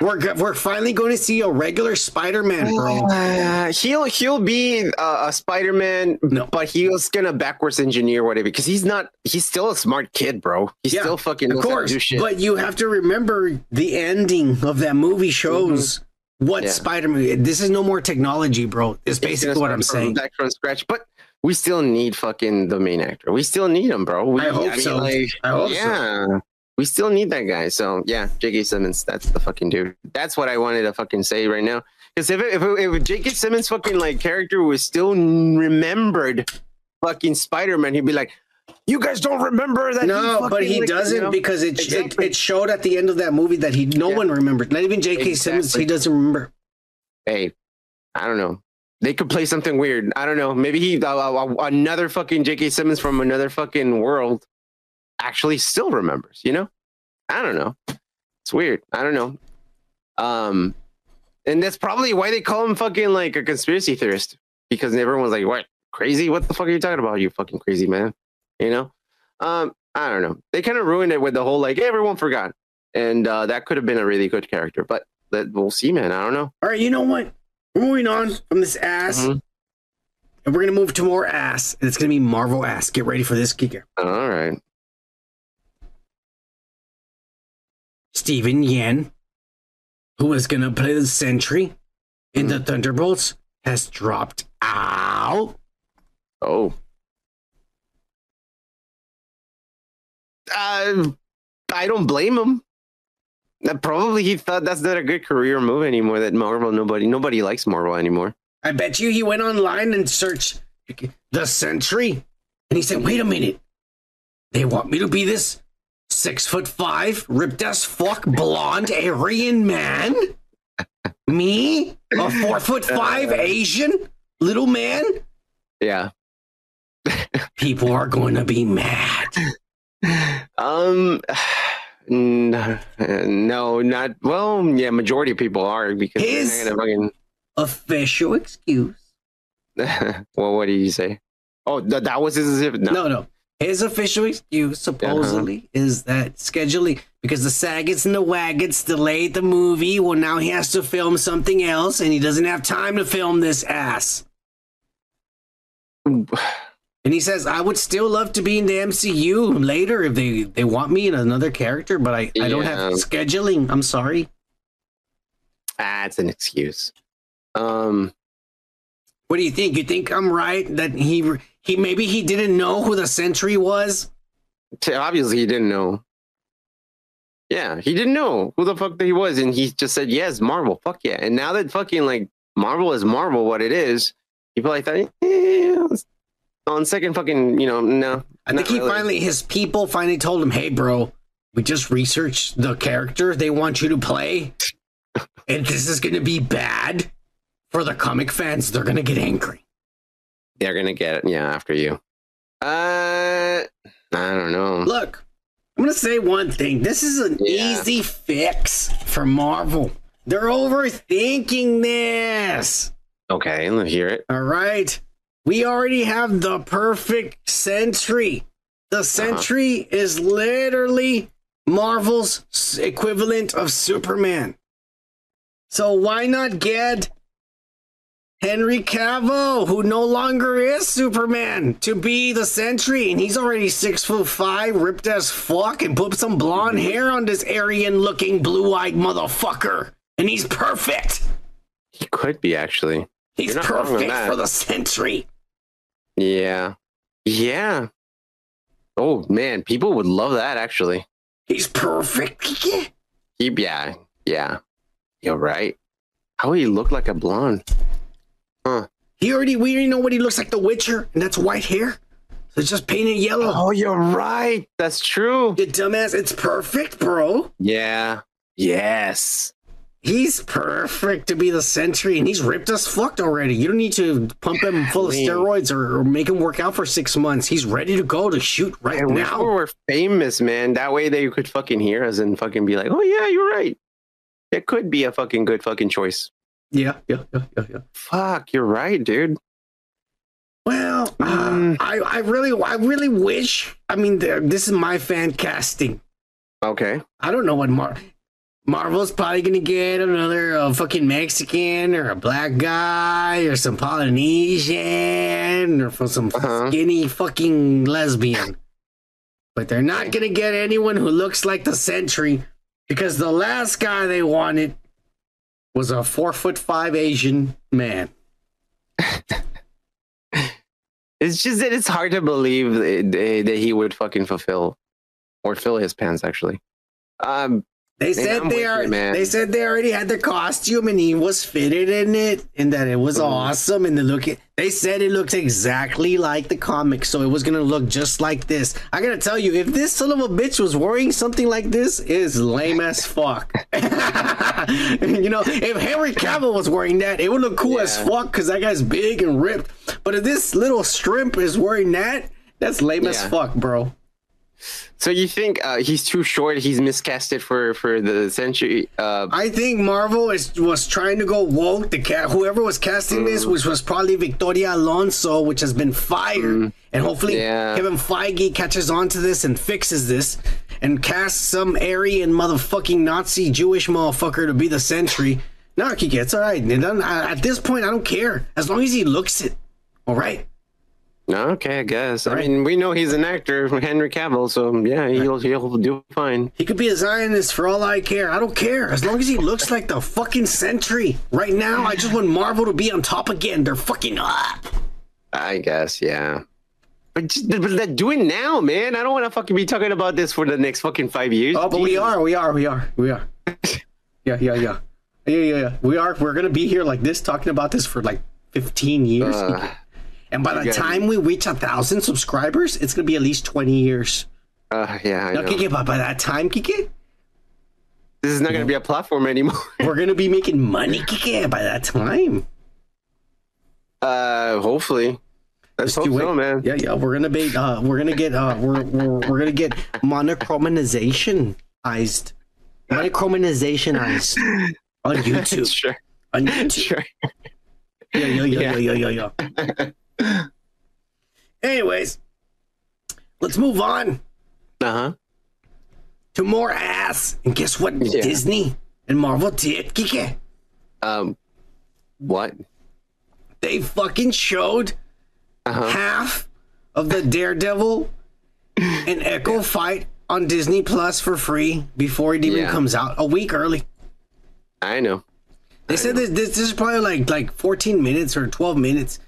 we're we're finally going to see a regular Spider-Man, bro. Uh, he'll he'll be uh, a Spider-Man, but he was gonna backwards engineer whatever because he's not. He's still a smart kid, bro. He's still fucking of knows how to course. do shit. But you have to remember the ending of that movie shows what Mm-hmm. Yeah. Spider-Man. This is no more technology, bro. It's basically what I'm saying. Back from scratch, but we still need fucking the main actor. We still need him, bro. We, I hope so. I hope so. Yeah. We still need that guy. So yeah, J.K. Simmons, that's the fucking dude. That's what I wanted to fucking say right now. Because if it, if, it, if J.K. Simmons fucking like character was still remembered, fucking Spider Man, he'd be like, "You guys don't remember that?" No, but he like, doesn't know?" because it, it it showed at the end of that movie that he no one remembered. Not even J.K. Simmons. He doesn't remember. hey, I don't know. They could play something weird. I don't know. Maybe he uh, uh, another fucking J.K. Simmons from another fucking world actually still remembers. You know? I don't know. It's weird. I don't know. Um, and that's probably why they call him fucking like a conspiracy theorist because everyone's like, "What crazy? What the fuck are you talking about? You fucking crazy man?" You know? Um, I don't know. They kind of ruined it with the whole like everyone forgot, and uh, that could have been a really good character, but that, we'll see, man. I don't know. All right, you know what? We're moving on from this ass, Mm-hmm. and we're gonna move to more ass, and it's gonna be Marvel ass. Get ready for this, kicker. All right. Steven Yeun, who was gonna play the Sentry in the Thunderbolts, has dropped out. Oh. Uh, I don't blame him. Uh, Probably he thought that's not a good career move anymore. That Marvel, nobody, nobody likes Marvel anymore. I bet you he went online and searched the Sentry, and he said, "Wait a minute, they want me to be this six foot five, ripped as fuck, blonde Aryan man? Me, a four foot five Asian little man? Yeah. People are going to be mad." Um, no, no, not well. Yeah, majority of people are because His- gonna Official excuse. fucking. well, what did you say? Oh, th- that was his. No, No, no. His official excuse supposedly is that scheduling because the Saggets and the Waggets delayed the movie. Well, now he has to film something else, and he doesn't have time to film this ass. And he says, "I would still love to be in the MCU later if they they want me in another character, but I I don't have scheduling. I'm sorry." Ah, it's an excuse. Um, What do you think? You think I'm right that he he maybe he didn't know who the Sentry was? obviously he didn't know. Yeah, he didn't know who the fuck that he was, and he just said, "Yes, Marvel, fuck yeah." And now that fucking like Marvel is Marvel, what it is, people like thought, eh, on second fucking, you know, no. I think he really. finally, his people finally told him, "Hey, bro, we just researched the character they want you to play, and this is going to be bad for the comic fans. They're to get angry." they're gonna get it. Yeah, after you. Uh, I don't know. Look, I'm to say one thing. This is an Yeah. easy fix for Marvel. They're overthinking this. Okay, let's hear it. All right. We already have the perfect Sentry. The Sentry is literally Marvel's equivalent of Superman. So why not get Henry Cavill, who no longer is Superman, to be the Sentry? And he's already six foot five, ripped as fuck, and put some blonde hair on this Aryan looking blue eyed motherfucker. And he's perfect. He could be actually. He's You're not wrong on perfect for the Sentry. Yeah, yeah. Oh man, people would love that actually. He's perfect. He, yeah, yeah. You're right. How would he look like a blonde? Huh? He already we already know what he looks like the Witcher, and that's white hair. So it's just painted yellow. Oh, you're right. That's true. You dumbass, it's perfect, bro. Yeah. Yes. He's perfect to be the Sentry, and he's ripped as fucked already. You don't need to pump him full of steroids or, or make him work out for six months. He's ready to go to shoot right I now. we were famous, man. That way they could fucking hear us and fucking be like, "Oh yeah, you're right." It could be a fucking good fucking choice. Yeah, yeah, yeah, yeah, yeah. Fuck, you're right, dude. Well, uh, I, I really, I really wish. I mean, this is my fan casting. Okay. I don't know what Mar- Marvel's probably gonna get another uh, fucking Mexican or a black guy or some Polynesian or for some skinny fucking lesbian. But they're not gonna get anyone who looks like the Sentry because the last guy they wanted was a four foot five Asian man. It's just that it's hard to believe that that he would fucking fulfill or fill his pants. Actually, um, They man, said I'm they are. you. They said they already had the costume and he was fitted in it, and that it was Mm-hmm. awesome. And the look, they said it looked exactly like the comic, so it was gonna look just like this. I gotta tell you, if this son of a bitch was wearing something like this, it is lame as fuck. you know, if Henry Cavill was wearing that, it would look cool as fuck because that guy's big and ripped. But if this little shrimp is wearing that, that's lame as fuck, bro. So you think uh, he's too short? He's miscasted for for the Sentry. Uh, I think Marvel is, was trying to go woke. The cat, whoever was casting this, which was probably Victoria Alonso, which has been fired, and hopefully Yeah. Kevin Feige catches on to this and fixes this, and casts some Aryan motherfucking Nazi Jewish motherfucker to be the Sentry. No, Kiki, it's all right. I- At this point, I don't care as long as he looks it. All right. Okay, I guess. I mean, we know he's an actor, Henry Cavill, so yeah, he'll he'll do fine. He could be a Zionist for all I care. I don't care. As long as he looks like the fucking Sentry. Right now, I just want Marvel to be on top again. They're fucking up. I guess, yeah. But, just, but do it now, man. I don't want to fucking be talking about this for the next fucking five years. Oh, but we are, we are, we are, we are. Yeah, yeah, yeah. Yeah, yeah, yeah. We are. We're gonna be here like this, talking about this for like 15 years. Uh, and by you the time we reach a thousand subscribers, it's gonna be at least 20 years. Uh, yeah, I Now, know. Kiki, but by that time, Kiki, This is not going to be a platform anymore. we're gonna be making money, Kiki. By that time, Uh, hopefully. Let's do so, man. Yeah, yeah. We're gonna be. Uh, we're gonna get. Uh, we're, we're we're gonna get monochromatizationized, monochromatizationized on YouTube. sure. On YouTube. Sure. Yeah, yeah, yeah, yeah, yeah, yeah, yeah. Anyways, let's move on Uh huh. to more ass. And guess what? Yeah. Disney and Marvel did, Kike. Um, what? They fucking showed Uh-huh. half of the Daredevil and Echo fight on Disney Plus for free before it even Yeah. comes out. A week early. I know. They said this, this, this is probably like like 14 minutes or 12 minutes.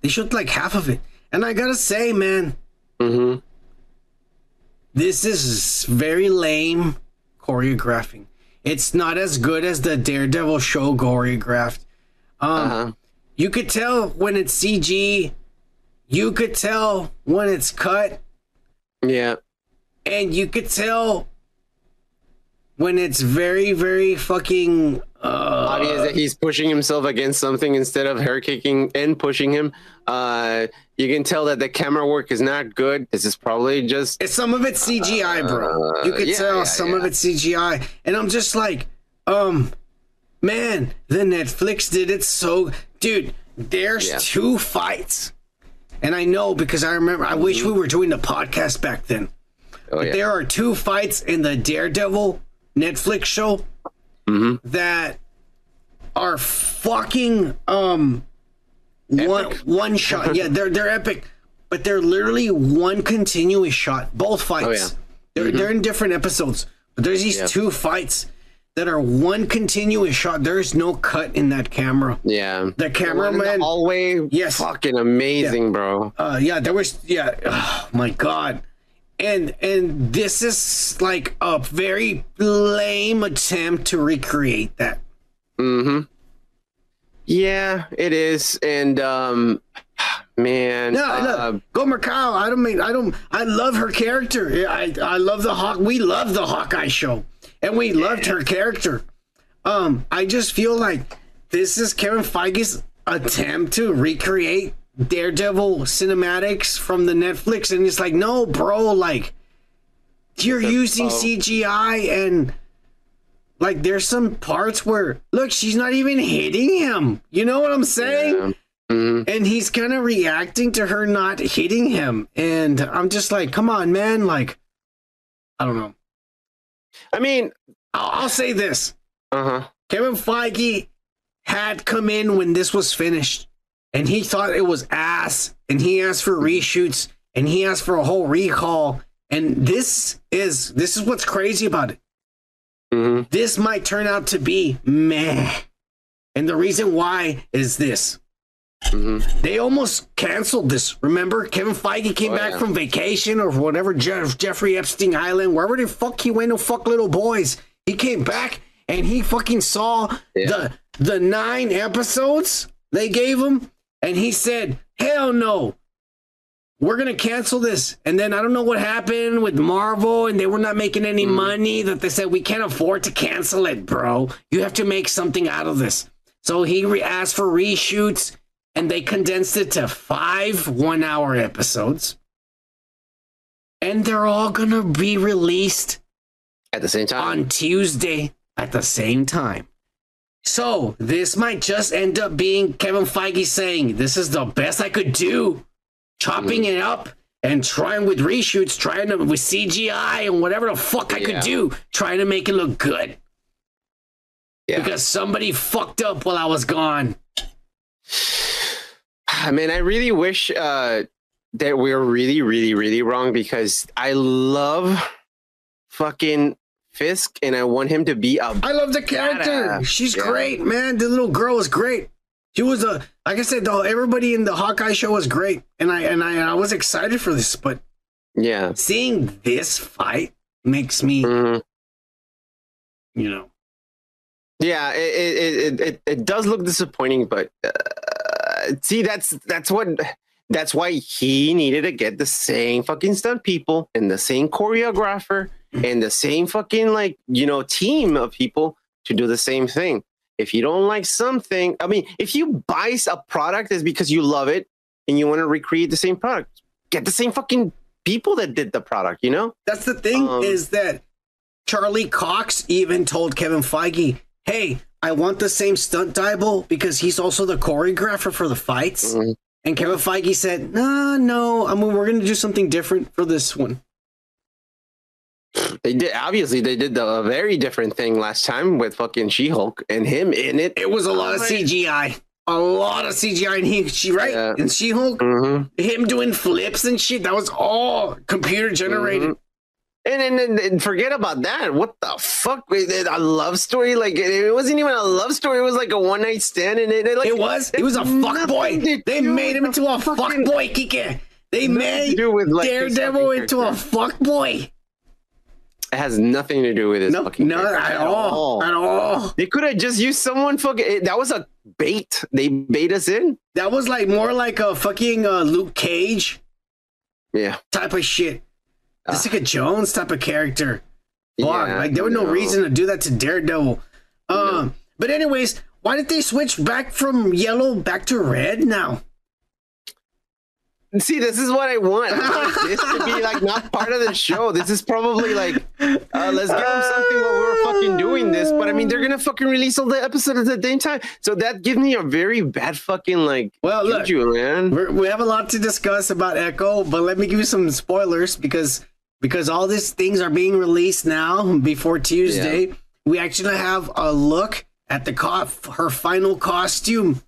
They showed like half of it. And I gotta say, man, Mm-hmm. this is very lame choreographing. It's not as good as the Daredevil show choreographed. Um, Uh-huh. You could tell when it's CG. You could tell when it's cut, Yeah. and you could tell when it's very, very fucking. Uh, Obvious that he's pushing himself against something instead of hair kicking and pushing him. Uh, you can tell that the camera work is not good. This is probably just some of it's CGI, bro. You could Uh, yeah, tell yeah, some yeah. of it's CGI, and I'm just like, um, man, the Netflix did it so, dude. There's two fights, and I know because I remember. I wish we were doing the podcast back then. oh But there are two fights in the Daredevil Netflix show Mm-hmm. that are fucking um one one shot. Yeah, they're they're epic, but they're literally one continuous shot. Both fights. Oh, yeah. They're they're in different episodes, but there's these Yeah. two fights that are one continuous shot. There's no cut in that camera. Yeah. The one in the cameraman. hallway. Yes. Fucking amazing, bro. Uh, yeah, there was. Yeah, oh my god, and and this is like a very lame attempt to recreate that. Mm-hmm. Yeah, it is, and um, man, No, uh, no, go Macau. I don't mean I don't. I love her character. I I love the Hawk. We love the Hawkeye show, and we loved her character. Um, I just feel like this is Kevin Feige's attempt to recreate Daredevil cinematics from the Netflix, and it's like, no, bro, like you're using. CGI and like there's some parts where look, she's not even hitting him. You know what I'm saying? Mm-hmm. And he's kind of reacting to her not hitting him, and I'm just like, come on, man, like I don't know. I mean, I'll, I'll say this. Uh huh. Kevin Feige had come in when this was finished, and he thought it was ass, and he asked for reshoots, and he asked for a whole recall, and this is this is what's crazy about it. Mm-hmm. This might turn out to be meh, and the reason why is this. Mm-hmm. They almost canceled this. Remember, Kevin Feige came Oh, back yeah. from vacation or whatever, Jeff, Jeffrey Epstein Island, wherever the fuck he went to fuck little boys. He came back and he fucking saw the the nine episodes they gave him, and he said, "Hell no, we're gonna cancel this." And then I don't know what happened with Marvel, and they were not making any mm. money. That they said we can't afford to cancel it, bro. You have to make something out of this. So he re- asked for reshoots, and they condensed it to five one-hour episodes, and they're all gonna be released At the same time. on Tuesday at the same time. So this might just end up being Kevin Feige saying, "This is the best I could do," chopping Mm-hmm. it up and trying with reshoots, trying to with CGI and whatever the fuck I Yeah. could do, trying to make it look good. Yeah. Because somebody fucked up while I was gone. I mean, I really wish uh, that we are really, really, really wrong because I love fucking Fisk and I want him to be a. I love the character. badass. She's Yeah. great, man. The little girl is great. She was a like I said, though. Everybody in the Hawkeye show was great, and I and I, I was excited for this. But Yeah. seeing this fight makes me, Mhm. you know, Yeah, it it, it it it does look disappointing, but uh, see, that's that's what that's why he needed to get the same fucking stunt people and the same choreographer and the same fucking like you know team of people to do the same thing. If you don't like something, I mean, if you buy a product, it's because you love it and you want to recreate the same product. Get the same fucking people that did the product, you know? that's the thing Um, is that Charlie Cox even told Kevin Feige, "Hey, I want the same stunt double because he's also the choreographer for the fights." Mhm. And Kevin Feige said, "No, no. I mean, we're going to do something different for this one." They did obviously they did the, a very different thing last time with fucking She-Hulk and him in it. It was a lot of CGI. A lot of CGI, and he, she right, Yeah. and She Hulk, Mhm. him doing flips and shit. That was all computer generated. And, and, and, and forget about that. What the fuck? A love story? Like it, it wasn't even a love story. It was like a one night stand, and it, it, like It was. It was a fuck boy. They made him into a fuck boy, Kike. They made do with, like, Daredevil fucking into a fuck boy. It has nothing to do with this. No, fucking not character at all. At all. They could have just used someone fucking. that was a bait. They bait us in. That was like more like a fucking uh, Luke Cage Yeah. type of shit. Jessica Jones type of character. Fuck, Ah. Yeah, like there was no no. reason to do that to Daredevil. Um, but anyways, why did they switch back from yellow back to red now? See, this is what I want. I want this to be like not part of the show. This is probably like, uh, let's give them something while we're fucking doing this. But I mean, they're gonna fucking release all the episodes at the same time, so that gives me a very bad fucking like. Well, look, juju, man. We have a lot to discuss about Echo, but let me give you some spoilers because because all these things are being released now before Tuesday. We actually have a look at the co- her final costume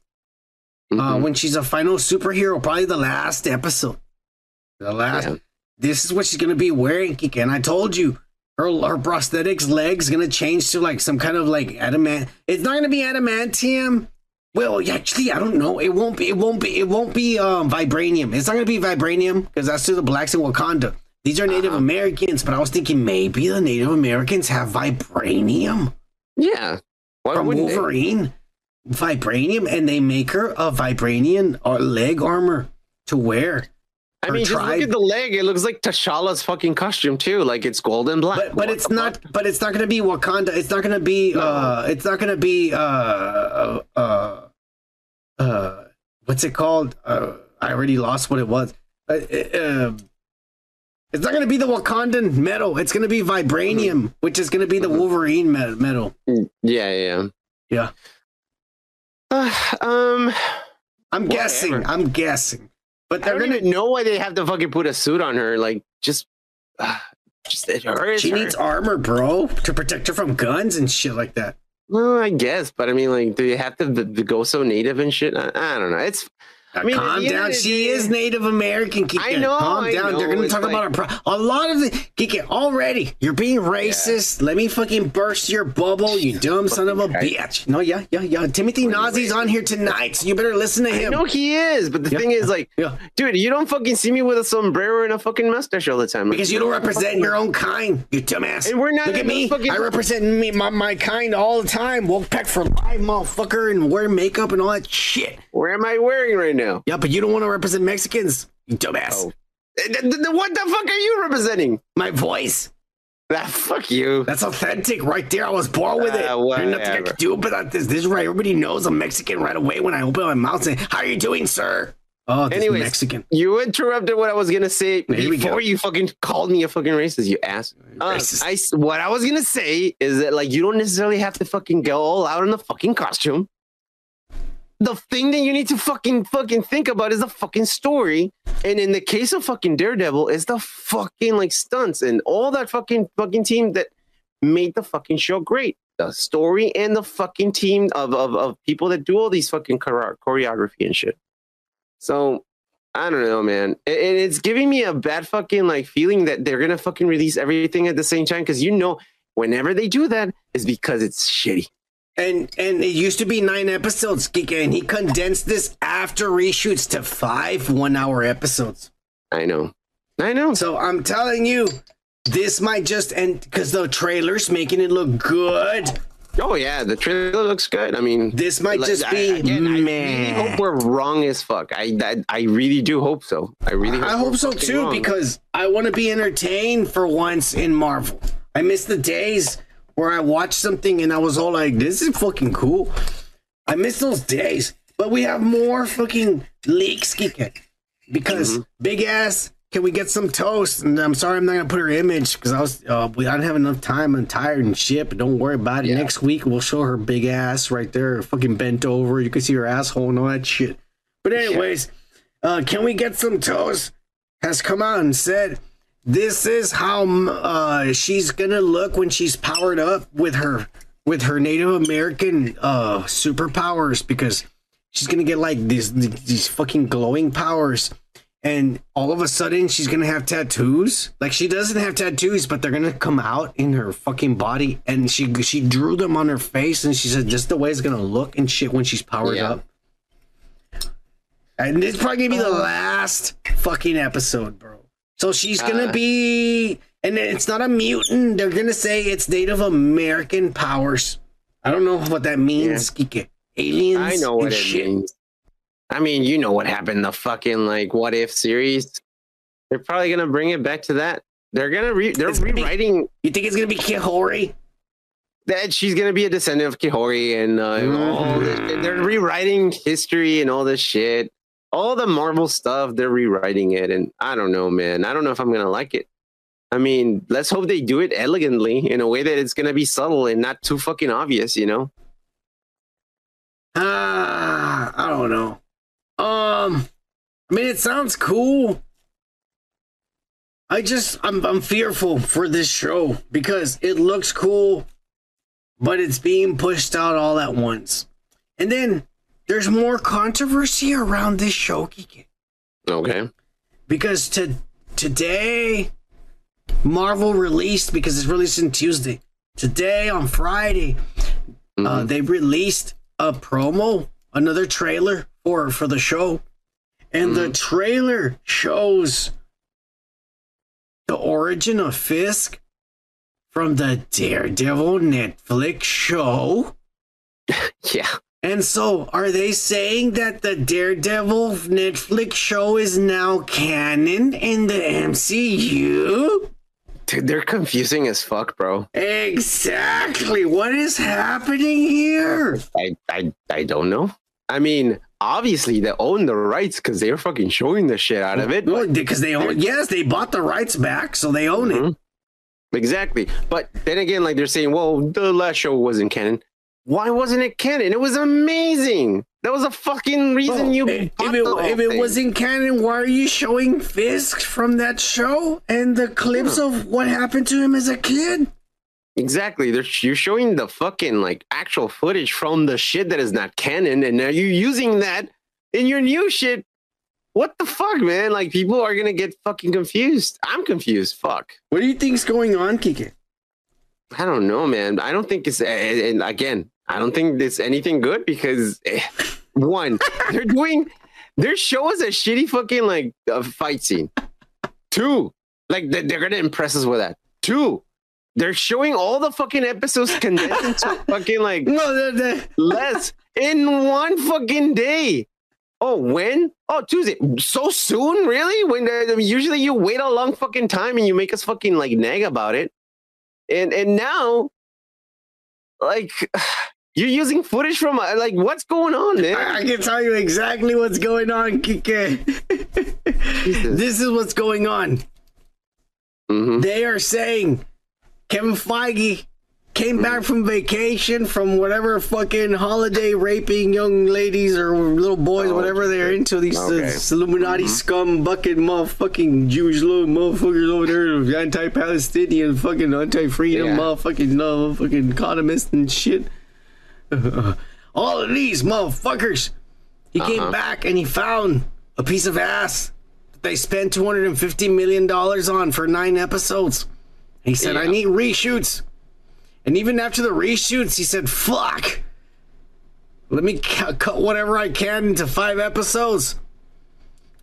uh, when she's a final superhero, probably the last episode. The last. Yeah. This is what she's gonna be wearing, Kika. And I told you, her her prosthetics legs gonna change to like some kind of like adamant. It's not gonna be adamantium. Well, actually, I don't know. It won't be. It won't be. It won't be um vibranium. It's not gonna be vibranium because that's to the blacks in Wakanda. These are Native Americans, but I was thinking maybe the Native Americans have vibranium Yeah. Why from wouldn't they? Vibranium, and they make her a vibranium or leg armor to wear. I mean, just look at the leg. It looks like T'Challa's fucking costume too. Like it's gold and black. But but it's not. But it's not gonna be Wakanda. It's not gonna be. Uh, it's not gonna be. Uh, uh, uh, uh, what's it called? Uh, I already lost what it was. Uh, uh, it's not gonna be the Wakandan metal. It's gonna be vibranium, which is gonna be the Wolverine metal. fuck? Yeah, yeah. Yeah. um, I'm Whatever. guessing. I'm guessing. But they're don't gonna. even know why they have to fucking put a suit on her. Like, just, uh, just it hurts. She her. needs armor, bro, to protect her from guns and shit like that. Well, I guess, but I mean, like, do you have to, to go so native and shit? I, I don't know. It's. I mean, Calm the end of down. She is Native American. Kike. I know, Calm I down. They're going to talk like- about a, pro- a lot of the Kike already. You're being racist. Let me fucking burst your bubble, you dumb son of a bitch. No, yeah, yeah, yeah. Timothy Nazi's on here tonight, so you better listen to I him. know he is, but the Yeah, thing is, like, yeah. dude, you don't fucking see me with a sombrero and a fucking mustache all the time. Like, Because you don't represent your own kind, you dumbass. And we're not Look at me. fucking- I represent me, my, my kind all the time. Wolfpack for life, motherfucker, and wear makeup and all that shit. Where am I wearing right now? Yeah, but you don't want to represent Mexicans, you dumbass. Oh. Eh, What the fuck are you representing? My voice. Ah, fuck you. That's authentic right there. I was born with it. Uh, There's nothing I can do about this. This is right. Everybody knows I'm Mexican right away when I open my mouth and say, How are you doing, sir? Oh, this Anyways, Mexican. you interrupted what I was gonna say Here before you fucking called me a fucking racist. You ass. Uh, Racist. I what I was gonna say is that like you don't necessarily have to fucking go all out in the fucking costume. The thing that you need to fucking fucking think about is the fucking story, and in the case of fucking Daredevil, is the fucking like stunts and all that fucking fucking team that made the fucking show great. The story and the fucking team of of, of people that do all these fucking chore- choreography and shit. So I don't know, man. And and it's giving me a bad fucking like feeling that they're gonna fucking release everything at the same time because you know, whenever they do that, is because it's shitty. And and it used to be nine episodes, and he condensed this after reshoots to five one hour episodes. I know, I know. So I'm telling you, this might just end because the trailer's making it look good. Oh yeah, the trailer looks good. I mean, This might just I- be again, I really hope we're wrong as fuck. I I, I really do hope so. I really. Hope I hope so too wrong. because I want to be entertained for once in Marvel. I miss the days where I watched something and I was all like, "This is fucking cool." I miss those days, but we have more fucking leaks, Kike, because Mm-hmm. big ass. Can we get some toast? And I'm sorry, I'm not gonna put her image because I was uh, we I didn't have enough time. I'm tired and shit. But don't worry about it. Next week we'll show her big ass right there, fucking bent over. You can see her asshole and all that shit. But anyways, uh, can we get some toast? Has come out and said this is how uh, she's gonna look when she's powered up with her with her Native American uh, superpowers because she's gonna get like these these fucking glowing powers. And all of a sudden, she's gonna have tattoos. Like she doesn't have tattoos, but they're gonna come out in her fucking body. And she she drew them on her face, and she said, "Just the way it's gonna look and shit when she's powered Yeah. up." And this is probably gonna be the last fucking episode, bro. So she's gonna Uh. be, and it's not a mutant. They're gonna say it's Native American powers. I don't know what that means. Kike. Aliens. I know what it shit. means. I mean, you know what happened in the fucking like what if series. They're probably gonna bring it back to that. They're gonna re- they're It's gonna be- rewriting You think it's gonna be Kahhori? that she's gonna be a descendant of Kahhori and uh, all this they're rewriting history and all this shit. All the Marvel stuff, they're rewriting it, and I don't know, man. I don't know if I'm gonna like it. I mean, let's hope they do it elegantly in a way that it's gonna be subtle and not too fucking obvious, you know? Ah, I don't know. Um, I mean, it sounds cool. I just, I'm, I'm fearful for this show because it looks cool, but it's being pushed out all at once. And then there's more controversy around this show, Okay. because to today Marvel released because it's released releasing Tuesday. Today on Friday, uh, they released a promo, another trailer for for the show, and the trailer shows the origin of Fisk from the Daredevil Netflix show. Yeah. And so, are they saying that the Daredevil Netflix show is now canon in the MCU? Dude, they're confusing as fuck, bro. Exactly. What is happening here? I I, I don't know. I mean, obviously they own the rights because they're fucking showing the shit out of it. Because they own. Yes, they bought the rights back, so they own it. Mm-hmm. Exactly. But then again, like they're saying, well, the last show wasn't canon. Why wasn't it canon? It was amazing. That was a fucking reason you. If bought it, if it wasn't canon, why are you showing Fisk from that show and the clips of what happened to him as a kid? Exactly. They're, you're showing the fucking like actual footage from the shit that is not canon, and now you're using that in your new shit. What the fuck, man? Like people are gonna get fucking confused. I'm confused. Fuck. What do you think's going on, Kike? I don't know, man. I don't think it's and again, I don't think it's anything good because eh, one, they're doing their show is a shitty fucking like uh, fight scene. Two, like they- they're gonna impress us with that. Two, they're showing all the fucking episodes condensed into fucking like no, they're, they're... less in one fucking day. Oh, when? Oh, Tuesday. So soon, really? When uh, usually you wait a long fucking time and you make us fucking like nag about it, and and now, like, you're using footage from uh, like what's going on, man? I, I can tell you exactly what's going on, Kike. this is what's going on. Mm-hmm. They are saying Kevin Feige came back from vacation from whatever fucking holiday raping young ladies or little boys, whatever they're into. These uh, Oh, Okay. Illuminati scum bucket motherfucking Jewish little motherfuckers over there, anti-Palestinian, fucking anti-freedom, Yeah. motherfucking motherfucking economists and shit. All of these motherfuckers. He came Uh-huh. back and he found a piece of ass that they spent two hundred and fifty million dollars on for nine episodes. He said, "I need reshoots," and even after the reshoots, he said, "Fuck." Let me cu- cut whatever I can into five episodes.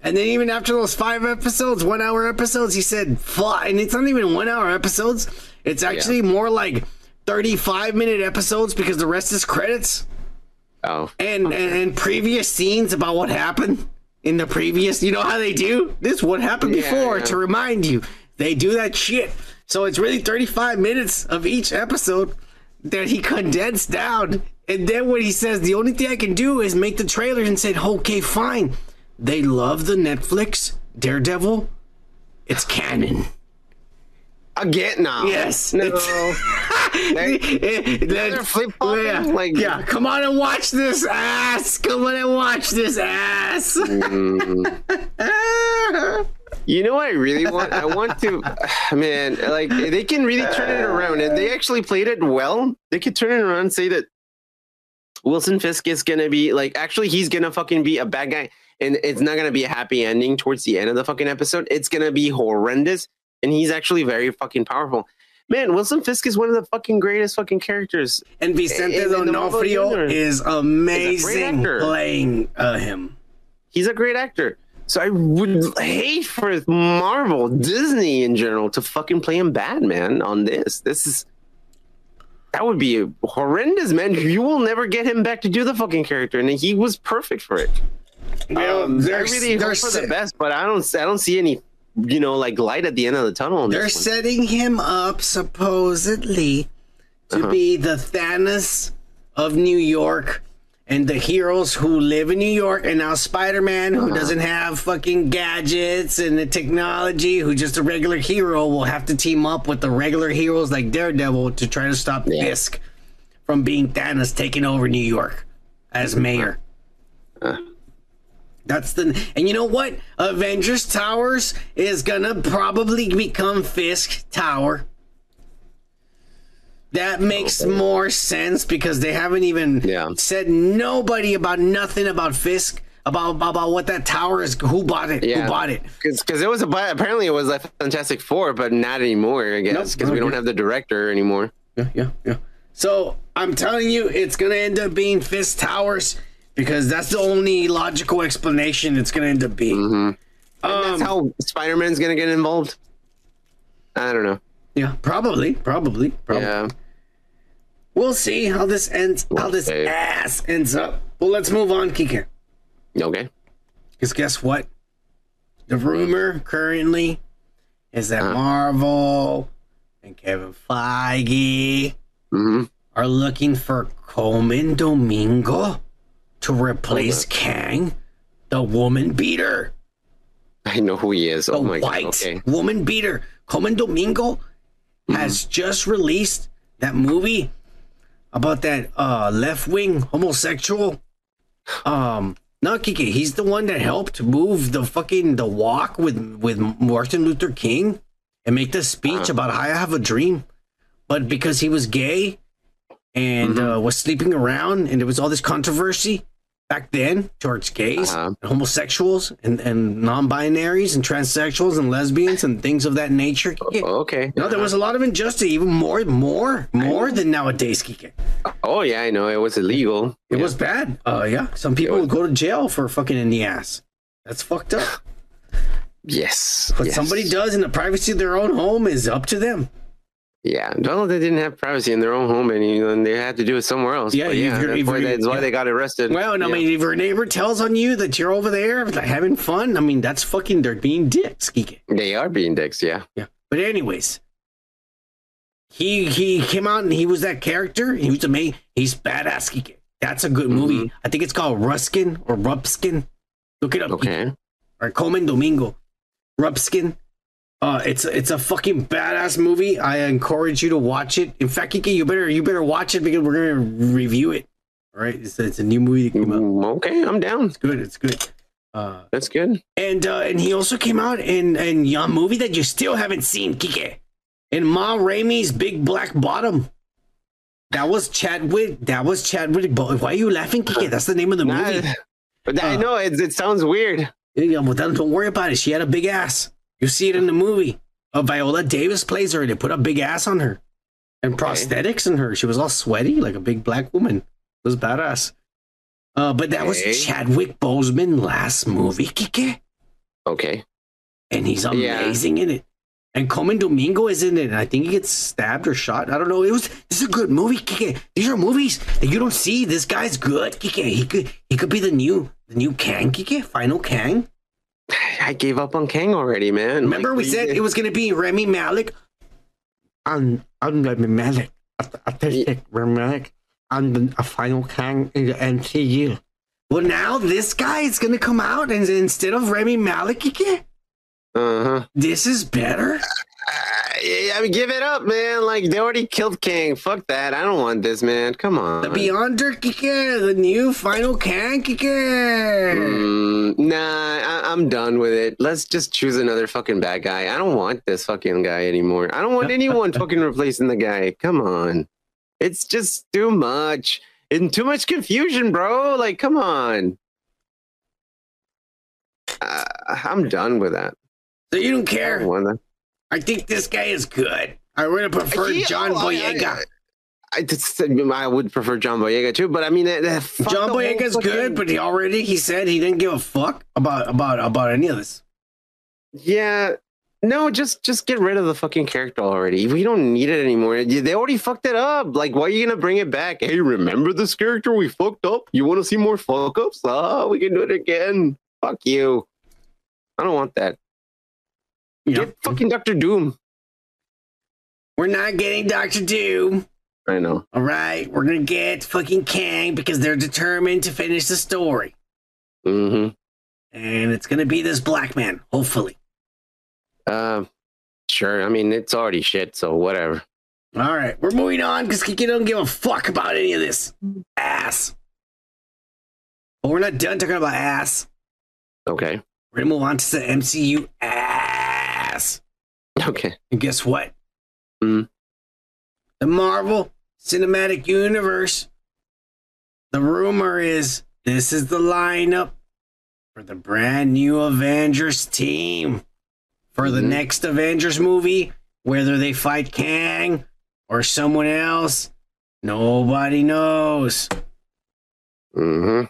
And then even after those five episodes, one hour episodes, he said, fuck. And it's not even one hour episodes. It's actually more like 35 minute episodes because the rest is credits Oh, and, and and previous scenes about what happened in the previous. You know how they do this? What happened Yeah, before yeah. to remind you. They do that shit. So it's really 35 minutes of each episode that he condensed down. And then when he says the only thing I can do is make the trailers and said, okay, fine. They love the Netflix Daredevil. It's canon. Again now. Yes. No. They're flip-flopping, yeah, like- yeah, come on and watch this ass. Come on and watch this ass. Mm-hmm. You know what I really want? I want to, man, like they can really turn it around. And they actually played it well. They could turn it around and say that Wilson Fisk is gonna be like, actually, he's gonna fucking be a bad guy, and it's not gonna be a happy ending towards the end of the fucking episode. It's gonna be horrendous, and he's actually very fucking powerful. Man, Wilson Fisk is one of the fucking greatest fucking characters. and Vicente in- in D'Onofrio is He's a great amazing playing uh, him. He's a great actor. So I would hate for Marvel, Disney in general, to fucking play him bad, man. On this, this is that would be horrendous, man. You will never get him back to do the fucking character, and he was perfect for it. Um, I they're- really they're hope for the best, but I don't, I don't see any, you know, like light at the end of the tunnel. They're setting him up supposedly to Uh-huh. be the Thanos of New York and the heroes who live in New York and now Spider-Man Uh-huh. who doesn't have fucking gadgets and the technology who just a regular hero will have to team up with the regular heroes like Daredevil to try to stop Fisk from being Thanos taking over New York as mayor. That's the and you know what? Avengers Towers is gonna probably become Fisk Tower. That makes more sense because they haven't even yeah. said nobody about nothing about Fisk about about, what that tower is. Who bought it? Yeah. Who bought it? Because it was a apparently it was like Fantastic Four, but not anymore. I guess Nope, because we don't have the director anymore. Yeah, yeah, yeah. So I'm telling you, it's gonna end up being Fisk Towers because that's the only logical explanation it's gonna end up being. Mm-hmm. And Um, that's how Spider Man's gonna get involved. I don't know. Yeah, probably, probably, probably. Yeah. We'll see how this ends. How this Okay. ass ends up. Well, let's move on, Kike. Okay. Because guess what? The rumor currently is Uh-huh. that Marvel and Kevin Feige Mm-hmm. are looking for Colman Domingo to replace Kang, the woman beater. I know who he is. The Oh my white god. Okay. woman beater. Colman Domingo has Mm-hmm. just released that movie about that uh, left wing homosexual. Um, not Kike. He's the one that helped move the fucking the walk with with Martin Luther King and make the speech Uh-huh. about I have a dream, but because he was gay and Mm-hmm. uh, was sleeping around, and there was all this controversy back then towards gays, Uh-huh. and homosexuals, and, and non-binaries, and transsexuals, and lesbians, and things of that nature. Kike. Okay. No, there was a lot of injustice, even more, more, more than nowadays, Kike. Oh yeah, I know. It was illegal. It was bad. Uh, yeah, some people would go to jail for fucking in the ass. That's fucked up. Yes. What yes. somebody does in the privacy of their own home is up to them. Yeah. Well, they didn't have privacy in their own home, and, and they had to do it somewhere else. Yeah, But yeah. That's why, that's why yeah. they got arrested. Well, and I Yeah. mean, if your neighbor tells on you that you're over there having fun, I mean, that's fucking, they're being dicks, Kike. they are being dicks. Yeah. Yeah. But anyways, he he came out and he was that character. He was amazing. He's badass. Kike. That's a good movie. Mm-hmm. I think it's called Ruskin or Rupskin. Look it up. Okay. Or Colman Domingo. Rupskin. Uh, it's it's a fucking badass movie. I encourage you to watch it. In fact, Kike, you better you better watch it because we're gonna review it. All right, it's, it's a new movie that came out. Mm, Okay, I'm down. It's good. It's good. Uh, That's good. and uh, and he also came out in in a movie that you still haven't seen, Kike. In Ma Rainey's Big Black Bottom. That was Chadwick. That was Chadwick. Bo- Why are you laughing, Kike? That's the name of the Nah, movie. But I Uh, know it, it sounds weird. Yeah, well, don't worry about it. She had a big ass. You see it in the movie. Uh, Viola Davis plays her. They put a big ass on her and prosthetics in her. She was all sweaty like a big black woman. It was badass. Uh, but that was Chadwick Boseman last movie, Kike. Okay. and he's Yeah. amazing in it. And Colman Domingo is in it, and I think he gets stabbed or shot. I don't know. It was this is a good movie, Kike. These are movies that you don't see. This guy's good, Kike. He could he could be the new the new Kang, Kike. Final Kang. I gave up on Kang already, man. Remember Like, we said it was gonna be Rami Malek. I'm I'm Rami Malek. Artistic Rami Malek. I'm the a Final Kang in the MCU. Well, now this guy is gonna come out, and instead of Rami Malek, Kike, Uh huh. this is better. I mean, give it up, man. Like they already killed Kang. Fuck that. I don't want this, man. Come on. The Beyonder Kike, the new Final Kang Kike. Mm, nah, I, I'm done with it. Let's just choose another fucking bad guy. I don't want this fucking guy anymore. I don't want anyone fucking replacing the guy. Come on. It's just too much. And too much confusion, bro. Like, come on. Uh, I'm done with that. So you don't I care? don't want that. I think this guy is good. I would have preferred John oh, I- Boyega. I, just, I would prefer John Boyega too, but I mean, uh, uh, John Boyega's fucking- good, but he already he said he didn't give a fuck about about about any of this. Yeah. No, just just get rid of the fucking character already. We don't need it anymore. They already fucked it up. Like, why are you gonna bring it back? Hey, remember this character we fucked up? You want to see more fuck ups? Ah, we can do it again. Fuck you. I don't want that. Get fucking Doctor Doom. We're not getting Doctor Doom. I know. All right, we're gonna get fucking Kang because they're determined to finish the story, Mm-hmm. and it's gonna be this black man, hopefully. Uh, sure. I mean, it's already shit. So whatever. All right, we're moving on because Kiki don't give a fuck about any of this ass. But we're not done talking about ass. Okay. We're gonna move on to the MCU ass. Okay. And guess what? Mm. The Marvel Cinematic Universe. The rumor is this is the lineup for the brand new Avengers team for the next Avengers movie. Whether they fight Kang or someone else, nobody knows. Mm-hmm.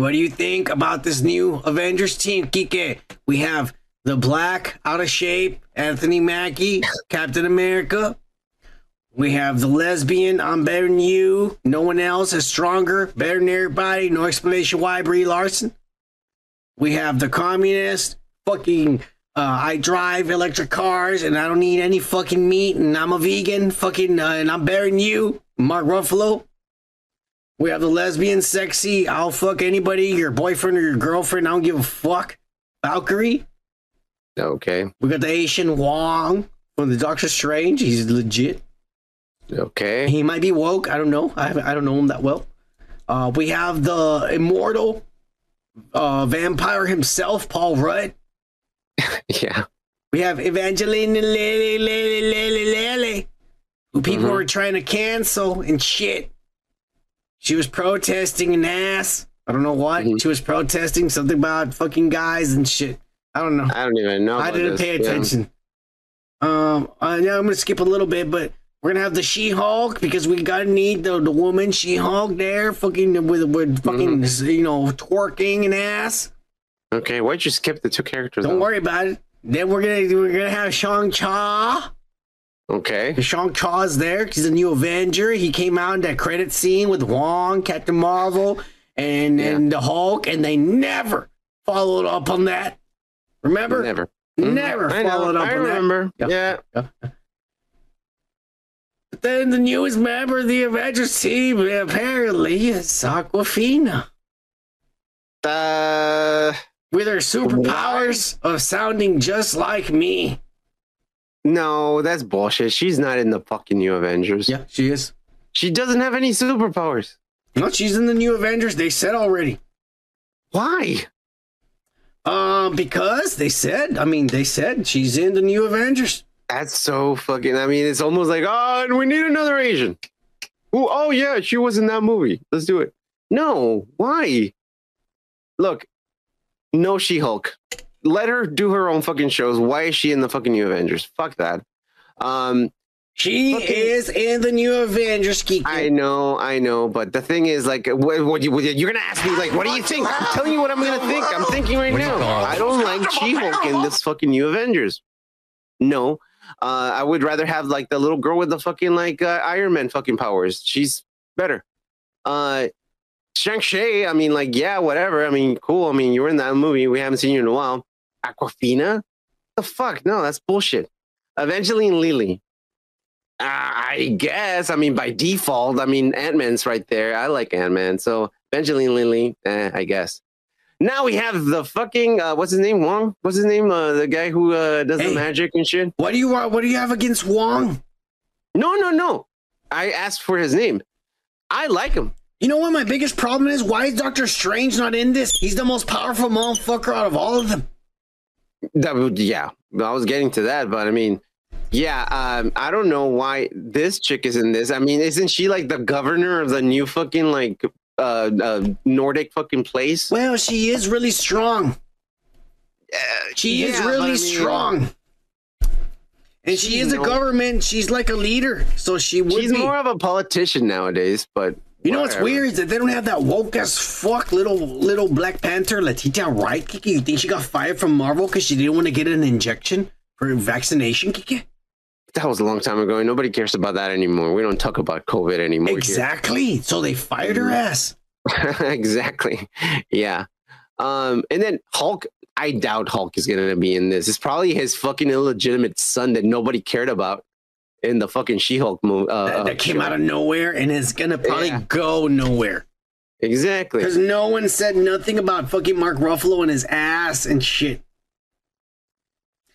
What do you think about this new Avengers team, Kike? We have the black, out of shape, Anthony Mackie, Captain America. We have the lesbian. I'm better than you. No one else is stronger, better than everybody. No explanation why. Brie Larson. We have the communist. Fucking. Uh, I drive electric cars and I don't eat any fucking meat and I'm a vegan. Fucking. Uh, and I'm better than you. Mark Ruffalo. We have the lesbian, sexy. I'll fuck anybody, your boyfriend or your girlfriend. I don't give a fuck. Valkyrie. Okay. We got the Asian Wong from the Doctor Strange. He's legit. Okay. He might be woke. I don't know. I haven't, I don't know him that well. Uh, we have the immortal uh, vampire himself, Paul Rudd. yeah. We have Evangeline Lilly Lilly Lilly Lilly, who people Mhm. were trying to cancel and shit. She was protesting an ass. I don't know what. Mm-hmm. She was protesting something about fucking guys and shit. I don't know. I don't even know. I didn't pay Yeah. attention. Um, uh, now I'm gonna skip a little bit, but we're gonna have the She-Hulk because we gotta need the, the woman She-Hulk there, fucking with with fucking Mm-hmm. you know twerking and ass. Okay. Why'd you skip the two characters? Don't out? worry about it. Then we're gonna we're gonna have Shang Chi. Okay. Shang Chi's there. He's a new Avenger. He came out in that credit scene with Wong, Captain Marvel, and and the Hulk, and they never followed up on that. Remember? Never. Never know, followed up I on remember. that. Yeah. But then the newest member of the Avengers team apparently is Awkwafina. Uh, with her superpowers of sounding just like me. No, that's bullshit. She's not in the fucking new Avengers. Yeah, she is. She doesn't have any superpowers. No, she's in the new Avengers. They said already. Why? Um, because they said. I mean, they said she's in the new Avengers. That's so fucking. I mean, it's almost like, oh, we need another Asian. Ooh, oh yeah, she was in that movie. Let's do it. No, why? Look, no She Hulk. Let her do her own fucking shows. Why is she in the fucking new Avengers? Fuck that. Um, she is in the new Avengers. Kiki. I know, I know, but the thing is, like, what, what you, you're gonna ask me, like, what do you think? I'm telling you what I'm gonna think. I'm thinking right now. I don't like She Hulk in this fucking new Avengers. No, uh, I would rather have like the little girl with the fucking like uh, Iron Man fucking powers. She's better. Uh, Shang Chi. I mean, like, yeah, whatever. I mean, cool. I mean, you were in that movie. We haven't seen you in a while. Awkwafina. The fuck? No, that's bullshit. Evangeline Lilly. I guess. I mean, by default, I mean Ant Man's right there. I like Ant Man, so Evangeline Lilly. Eh, I guess. Now we have the fucking uh, what's his name? Wong. What's his name? Uh, the guy who uh, does the magic and shit. What do you want? What do you have against Wong? No, no, no. I asked for his name. I like him. You know what my biggest problem is? Why is Doctor Strange not in this? He's the most powerful motherfucker out of all of them. That would, yeah. I was getting to that, but I mean, yeah. Um, I don't know why this chick is in this. I mean, isn't she like the governor of the new fucking like uh, uh Nordic fucking place? Well, she is really strong. She is yeah, but I really mean- strong. And she, She is a government. She's like a leader. So she would She's be. more of a politician nowadays, but you know what's weird is that they don't have that woke as fuck little little Black Panther Letitia Wright. Kiki, you think she got fired from Marvel because she didn't want to get an injection for vaccination? Kiki? That was a long time ago. and Nobody cares about that anymore. We don't talk about COVID anymore. here. Exactly. So they fired her ass. exactly. Yeah. Um, and then Hulk, I doubt Hulk is gonna be in this. It's probably his fucking illegitimate son that nobody cared about in the fucking She-Hulk movie. Uh, That, that came out of nowhere and is gonna probably Yeah. go nowhere. exactly. Because no one said nothing about fucking Mark Ruffalo and his ass and shit.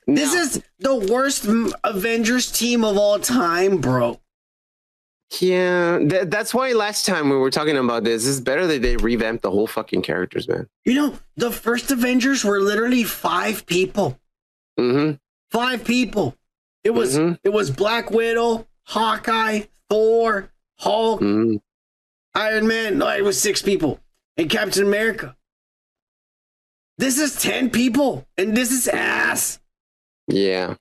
This is the worst Avengers team of all time, bro. Yeah, that, that's why last time we were talking about this, it's better that they revamped the whole fucking characters, man. You know, the first Avengers were literally five people. Mm-hmm. Five people. It was it was Black Widow, Hawkeye, Thor, Hulk, Mm-hmm. Iron Man. No, it was six people. And Captain America. This is ten people, and this is ass. Yeah.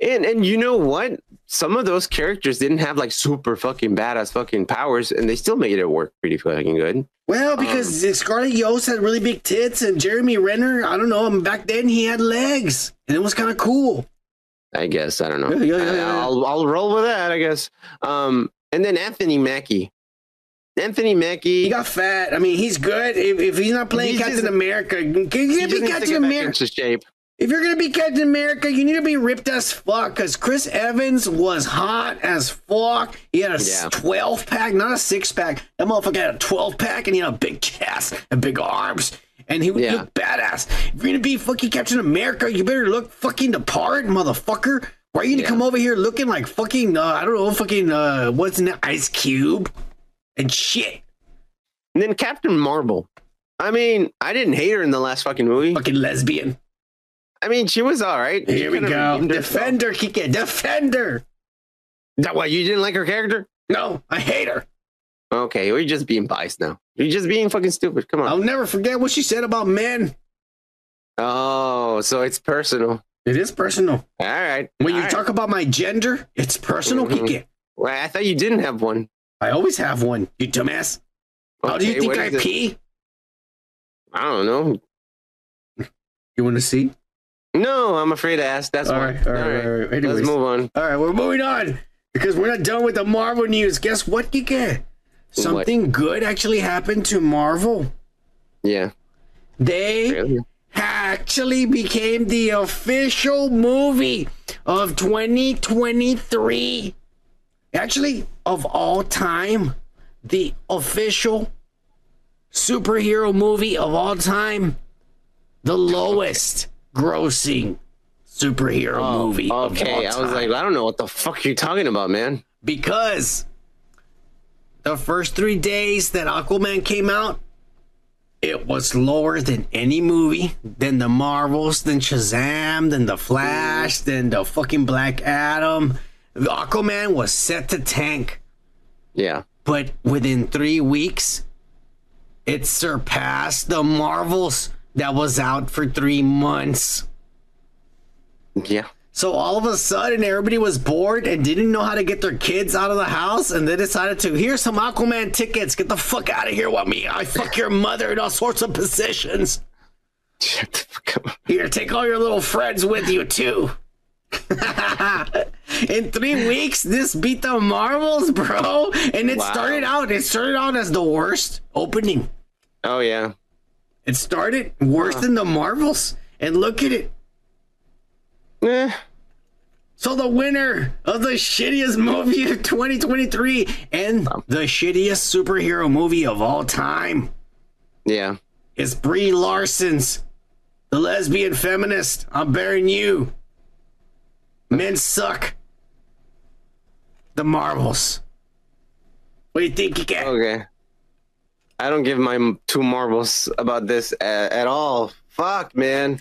And and you know what? Some of those characters didn't have like super fucking badass fucking powers, and they still made it work pretty fucking good. Well, because Scarlett Yost had really big tits, and Jeremy Renner, I don't know, back then he had legs, and it was kind of cool. I guess I don't know. Yeah, yeah, yeah. I'll I'll roll with that. I guess. Um, and then Anthony Mackie. Anthony Mackie. He got fat. I mean, he's good. If, if he's not playing He's Captain just- America, can He be just needs to Captain America? into shape. If you're gonna be Captain America, you need to be ripped as fuck. Cause Chris Evans was hot as fuck. He had a Yeah. 12 pack, not a six pack. That motherfucker had a 12 pack, and he had a big chest and big arms, and he would Yeah. look badass. If you're gonna be fucking Captain America, you better look fucking the part, motherfucker. Why are you gonna Yeah. come over here looking like fucking uh, I don't know, fucking uh, what's in the Ice Cube and shit? And then Captain Marvel. I mean, I didn't hate her in the last fucking movie. Fucking lesbian. I mean, she was all right. Here we go. Defender, Kike. Defender. That why you didn't like her character? No, I hate her. Okay, you're just being biased now. You're just being fucking stupid. Come on. I'll never forget what she said about men. Oh, so it's personal. It is personal. All right. When you All right. talk about my gender, it's personal, Mhm. Kike. Well, I thought you didn't have one. I always have one, you dumbass. How do you Okay, think I it? pee? I don't know. You want to see? No, I'm afraid to ask. That's All why. right, all right, all right. Anyways. Let's move on. All right, we're moving on because we're not done with the Marvel news. Guess what, Kike? Something good actually happened to Marvel. Yeah. They Really? actually became the official movie of 2023. Actually, of all time, the official superhero movie of all time, the lowest grossing superhero oh, movie. Oh, Okay, I was like, I don't know what the fuck you're talking about, man. because the first three days that Aquaman came out, it was lower than any movie, than the Marvels, than Shazam, than the Flash, mm. than the fucking Black Adam. Aquaman was set to tank, Yeah. but within three weeks, it surpassed the Marvels that was out for three months. Yeah. So all of a sudden, everybody was bored and didn't know how to get their kids out of the house, and they decided to here's some Aquaman tickets. Get the fuck out of here with me. I fuck your mother in all sorts of positions. Shut the fuck up. Here, take all your little friends with you too. in three weeks, this beat the Marvels, bro. And it Wow. started out. It started out as the worst opening. Oh yeah. It started worse than the Marvels, and look at it. Eh. So the winner of the shittiest movie of 2023 and the shittiest superhero movie of all time Yeah. is Brie Larson's The Lesbian Feminist. I'm bearing you. Men suck. The Marvels. What do you think you get? Okay. I don't give my two marbles about this at, at all. Fuck, man.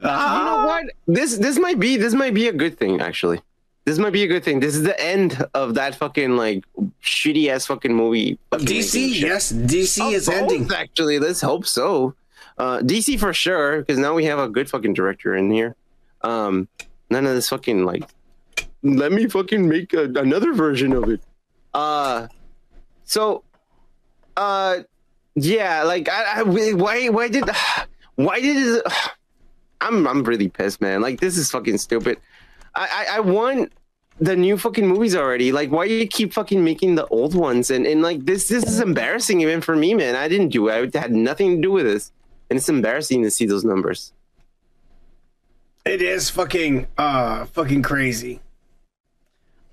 You know what? This this might be this might be a good thing actually. This might be a good thing. This is the end of that fucking like shitty ass fucking movie. fucking DC, yes, DC is both, ending. Actually, let's hope so. Uh, DC for sure, because now we have a good fucking director in here. Um, none of this fucking like, let me fucking make a, another version of it. Uh, so, uh, yeah, like I, I why why did why did I'm I'm really pissed, man. Like this is fucking stupid. I I, I want the new fucking movies already. Like, why do you keep fucking making the old ones? And and like this this is embarrassing even for me, man. I didn't do it. I had nothing to do with this, and it's embarrassing to see those numbers. It is fucking uh fucking crazy.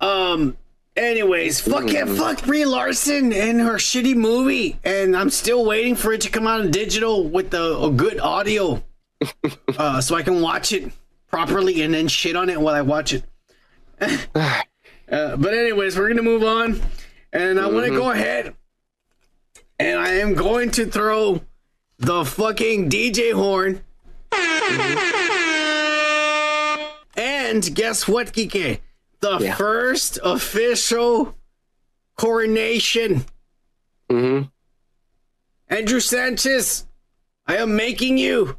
Um anyways, fuck yeah, fuck Brie Larson and her shitty movie. And I'm still waiting for it to come out in digital with the a good audio. uh so I can watch it properly and then shit on it while I watch it. uh, but anyways, we're gonna move on. And I wanna go ahead and I am going to throw the fucking DJ horn. And guess what, Kike? The Yeah. first official coronation. Mm-hmm. Andrew Sanchez, I am making you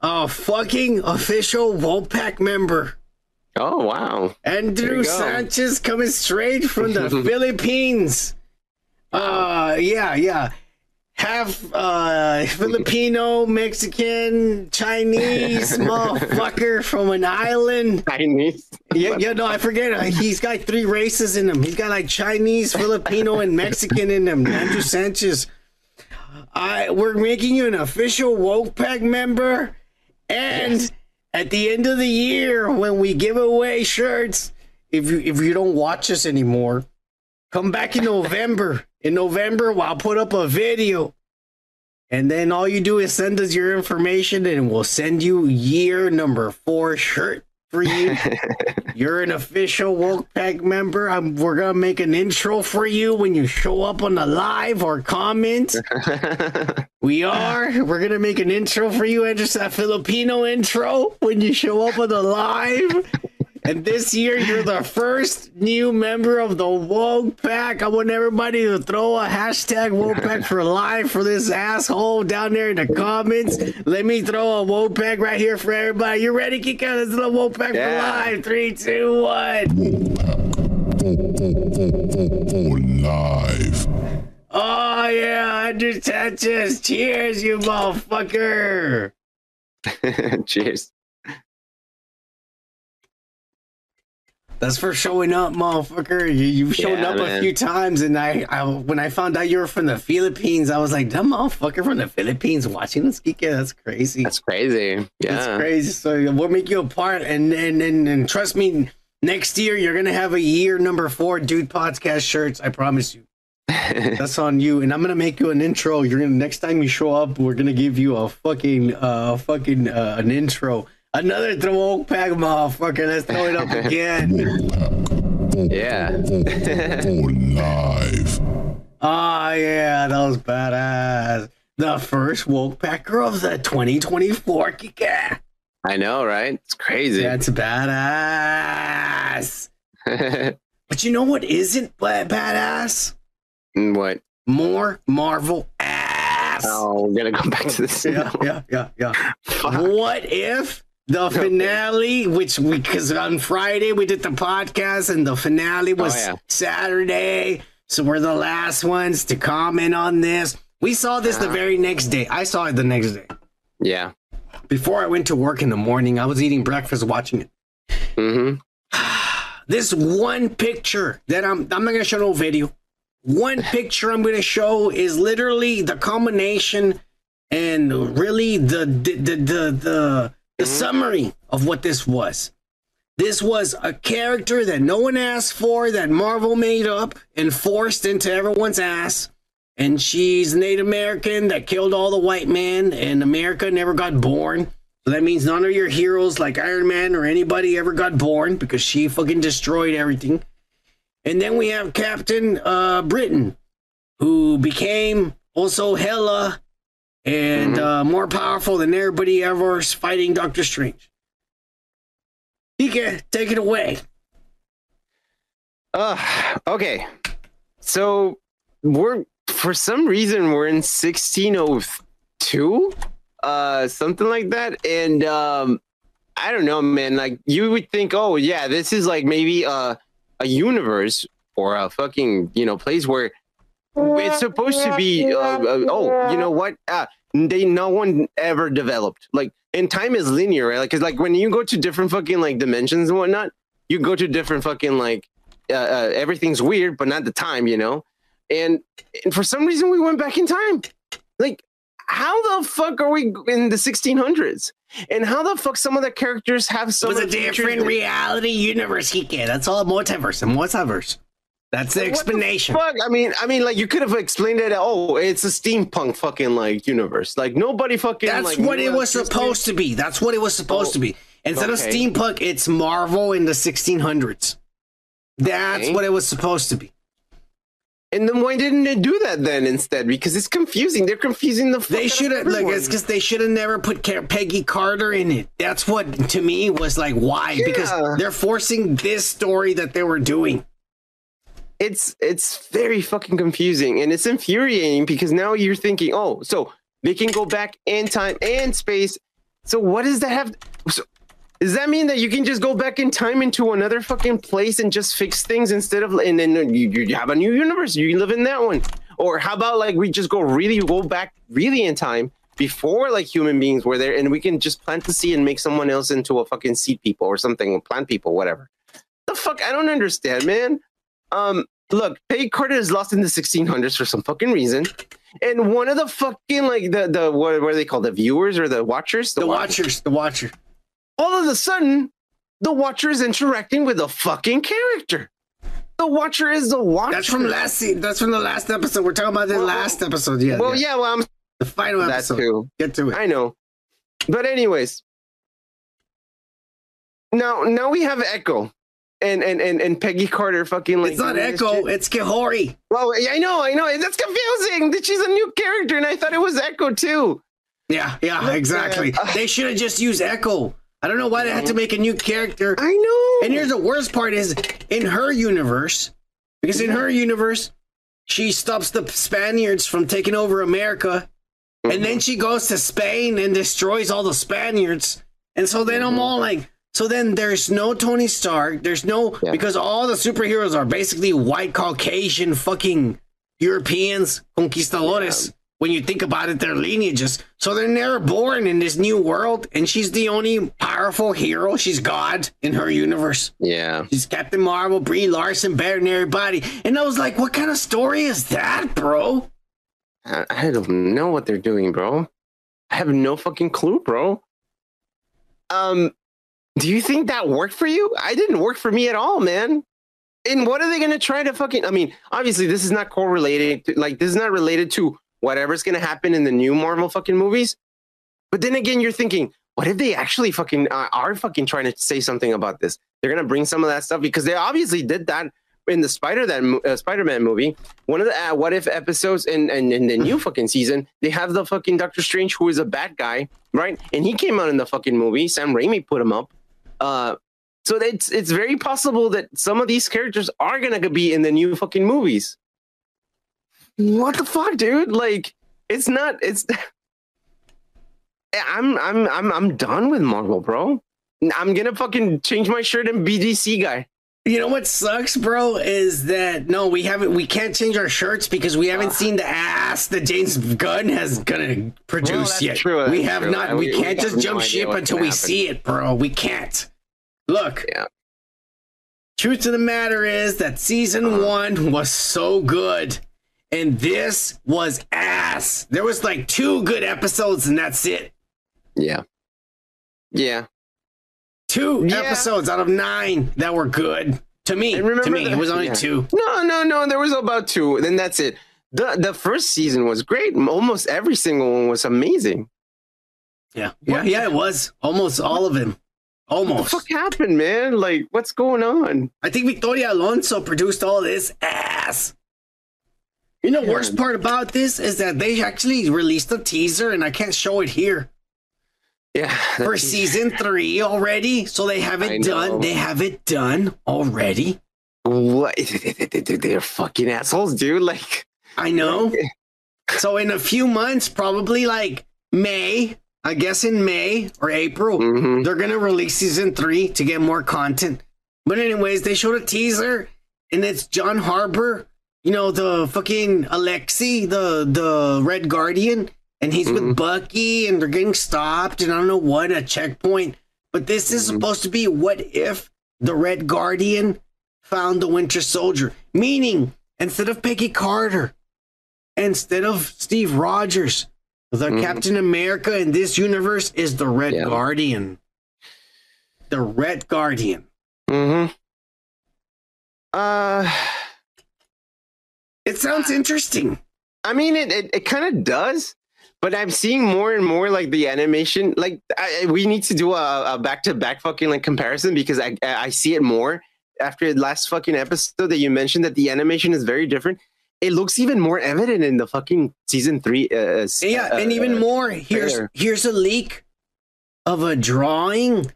a fucking official Wolfpack member. Oh wow. Andrew. Sanchez coming straight from the Philippines. Uh, yeah, yeah. Half uh, Filipino, Mexican, Chinese motherfucker from an island. Chinese. Yeah, yeah, no, I forget. Uh, He's got three races in him. He's got like Chinese, Filipino, and Mexican in him. Andrew Sanchez. I we're making you an official woke pack member, and at the end of the year when we give away shirts, if you if you don't watch us anymore, come back in November. In November, I'll put up a video. And then all you do is send us your information and we'll send you year number four shirt for you. You're an official Woke Pack member. I'm, we're going to make an intro for you when you show up on the live or comment. we are. We're going to make an intro for you and just a Filipino intro when you show up on the live. And this year, you're the first new member of the Woke Pack. I want everybody to throw a hashtag Woke Pack for life for this asshole down there in the comments. Let me throw a Woke Pack right here for everybody. You ready, Kika? Let's do a Woke Pack Yeah. for life. Three, two, one. live. Oh, yeah. Andrew Sanchez. Cheers, you motherfucker. Cheers. That's for showing up, motherfucker. You, you've shown Yeah, up a few times, and I, I, when I found out you were from the Philippines, I was like, "That motherfucker from the Philippines watching this Kike, That's crazy. That's crazy. Yeah. That's crazy. So we'll make you a part, and and and, and trust me, next year you're gonna have a year number four dude podcast shirts. I promise you. That's on you, and I'm gonna make you an intro. You're gonna next time you show up, we're gonna give you a fucking uh fucking uh, an intro. Another throw pack motherfucker. Let's throw it up again. Yeah. live. Oh yeah, that was badass. The first woke packer of the 2024 Kika. I know, right? It's crazy. That's badass. but you know what isn't ba- badass? Mm, what? More Marvel ass. Oh, we're gonna go back to this. Yeah, yeah, yeah, yeah. What if the finale, which we because on Friday we did the podcast and the finale was Oh, yeah. Saturday, so we're the last ones to comment on this. We saw this the very next day. I saw it the next day. Yeah. Before I went to work in the morning, I was eating breakfast watching it. Mm-hmm. This one picture that I'm I'm not gonna show no video. One picture I'm gonna show is literally the combination and really the the the the, the, the summary of what this was. This was a character that no one asked for, that Marvel made up and forced into everyone's ass. And she's Native American that killed all the white men, and America never got born. So that means none of your heroes like Iron Man or anybody ever got born because she fucking destroyed everything. And then we have Captain uh, Britain, who became also hella and uh, more powerful than everybody ever fighting Doctor Strange. Ika, take it away. Uh, okay. So we're for some reason we're in 1602, uh, something like that, and um, I don't know, man. Like you would think, oh yeah, this is like maybe a a universe or a fucking you know place where it's supposed to be. Uh, uh, oh, you know what? Uh, they no one ever developed like and time is linear, right? Like, cause like when you go to different fucking like dimensions and whatnot, you go to different fucking like uh, uh, everything's weird, but not the time, you know. And, and for some reason, we went back in time. Like, how the fuck are we in the 1600s? And how the fuck some of the characters have It was a of the features different reality universe, Ika. That's all multiverse and multiverse. That's the the explanation. Fuck, I mean, I mean, like you could have explained it. Oh, it's a steampunk fucking like universe. Like nobody fucking. That's like, what it was supposed to be. That's what it was supposed to be. Oh, instead of steampunk, it's Marvel in the 1600s. That's Okay. what it was supposed to be. And then why didn't they do that then instead? Because it's confusing. They're confusing the. Fuck They should have like it's because they should have never put Peggy Carter in it. That's what to me was like why because they're forcing this story that they were doing. It's it's very fucking confusing and it's infuriating because now you're thinking, oh, so they can go back in time and space. So what does that have? So, does that mean that you can just go back in time into another fucking place and just fix things instead of and then you, you have a new universe? You live in that one, Or how about like we just go really go back really in time before like human beings were there, and we can just plant the seed and make someone else into a fucking seed people or something, plant people, whatever. The fuck, I don't understand, man. Um, look, Peggy Carter is lost in the 1600s for some fucking reason, and one of the fucking like the the what, what are they called, the viewers or the watchers, The Watchers, the Watcher. all of a sudden, the Watcher is interacting with a fucking character. The Watcher is the Watcher. That's from last scene. That's from the last episode. We're talking about the last episode. Yeah. Well, yeah, well, I'm The final that episode. too. Get to it. I know. But anyways, now now we have Echo and and and, and Peggy Carter fucking like It's not Echo. It's Kahhori. Well, I know, I know. That's confusing. That she's a new character, and I thought it was Echo too. Yeah, yeah, Look, exactly. man. they should have just used Echo. I don't know why they had to mm-hmm. make a new character. I know. And here's the worst part is in her universe, because in her universe, she stops the Spaniards from taking over America, and mm-hmm. then she goes to Spain and destroys all the Spaniards. And so then I'm mm-hmm. all like, so then there's no Tony Stark, there's no because all the superheroes are basically white Caucasian fucking Europeans, conquistadores. When you think about it, their lineages. So they're never born in this new world, and she's the only powerful hero. She's God in her universe. Yeah. She's Captain Marvel, Brie Larson, better than everybody. And I was like, what kind of story is that, bro? I, I don't know what they're doing, bro. I have no fucking clue, bro. Um, do you think that worked for you? I didn't work for me at all, man. And what are they gonna try to fucking? I mean, obviously, this is not correlated. To, like, this is not related to whatever's gonna happen in the new Marvel fucking movies. But then again, you're thinking, what if they actually fucking uh, are fucking trying to say something about this? They're gonna bring some of that stuff because they obviously did that in the Spider that uh, Spider-Man movie. One of the uh, what if episodes in, in in the new fucking season, they have the fucking Doctor Strange who is a bad guy, right? And he came out in the fucking movie. Sam Raimi put him up. Uh, so it's it's very possible that some of these characters are gonna be in the new fucking movies. What the fuck, dude? Like, it's not. It's. I'm I'm I'm I'm done with Marvel, bro. I'm gonna fucking change my shirt and be DC guy. You know what sucks, bro, is that no, we haven't. We can't change our shirts because we haven't seen the ass that James Gunn has gonna produce that's yet. true, that's we have true. not. We, we- can't just jump idea ship until we happen. see it, bro. We can't. Look. Yeah. Truth of the matter is that season Uh-huh. one was so good, and this was ass. There was like two good episodes, and that's it. Yeah. Yeah. Two Yeah. episodes out of nine that were good to me. Remember to me, the- it was only yeah. two. No, no, no. There was about two. Then that's it. The the first season was great. Almost every single one was amazing. Yeah, yeah, yeah. It was almost all of them. Almost. What the fuck happened, man? Like, what's going on? I think Victoria Alonso produced all this ass. You know, worst part about this is that they actually released a teaser, and I can't show it here Yeah. for season three already. So they have it done. They have it done already. What? They're fucking assholes, dude. Like, I know. So in a few months, probably like May, I guess in May or April, Mm-hmm. they're gonna release season three to get more content. But anyways, they showed a teaser, and it's John Harbour, you know the fucking Alexi, the the Red Guardian, and he's Mm-hmm. with Bucky, and they're getting stopped, and I don't know what a checkpoint. But this is Mm-hmm. supposed to be what if the Red Guardian found the Winter Soldier, meaning instead of Peggy Carter, instead of Steve Rogers, the Mhm. Captain America in this universe is the Red Yeah. Guardian. The Red Guardian. mm-hmm. Uh, It sounds interesting. I mean, it it, it kind of does, but I'm seeing more and more like the animation. Like, I, we need to do a back to back fucking like comparison because I I see it more after the last fucking episode that you mentioned that the animation is very different. It looks even more evident in the fucking season three. Uh, s- Yeah, and uh, even more. Here's trailer. here's a leak of a drawing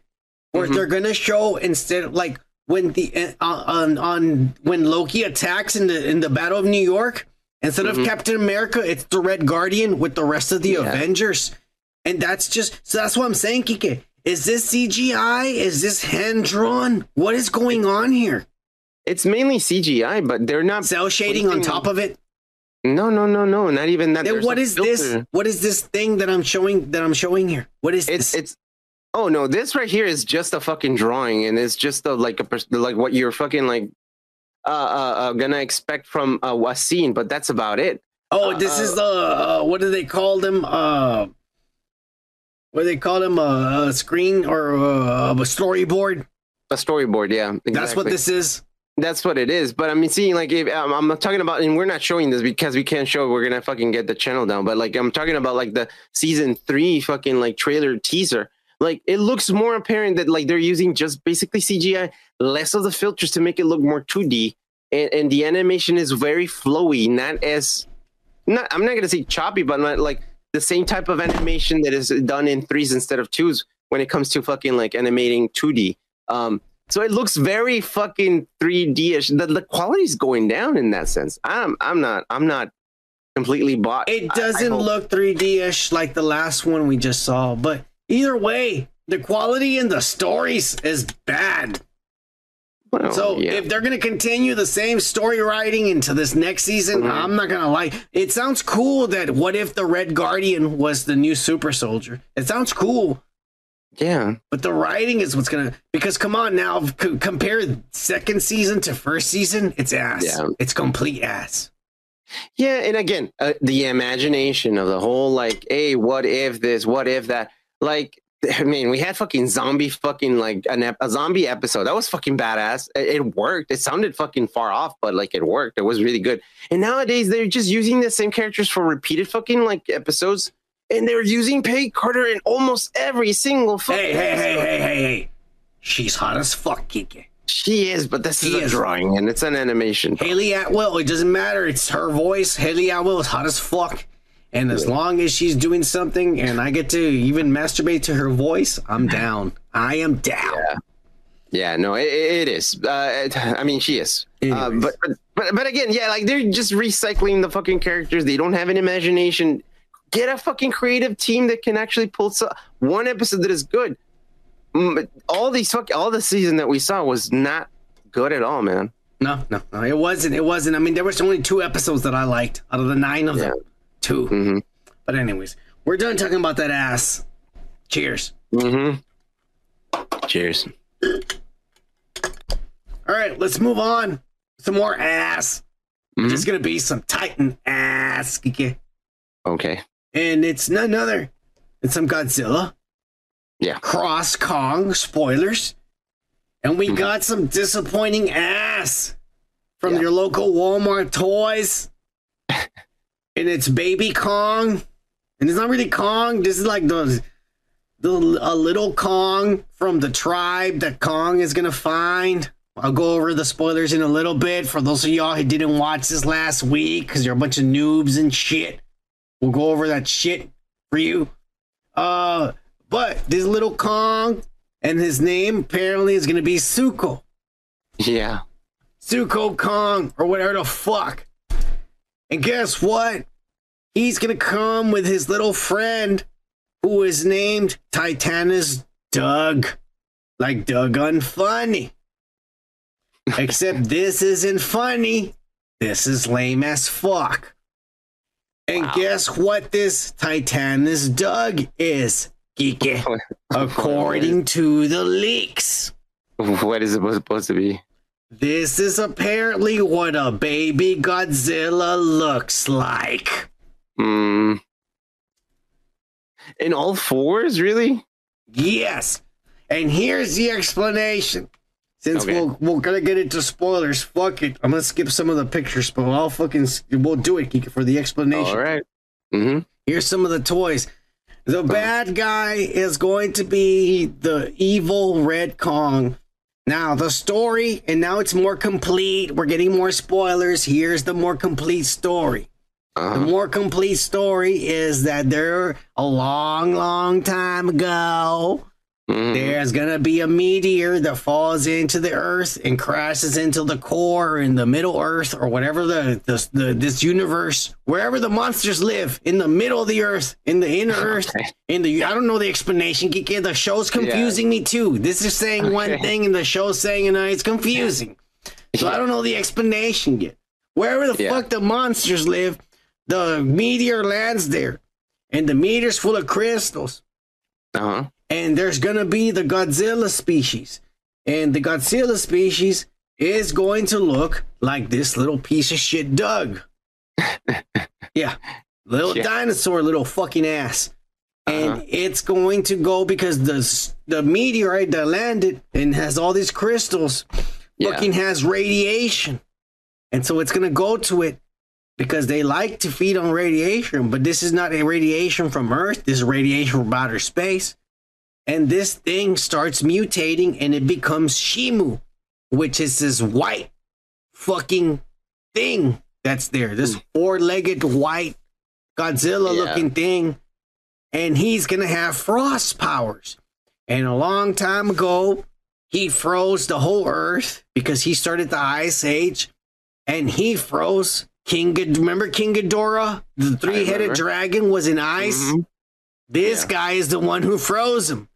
where Mhm. they're gonna show instead of like when the uh, on on when Loki attacks in the in the Battle of New York. Instead Mhm. of Captain America, it's the Red Guardian with the rest of the Yeah. Avengers, and that's just so. That's what I'm saying, Kike. Is this CGI? Is this hand drawn? What is going on here? It's mainly CGI, but they're not Cell shading on top of it. No, no, no, no. Not even that. Then There's what a this? What is this thing that I'm showing that I'm showing here? What is It's this? it's. Oh no, this right here is just a fucking drawing, and it's just a, like a like what you're fucking like gonna expect from uh, scene, but that's about it. Oh, this is the uh, what do they call them? Uh, what do they call them? Uh, a screen or uh, a storyboard? A storyboard, yeah. That's what this is. That's what it is. But I mean, seeing like if um, I'm talking about, and we're not showing this because we can't show. it, We're gonna fucking get the channel down. But like I'm talking about like the season three fucking like trailer teaser. Like it looks more apparent that like they're using just basically CGI, less of the filters to make it look more 2D, and, and the animation is very flowy, not as not. I'm not gonna say choppy, but not like the same type of animation that is done in threes instead of twos when it comes to fucking like animating 2D. Um, so it looks very fucking 3D-ish. The, the quality's going down in that sense. I'm I'm not I'm not completely bought. It I- I doesn't hope- look 3D-ish like the last one we just saw, but either way, the quality in the stories is bad. Well, so yeah. if they're gonna continue the same story writing into this next season, Mm-hmm. I'm not gonna like. It sounds cool that what if the Red Guardian was the new super soldier? It sounds cool, Yeah. but the writing is what's gonna. Because come on now, c- compare second season to first season. It's ass. Yeah. It's complete ass. Yeah, and again, uh, the imagination of the whole like, hey, what if this? What if that? Like, I mean, we had fucking zombie fucking like an ep- a zombie episode. That was fucking badass. It, it worked. It sounded fucking far off, but like it worked. It was really good. And nowadays they're just using the same characters for repeated fucking like episodes, and they're using Peggy Carter in almost every single fucking. Hey, hey, hey, episode. hey, hey, hey! She's hot as fuck, Kike. She is, but this is She a is. drawing and it's an animation. Hayley Atwell, it doesn't matter. It's her voice. Hayley Atwell is hot as fuck. And as long as she's doing something and I get to even masturbate to her voice, I'm down. I am down. Yeah, Yeah, no, it, it is. Uh, I mean, she is. Uh, but, but but again, yeah, like they're just recycling the fucking characters. They don't have an imagination. Get a fucking creative team that can actually pull so- one episode that is good. Mm, All these fuck, all the season that we saw was not good at all, man. No, no, no, it wasn't. It wasn't. I mean, there was only two episodes that I liked out of the nine of them. 2 Mm-hmm. But anyways, we're done talking about that ass. Cheers. Mm-hmm. Cheers. All right, let's move on. Some more ass. Mm-hmm. It's gonna be some Titan ass. Okay. And it's none other than some Godzilla. Yeah. Cross Kong spoilers. And Mm-hmm. we got some disappointing ass from your local Walmart toys. and it's Baby Kong. And it's not really Kong. This is like the, the a little Kong from the tribe that Kong is gonna find. I'll go over the spoilers in a little bit for those of y'all who didn't watch this last week because you're a bunch of noobs and shit. We'll go over that shit for you. Uh, but this little Kong and his name apparently is gonna be Suko. Yeah. Suko Kong or whatever the fuck. And guess what? He's gonna come with his little friend who is named Titanus Doug. Like Doug Unfunny. Except this isn't funny. This is lame as fuck. And guess what this Titanus Doug is, Geeky? According to the leaks. What is it supposed to be? This is apparently what a baby Godzilla looks like. Mm. In all fours, really? Yes. And here's the explanation. Since Okay. we'll we're gonna get into spoilers, fuck it. I'm gonna skip some of the pictures, but I'll fucking we'll do it, Kike, for the explanation. All right. Mm-hmm. Here's some of the toys. The bad guy is going to be the evil Red Kong. Now, the story, and now it's more complete. We're getting more spoilers. Here's the more complete story. The uh-huh. more complete story is that there, a long, long time ago, there's gonna be a meteor that falls into the earth and crashes into the core in the middle earth or whatever the, the, the this universe wherever the monsters live in the middle of the earth in the inner earth in the i don't know the explanation the show's confusing me too. This is saying one thing and the show's saying another. It's confusing. So i don't know the explanation yet. Wherever the Yeah. fuck the monsters live the meteor lands there, and the meteor's full of crystals. Uh huh. And there's gonna be the Godzilla species, and the Godzilla species is going to look like this little piece of shit Doug. yeah, little Yeah. dinosaur, little fucking ass. And uh-huh. it's going to go because the the meteorite that landed and has all these crystals, fucking has radiation, and so it's gonna go to it because they like to feed on radiation. But this is not a radiation from Earth. This is radiation from outer space, and this thing starts mutating and it becomes Shimo, which is this white fucking thing that's there. This hmm. four-legged white Godzilla-looking thing and he's gonna have frost powers. And a long time ago, he froze the whole earth because he started the ice age, and he froze King. Ghid- Remember King Ghidorah, the three-headed dragon, was in ice. Mm-hmm. This guy is the one who froze him,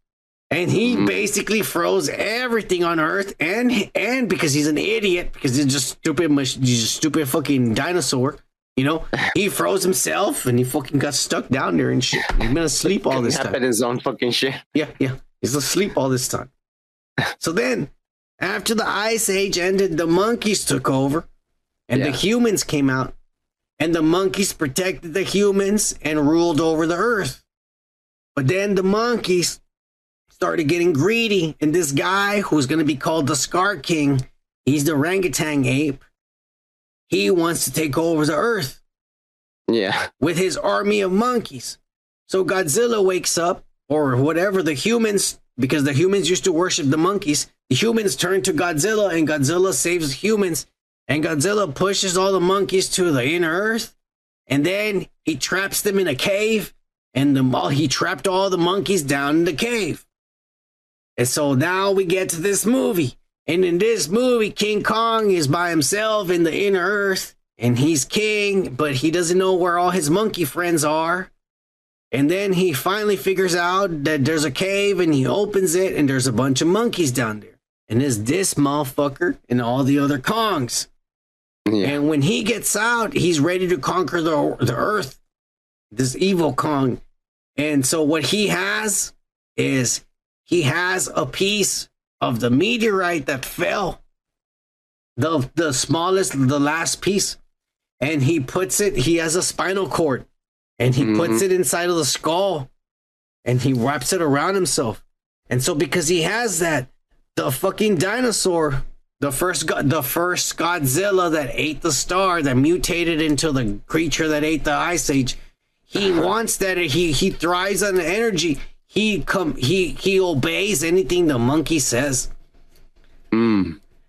and he mm-hmm. basically froze everything on Earth. And and because he's an idiot, because he's just stupid, he's a stupid fucking dinosaur. You know, he froze himself and he fucking got stuck down there and shit. He's been asleep all this time. His own fucking shit. Yeah, yeah. He's asleep all this time. so then, after the ice age ended, the monkeys took over and the humans came out. And the monkeys protected the humans and ruled over the earth. But then the monkeys started getting greedy. And this guy, who's going to be called the Skar King, he's the orangutan ape. He wants to take over the earth Yeah. with his army of monkeys. So Godzilla wakes up, or whatever, the humans, because the humans used to worship the monkeys, the humans turn to Godzilla, and Godzilla saves humans. And Godzilla pushes all the monkeys to the inner earth, and then he traps them in a cave, and the, he trapped all the monkeys down in the cave. And so now we get to this movie. And in this movie, King Kong is by himself in the inner earth, and he's king, but he doesn't know where all his monkey friends are. And then he finally figures out that there's a cave, and he opens it, and there's a bunch of monkeys down there. And there's this motherfucker and all the other Kongs. And when he gets out, he's ready to conquer the, the earth, this evil Kong. And so what he has is he has a piece of the meteorite that fell, the the smallest, the last piece, and he puts it. He has a spinal cord, and he puts mm-hmm. it inside of the skull, and he wraps it around himself. And so because he has that, the fucking dinosaur, the first the first Godzilla that ate the star, that mutated into the creature that ate the ice age, he wants that. He he thrives on the energy. He come he he obeys anything the monkey says.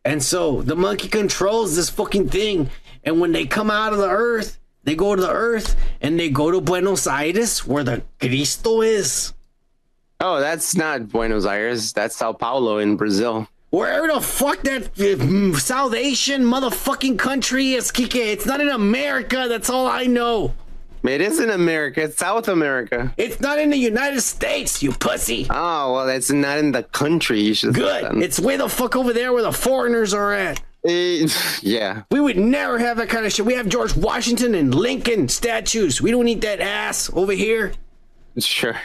And so the monkey controls this fucking thing. And when they come out of the earth, they go to the earth and they go to Buenos Aires where the Cristo is. Oh, that's not Buenos Aires. That's Sao Paulo in Brazil. Wherever the fuck that uh, mm, South Asian motherfucking country is, Kike. It's not in America. That's all I know. It is in America. It's South America. It's not in the United States, you pussy. Oh well, it's not in the country. You should. Good. It's way the fuck over there where the foreigners are at. Eh, yeah. We would never have that kind of shit. We have George Washington and Lincoln statues. We don't need that ass over here. Sure.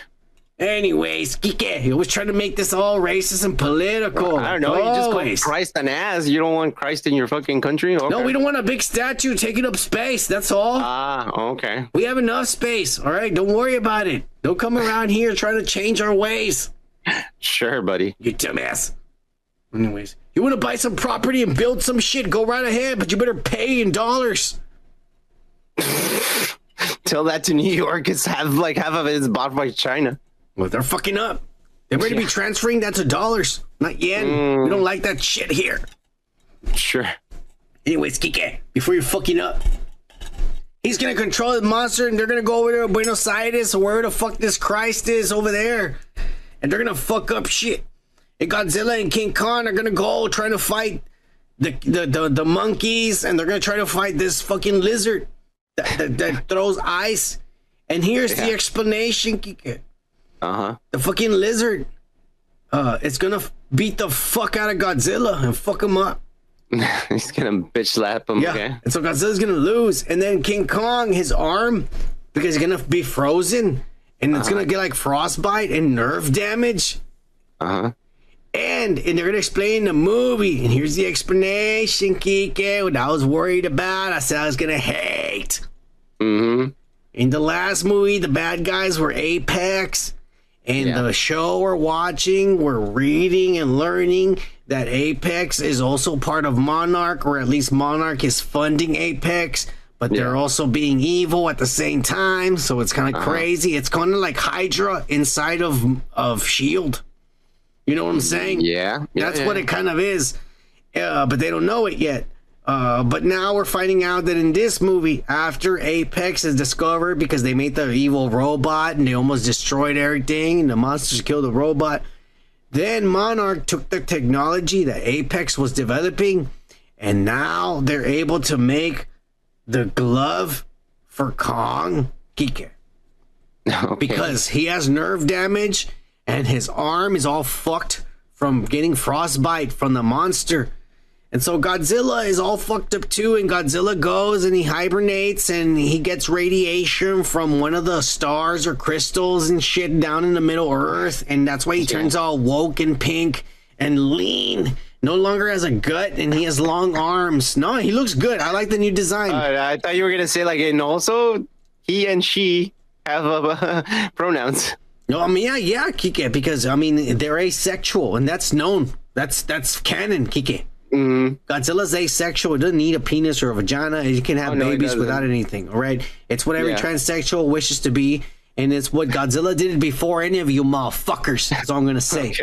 Anyways, Kike, he was trying to make this all racist and political. I don't know. You just call Christ an ass. You don't want Christ in your fucking country? Okay. No, we don't want a big statue taking up space. That's all. Ah, okay. we have enough space. All right, don't worry about it. Don't come around here trying to change our ways. Sure, buddy. You dumbass. Anyways, you want to buy some property and build some shit? Go right ahead, but you better pay in dollars. Tell that to New York. It's half like half of it is bought by China. Well, they're fucking up. They're ready to be transferring that to dollars, not yen. We don't like that shit here. Sure. Anyways, Kike, before you're fucking up, he's gonna control the monster, and they're gonna go over to Buenos Aires, or where the fuck this Christ is over there, and they're gonna fuck up shit. And Godzilla and King Kong are gonna go trying to fight the the the, the monkeys, and they're gonna try to fight this fucking lizard that, that, that throws ice. And here's the explanation, Kike. Uh huh. The fucking lizard, uh, it's gonna f- beat the fuck out of Godzilla and fuck him up. He's gonna bitch slap him. Yeah. Okay. And so Godzilla's gonna lose, and then King Kong, his arm, because he's gonna be frozen, and it's gonna get like frostbite and nerve damage. Uh huh. And and they're gonna explain the movie, and here's the explanation, Kike. What I was worried about, I said I was gonna hate. Mm-hmm. In the last movie, the bad guys were Apex. And the show we're watching, we're reading and learning that Apex is also part of Monarch, or at least Monarch is funding Apex, but they're also being evil at the same time. So it's kind of Uh-huh. crazy. It's kind of like Hydra inside of of Shield. You know what I'm saying? Yeah. yeah, That's yeah. what it kind of is. Uh, but they don't know it yet. Uh, but now we're finding out that in this movie, after Apex is discovered because they made the evil robot and they almost destroyed everything, and the monsters killed the robot, then Monarch took the technology that Apex was developing, and now they're able to make the glove for Kong Kike. Because he has nerve damage and his arm is all fucked from getting frostbite from the monster. And so Godzilla is all fucked up too, and Godzilla goes and he hibernates and he gets radiation from one of the stars or crystals and shit down in the Middle Earth, and that's why he turns all woke and pink and lean. No longer has a gut and he has long arms. No, he looks good. I like the new design. I thought you were gonna say like, and also he and she have uh, pronouns. No, I mean yeah, yeah, Kike, because I mean they're asexual, and that's known. That's that's canon, Kike. Mm-hmm. Godzilla's asexual. It doesn't need a penis or a vagina. It can have Oh, no, babies without anything. All right, it's what every Yeah. transsexual wishes to be, and it's what Godzilla did before any of you motherfuckers. That's all I'm gonna say.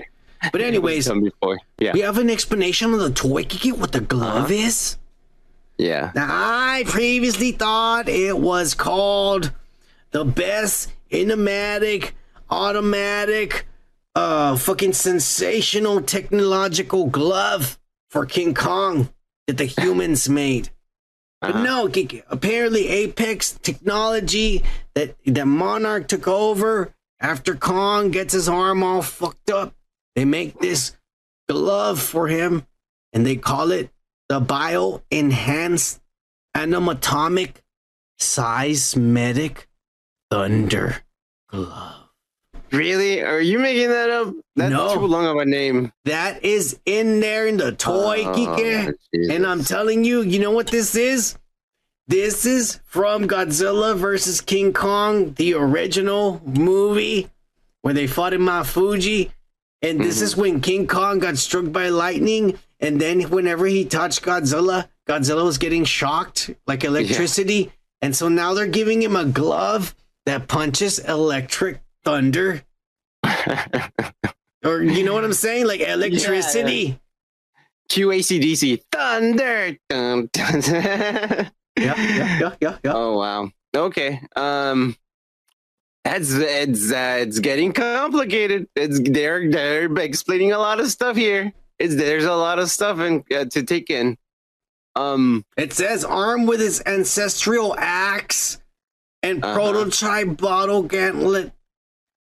But anyways, before. Yeah. we have an explanation of the toy, Kike. What the glove Uh-huh. is. Yeah. Now, I previously thought it was called the best innomatic, automatic, uh, fucking sensational technological glove for King Kong that the humans made. But uh-huh. no, apparently Apex technology that that Monarch took over after Kong gets his arm all fucked up. They make this glove for him, and they call it the Bio Enhanced Animatomic Seismic Thunder Glove. Really? Are you making that up? That's No. too long of a name. That is in there in the toy, Oh, Kike. And I'm telling you, you know what this is? This is from Godzilla versus King Kong, the original movie where they fought in Mount Fuji. And this is mm-hmm. when King Kong got struck by lightning. And then whenever he touched Godzilla, Godzilla was getting shocked like electricity. And so now they're giving him a glove that punches electric thunder. or you know what I'm saying? Like electricity. QACDC Thunder. Dun, dun. yeah, yeah, yeah, yeah, yeah. Oh wow. Okay. Um that's it's uh, it's getting complicated. It's they're they're explaining a lot of stuff here. It's there's a lot of stuff in, uh, to take in. Um It says armed with his ancestral axe and Uh-huh. prototype bottle gauntlet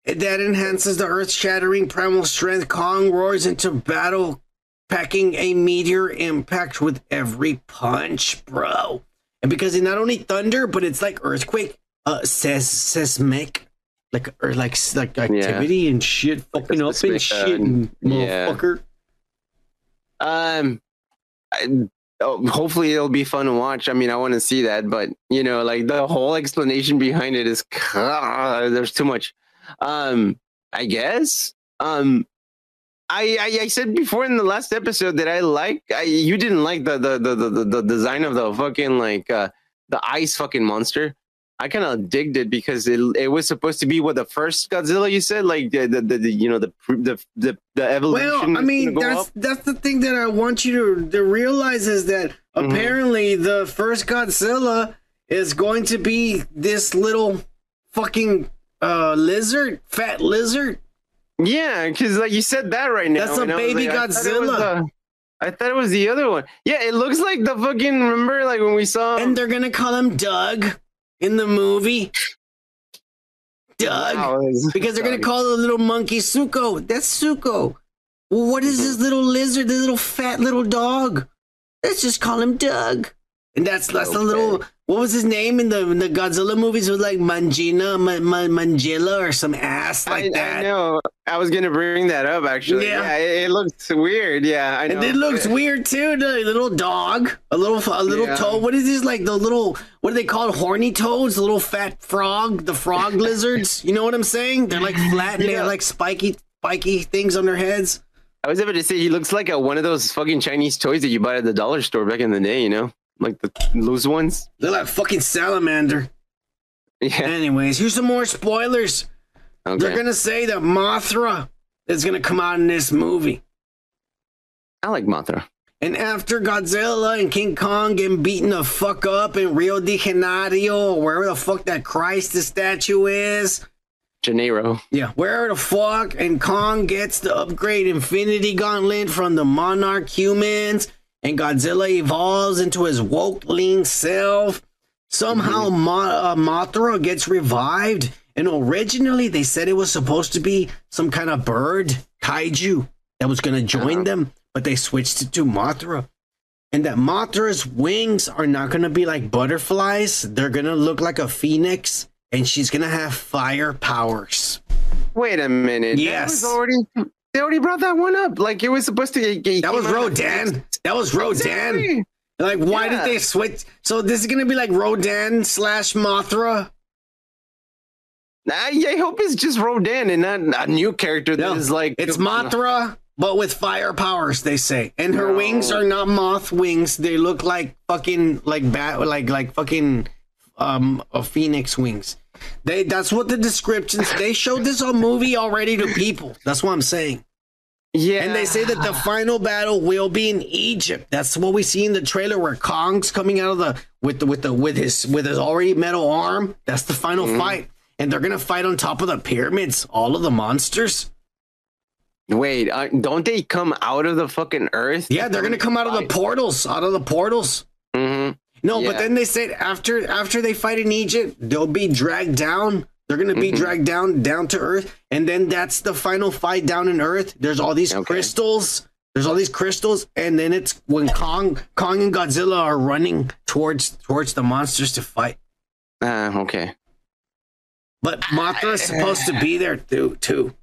that enhances the earth shattering primal strength, Kong roars into battle, packing a meteor impact with every punch, bro. And because it's not only thunder, but it's like earthquake, uh, ses- seismic, like or like like activity and shit, fucking up and seismic, shit, uh, and yeah. motherfucker. Um, I, oh, hopefully it'll be fun to watch. I mean, I want to see that, but you know, like the whole explanation behind it is uh, there's too much. Um, I guess. Um, I, I I said before in the last episode that I like. I you didn't like the the the the, the, design of the fucking like uh the ice fucking monster. I kind of digged it because it it was supposed to be what the first Godzilla you said like the the, the, the you know the the the the evolution. Well, I mean, that's up. that's the thing that I want you to, to realize is that Mm-hmm. apparently the first Godzilla is going to be this little fucking uh lizard, fat lizard. Yeah, because like you said that right now. That's a and I was baby like, I thought it Godzilla. I thought it was the other one. Yeah, it looks like the fucking. Remember, like when we saw. And they're gonna call him Doug in the movie. Doug, Wow, because they're gonna call the little monkey Suko. That's Suko. Well, what is this little lizard? This little fat little dog. let's just call him Doug. And that's that's a little. What was his name in the in the Godzilla movies? It was like Mangina, Ma, Ma, Mangilla, or some ass like I, that. I know. I was gonna bring that up actually. Yeah. Yeah, it, it looks weird. Yeah, I know. And it looks weird too. The little dog, a little a little Yeah. toad. What is this like? The little what are they called? Horny toads. The little fat frog. The frog lizards. You know what I'm saying? They're like flat and they have like spiky spiky things on their heads. I was able to say he looks like a, one of those fucking Chinese toys that you buy at the dollar store back in the day. You know, like the loose ones. They're like fucking salamander. Yeah. Anyways, here's some more spoilers. Okay. They're gonna say that Mothra is gonna come out in this movie. I like Mothra. And after Godzilla and King Kong getting beaten the fuck up in Rio de Janeiro, or wherever the fuck that Christ the statue is, Janeiro. yeah, wherever the fuck, and Kong gets the upgrade Infinity Gauntlet from the Monarch humans, and Godzilla evolves into his woke lean self. Somehow Mo- uh, Mothra gets revived, and originally they said it was supposed to be some kind of bird kaiju that was going to join them, but they switched it to Mothra. And that Mothra's wings are not going to be like butterflies; they're going to look like a phoenix, and she's going to have fire powers. Wait a minute. Yes. That was already. They already brought that one up. Like it was supposed to. Get, That was Rodan. That was Rodan. Exactly. Like, why Yeah. did they switch? So this is gonna be like Rodan slash Mothra. I, I hope it's just Rodan and not a new character that is No, like. it's Mothra, but with fire powers. They say, and her No. wings are not moth wings. They look like fucking like bat, like like fucking um a phoenix wings. They that's what the descriptions. They showed this on movie already to people. That's what I'm saying. Yeah. And they say that the final battle will be in Egypt. That's what we see in the trailer where Kong's coming out of the with the with the with his with his already metal arm. That's the final Mm-hmm. fight. And they're gonna fight on top of the pyramids, all of the monsters. Wait, uh, don't they come out of the fucking earth? Yeah, they're gonna come out of the portals, out of the portals. hmm No, but then they said after after they fight in Egypt, they'll be dragged down. They're gonna be Mhm. dragged down down to Earth, and then that's the final fight down in Earth. There's all these Okay. crystals. There's all these crystals, and then it's when Kong Kong and Godzilla are running towards towards the monsters to fight. Uh, okay. But Mothra is supposed to be there too. Too.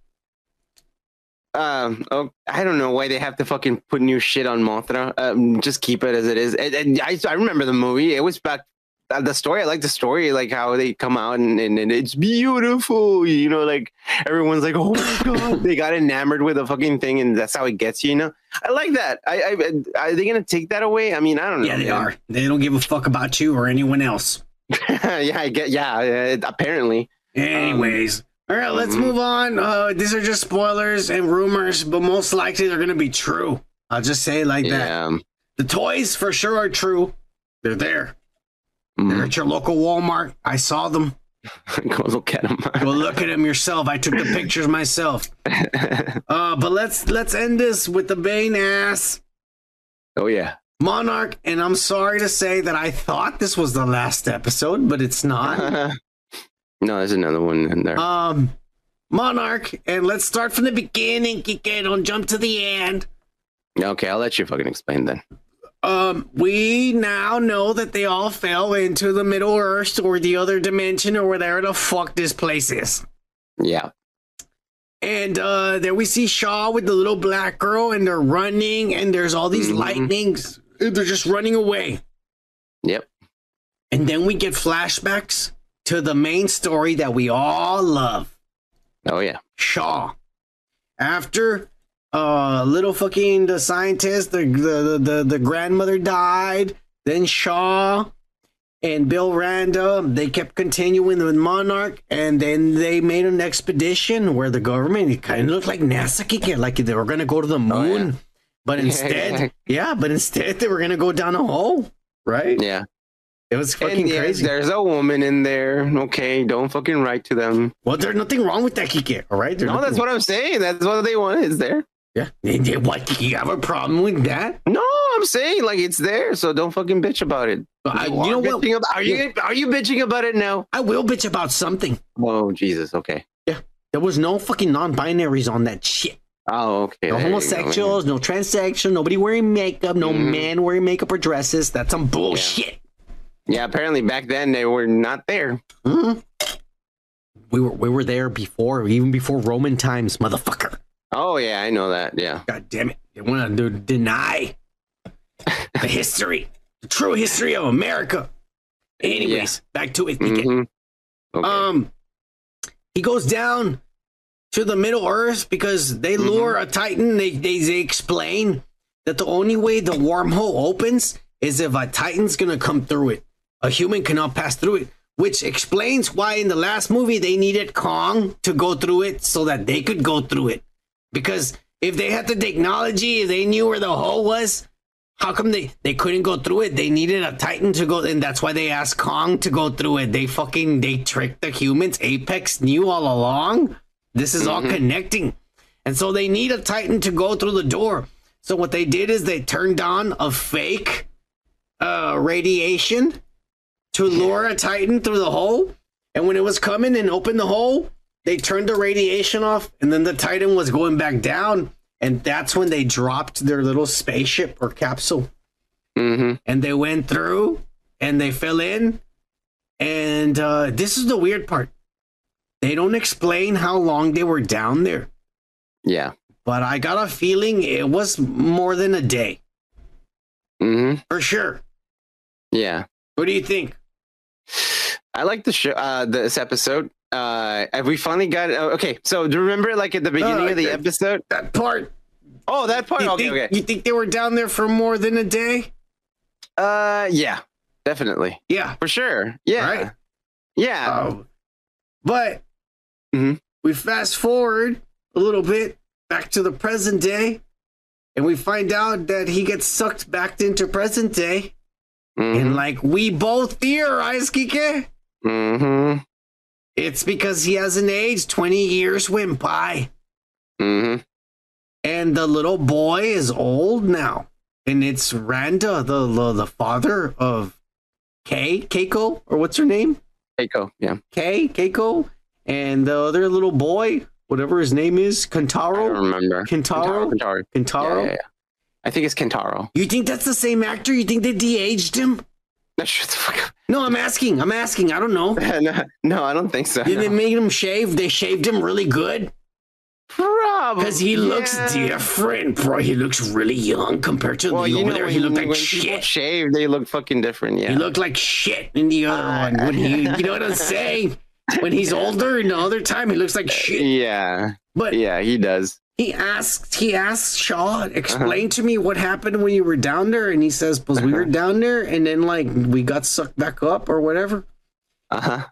Um, oh, I don't know why they have to fucking put new shit on Mothra. Um, just keep it as it is. And, and I, I remember the movie. It was back. uh, The story, I like the story, like how they come out and, and, and it's beautiful. You know, like everyone's like, "Oh my god!" they got enamored with the fucking thing, and that's how it gets you. You know, I like that. I, I are they gonna take that away? I mean, I don't know. Yeah, they man. are. They don't give a fuck about you or anyone else. yeah, I get. Yeah, uh, apparently. Anyways, all right, let's mhm. move on. Uh, these are just spoilers and rumors, but most likely they're gonna be true. I'll just say it like that. Yeah. The toys for sure are true. They're there. Mhm. They're at your local Walmart. I saw them. Go look at them. Go look at them yourself. I took the pictures myself. Uh, but let's let's end this with the Bane ass oh yeah. Monarch. And I'm sorry to say that I thought this was the last episode, but it's not. No, there's another one in there. Um, Monarch, and let's start from the beginning, Kike. Don't jump to the end. okay, I'll let you fucking explain then. Um, we now know that they all fell into the Middle Earth or the other dimension or whatever the fuck this place is. Yeah. And uh, there we see Shaw with the little black girl, and they're running, and there's all these Mhm. lightnings. They're just running away. Yep. And then we get flashbacks to the main story that we all love. Oh yeah. Shaw. After uh little fucking the scientist, the the the, the grandmother died, then Shaw and Bill Randa, they kept continuing with Monarch, and then they made an expedition where the government it kind of looked like NASA kick like they were gonna go to the moon. But Oh, Yeah, instead, yeah. yeah, but instead they were gonna go down a hole, right? Yeah. It was fucking yeah, crazy. There's a woman in there. Okay, don't fucking write to them. Well, there's nothing wrong with that Kike, all right? There's No, that's nothing- what I'm saying. That's what they want. Is there. Yeah. What? You have a problem with that? No, I'm saying like it's there. So don't fucking bitch about it. I- You you are know what? About, are you are you bitching about it now? I will bitch about something. Oh Jesus. Okay. Yeah. There was no fucking non-binaries on that shit. Oh, okay. No there you go, homosexuals, no transsexual, nobody wearing makeup, no Mhm. man wearing makeup or dresses. That's some bullshit. Yeah, apparently back then they were not there. Mhm. We were we were there before, even before Roman times, motherfucker. Oh yeah, I know that. Yeah. God damn it! They want to deny the history, the true history of America. Anyways, back to it. Mhm. Um, he goes down to the Middle Earth because they Mm-hmm. lure a Titan. They, they they explain that the only way the wormhole opens is if a Titan's gonna come through it. A human cannot pass through it, which explains why in the last movie they needed Kong to go through it so that they could go through it. Because if they had the technology, if they knew where the hole was, how come they, they couldn't go through it? They needed a Titan to go, and that's why they asked Kong to go through it. They fucking they tricked the humans. Apex knew all along. This is all connecting, and so they need a Titan to go through the door. So what they did is they turned on a fake uh, radiation to lure a Titan through the hole, and when it was coming and opened the hole, they turned the radiation off, and then the Titan was going back down, and that's when they dropped their little spaceship or capsule, Mm-hmm. and they went through, and they fell in, and uh, this is the weird part. They don't explain how long they were down there, Yeah. but I got a feeling it was more than a day Mm-hmm. for sure. Yeah. What do you think? I like the show. Uh, this episode. Uh, have we finally got? Oh, okay. So do you remember, like at the beginning Uh, of the that- episode? That part. Oh, that part. You okay. think, okay. you think they were down there for more than a day? Uh, yeah. Definitely. Yeah. For sure. Yeah. Right? Yeah. Oh. But Mhm. we fast forward a little bit back to the present day, and we find out that he gets sucked back into present day. Mhm. And like we both theorize, Kike, Mm-hmm. it's because he hasn't aged. 20 years went by, Mm-hmm. and the little boy is old now. And it's Randa, the, the, the father of Kay, Keiko, or what's her name? Keiko. Yeah. Kay, Keiko, and the other little boy, whatever his name is, Kentaro. I don't Kentaro. remember. Kentaro? Kentaro. Kentaro. Yeah, yeah, yeah. I think it's Kentaro. You think that's the same actor? You think they de-aged him? No, shut the fuck up. No, I'm asking. I'm asking. I don't know. no, no, I don't think so. Did they make him shave? They shaved him really good Probably. because he looks yeah. different, bro. He looks really young compared to Well, the over know, there. He looked like shit. Shaved, they look fucking different. Yeah. He looked like shit in the other Uh, one. When he, you know what I'm saying? When he's older, in the other time, he looks like shit. yeah. But Yeah, he does. He asked he asked Shaw, Uh-huh. explain to me what happened when you were down there, and he says, "Because we Uh-huh. were down there, and then like we got sucked back up or whatever." Uh huh.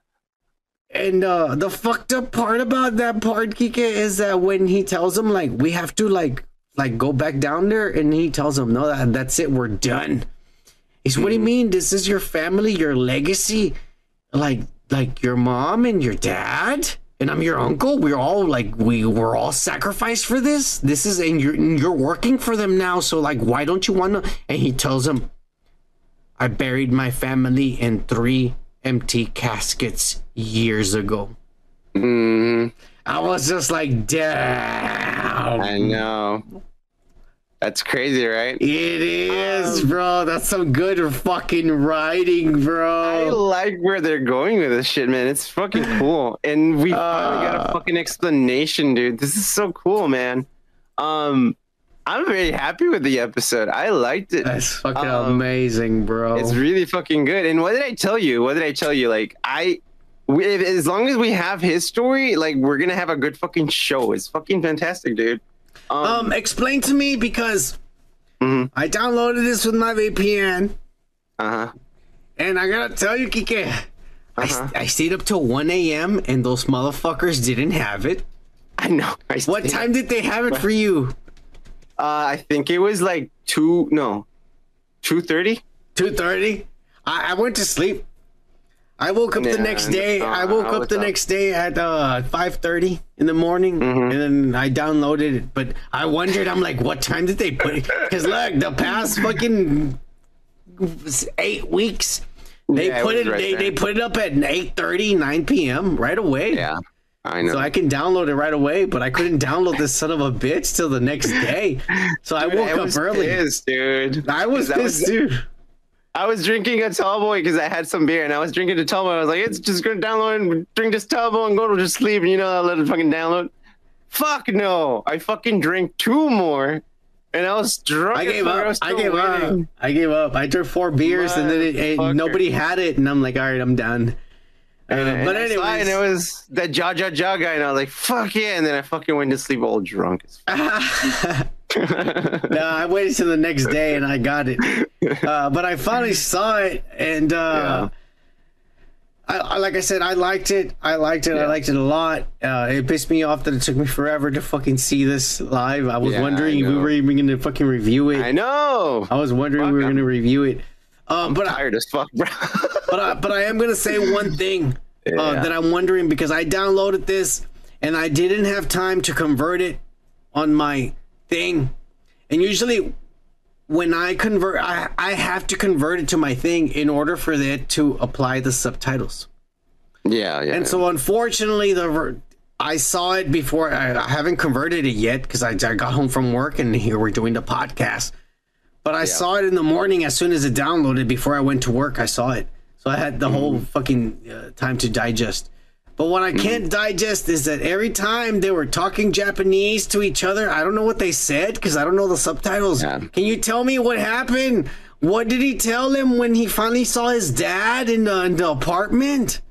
And uh the fucked up part about that part, Kike, is that when he tells him like we have to like like go back down there, and he tells him, "No, that, that's it, we're done." He's, "What do you Mm-hmm. mean? This is your family, your legacy, like like your mom and your dad." And I'm your uncle. We're all like we were all sacrificed for this. This is and you're and you're working for them now. So like, why don't you want to? And he tells him, "I buried my family in three empty caskets years ago." Mm, I was just like, damn. I know. That's crazy, right? It is, Um, bro. That's some good fucking writing, bro. I like where they're going with this shit, man. It's fucking cool, and we finally got Uh. a fucking explanation, dude. This is so cool, man. Um, I'm very happy with the episode. I liked it. That's fucking Um, amazing, bro. It's really fucking good. And what did I tell you? What did I tell you? Like I, we, as long as we have his story, like we're gonna have a good fucking show. It's fucking fantastic, dude. Um, um, explain to me because Mhm. I downloaded this with my VPN, uh huh. and I gotta tell you, Kike, I, Uh-huh. I stayed up till 1 a.m. and those motherfuckers didn't have it. I know. I What time did they have it for you? Uh, I think it was like two. No, two thirty. 2.30 I, I went to sleep i woke up the Yeah, next day uh, i woke I up the up. next day at uh 5.30 in the morning Mm-hmm. and then i downloaded it but i wondered i'm like what time did they put it because look the past fucking eight weeks they Yeah, put was it, right they, there. they put it up at 8.30 9 p.m right away Yeah. I know. So I can download it right away, but I couldn't download this son of a bitch till the next day. So I Dude, woke I up was early. pissed, dude. I was I pissed too. I was drinking a tall boy because I had some beer and I was drinking a tall boy. I was like, it's just gonna download and drink this tall and go to just sleep. And you know, I let it fucking download. Fuck no! I fucking drank two more, and I was drunk. I gave up. I gave up. I gave up. I drank four beers and then it, it- nobody had it, and I'm like, all right, I'm done. Uh, And but anyway, it, and it was that jaw jaw jaw guy, and I was like, fuck yeah! And then I fucking went to sleep all drunk. fuck. no, I waited till the next day and I got it. Uh, but I finally saw it, and uh, I, I, like I said, I liked it. I liked it. I liked it a lot. Uh, it pissed me off that it took me forever to fucking see this live. I was Yeah, wondering I if we were even going to fucking review it. I know. I was wondering if we were going to review it. Um, but I, Tired as fuck, bro. but I, but I am gonna say one thing uh, Yeah. that I'm wondering because I downloaded this and I didn't have time to convert it on my thing, and usually when I convert, I I have to convert it to my thing in order for it to apply the subtitles. yeah, yeah. And so unfortunately, the I saw it before. I, I haven't converted it yet because I, I got home from work and here we're doing the podcast. But I saw it in the morning as soon as it downloaded. Before I went to work, I saw it, so I had the whole fucking uh, time to digest. But what I can't digest is that every time they were talking Japanese to each other, I don't know what they said because I don't know the subtitles. Yeah. Can you tell me what happened? What did he tell him when he finally saw his dad in the, in the apartment?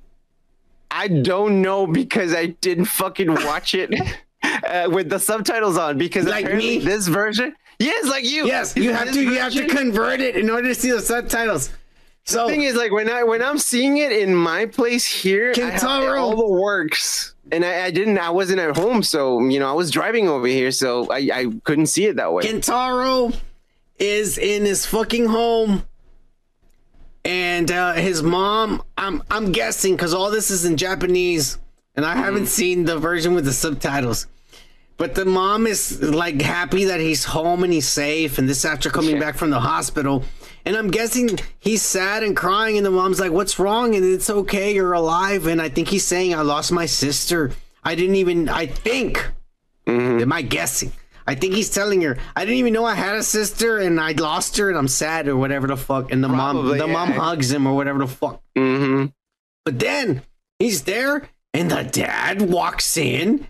I don't know because I didn't fucking watch it uh, with the subtitles on because Like apparently me? this version. Yes, like you. Yes, you have to. You have to convert it in order to see the subtitles. So the thing is, like when I when I'm seeing it in my place here, I have Kentaro. all the works, and I, I didn't. I wasn't at home, so you know I was driving over here, so I, I couldn't see it that way. Kentaro is in his fucking home, and uh, his mom. I'm I'm guessing because all this is in Japanese, and I haven't seen the version with the subtitles. But the mom is like happy that he's home and he's safe, and this after coming back from the hospital. And I'm guessing he's sad and crying, and the mom's like, "What's wrong?" And it's okay, you're alive. And I think he's saying, "I lost my sister. I didn't even. I think. Am I guessing? I think he's telling her, I didn't even know I had a sister and I lost her and I'm sad or whatever the fuck. And the mom, Probably, the mom hugs him or whatever the fuck. Mm-hmm. But then he's there and the dad walks in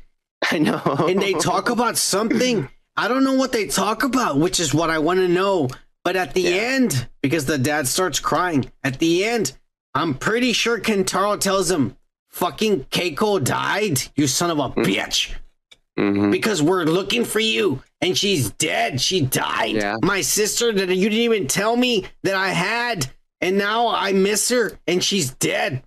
I know. and they talk about something. I don't know what they talk about, which is what I want to know. But at the end, because the dad starts crying, at the end, I'm pretty sure Kentaro tells him, fucking Keiko died, you son of a bitch. Mhm. Because we're looking for you and she's dead. She died. Yeah. My sister that you didn't even tell me that I had, and now I miss her and she's dead.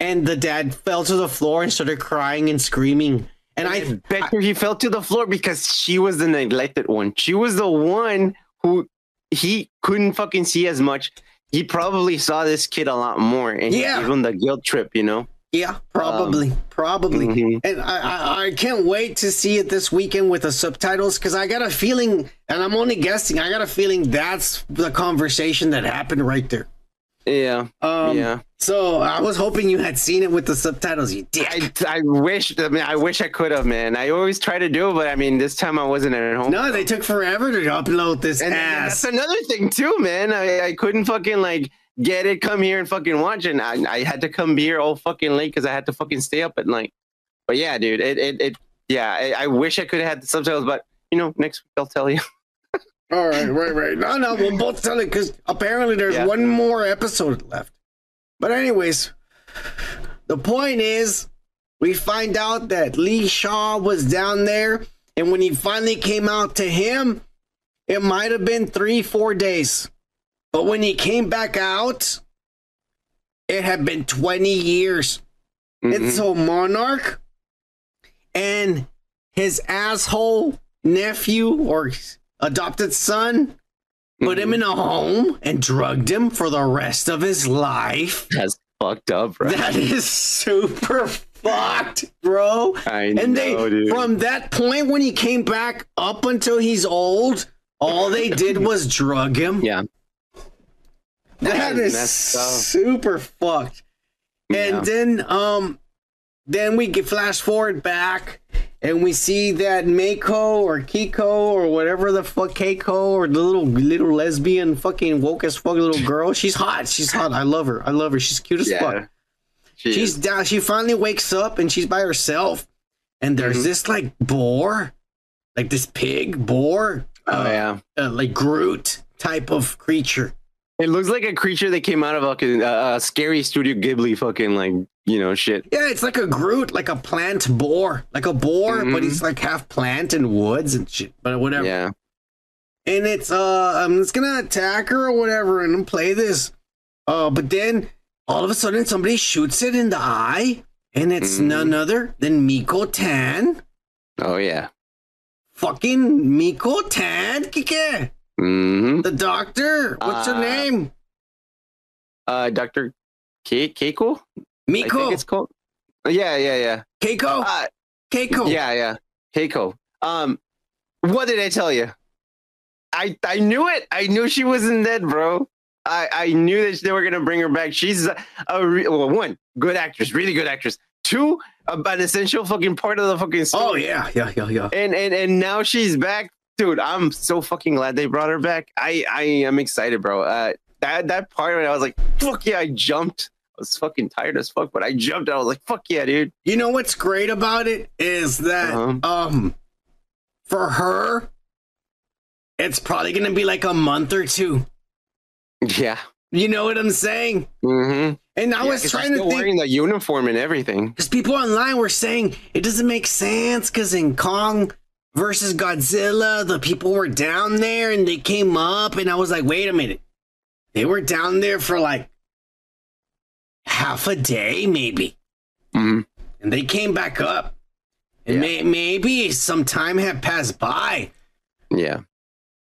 And the dad fell to the floor and started crying and screaming. And I, bet you he fell to the floor because she was the neglected one. She was the one who he couldn't fucking see as much. He probably saw this kid a lot more, and Yeah. he gave him the guilt trip. You know. Yeah, probably, probably. mhm. And I, I, I can't wait to see it this weekend with the subtitles because I got a feeling, and I'm only guessing, I got a feeling that's the conversation that happened right there. Yeah. Um, yeah. So I was hoping you had seen it with the subtitles, you dick. I, I wish. I mean, I wish I could have, man. I always try to do, it, but I mean, this time I wasn't at home. no, they took forever to upload this and, and ass. that's another thing too, man. I, I couldn't fucking like get it, come here and fucking watch it. And I, I had to come here all fucking late because I had to fucking stay up at night. But yeah, dude, it it, it yeah. I, I wish I could have had the subtitles, but you know, next week I'll tell you. All right, right, right. No, no, we'll both tell it because apparently there's Yeah. one more episode left. But anyways, the point is, we find out that Lee Shaw was down there, and when he finally came out to him, it might have been three, four days. But when he came back out, it had been 20 years. Mm-hmm. And so Monarch and his asshole nephew or adopted son put him in a home and drugged him for the rest of his life. That's fucked up, bro. That is super fucked, bro. I and they know, dude. from that point when he came back up until he's old, all they did was drug him. Yeah. That That is is super fucked. And Yeah. then um then we get flash forward back and we see that Mako or Kiko or whatever the fuck Keiko or the little little lesbian fucking woke as fuck little girl. She's hot. She's hot. I love her. I love her. She's cute as Yeah. fuck. She she's down. She finally wakes up and she's by herself. And there's Mm-hmm. this like boar, like this pig boar. Oh, yeah. uh, like Groot type of creature. It looks like a creature that came out of a uh, scary Studio Ghibli fucking like you know shit. Yeah, it's like a Groot, like a plant boar, like a boar, but Mhm. he's like half plant and woods and shit. But whatever. Yeah. And it's uh, um, it's gonna attack her or whatever, and play this. Uh, but then all of a sudden somebody shoots it in the eye, and it's Mhm. none other than Miko Tan. Oh yeah. Fucking Miko Tan, Kike. Mm-hmm. The doctor. What's her Uh, name? Uh, Doctor Ke- Keiko. Miko. it's called. Yeah, yeah, yeah. Keiko. Uh, Keiko. Yeah, yeah. Keiko. Um, what did I tell you? I I knew it. I knew she wasn't dead, bro. I I knew that they were gonna bring her back. She's a, a re- well, one good actress, really good actress. Two, a, an essential fucking part of the fucking story. Oh yeah, yeah, yeah, yeah. And and and now she's back, dude. I'm so fucking glad they brought her back. I I am excited, bro. Uh, that that part when I was like, fuck yeah, I jumped. I was fucking tired as fuck, but I jumped. I was like, fuck yeah, dude. You know what's great about it is that Uh-huh. um for her it's probably going to be like a month or two. Yeah. You know what I'm saying? Mm-hmm. And I Yeah, was trying to think wearing the uniform and everything. because people online were saying it doesn't make sense because in Kong versus Godzilla, the people were down there and they came up, and I was like, wait a minute, they were down there for like half a day, maybe, Mhm. and they came back up, and may- maybe some time had passed by, Yeah.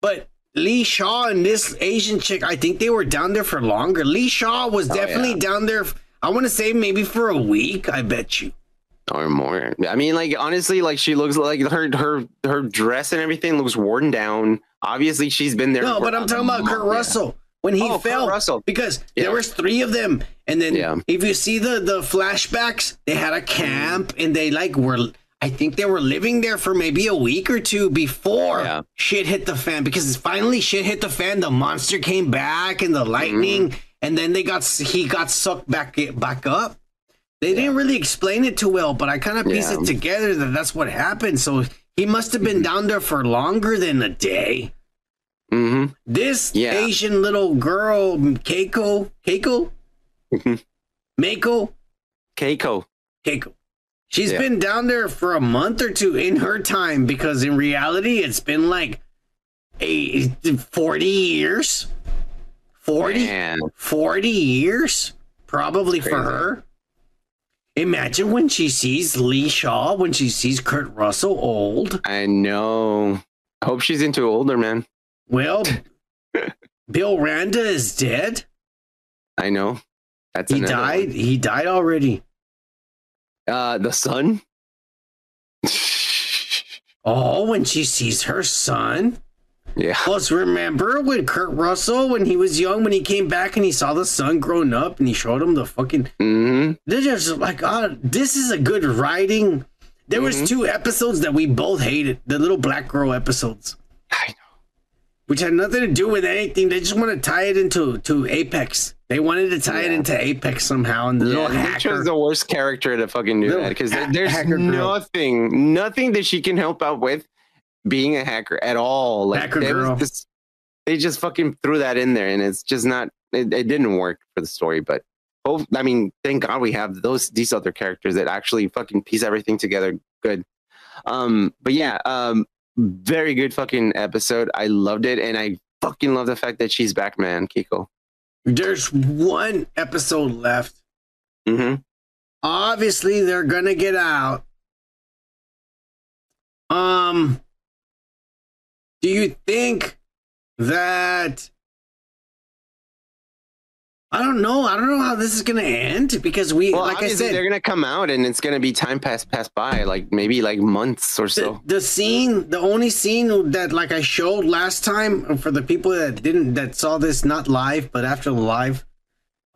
but. Lee Shaw and this Asian chick, I think they were down there for longer. Lee Shaw was Oh, definitely yeah. down there. I want to say maybe for a week. I bet you. or more. I mean, like honestly, like she looks like her her her dress and everything looks worn down. Obviously, she's been there. No, but I'm talking about Kurt yeah. Russell when he Oh, fell. Russell. because Yeah. there was three of them, and then Yeah. if you see the the flashbacks, they had a camp and they like were. I think they were living there for maybe a week or two before Yeah. shit hit the fan. Because finally shit hit the fan, the monster came back and the lightning, Mm-hmm. and then they got he got sucked back back up. They didn't really explain it too well, but I kind of pieced Yeah. it together that that's what happened. So he must have been down there for longer than a day. Mm-hmm. This Yeah. Asian little girl, Keiko, Keiko. Mako, Keiko. Keiko. She's Yeah. been down there for a month or two in her time because in reality it's been like a 40 years. 40, Man. 40 years probably for her. Imagine when she sees Lee Shaw, when she sees Kurt Russell old. I know. I hope she's into older man. Well, Bill Randa is dead. I know. That's He died. one. He died already. Uh, the son. Oh, when she sees her son. Yeah. Plus, remember when Kurt Russell, when he was young, when he came back and he saw the son grown up and he showed him the fucking. Mm-hmm. They're just like, oh, this is a good writing. There Mm-hmm. was two episodes that we both hated, the little black girl episodes, I know. Which had nothing to do with anything. They just want to tie it into to Apex. They wanted to tie it into Apex somehow, and the Yeah, little they hacker. chose the worst character to fucking do that because ha- there's hacker girl. nothing, nothing that she can help out with being a hacker at all. Like Hacker they, girl. just- they just fucking threw that in there, and it's just not. It, it didn't work for the story, but oh, I mean, thank God we have those these other characters that actually fucking piece everything together good. Um, but yeah, um, very good fucking episode. I loved it, and I fucking love the fact that she's back, man. Kiko. There's one episode left. Mm-hmm. obviously they're gonna get out. Um, do you think that? I don't know. I don't know how this is gonna end because we, Well, like I said, they're gonna come out, and it's gonna be time pass pass by, like maybe like months or the, so. the scene, the only scene that like I showed last time for the people that didn't that saw this not live but after the live,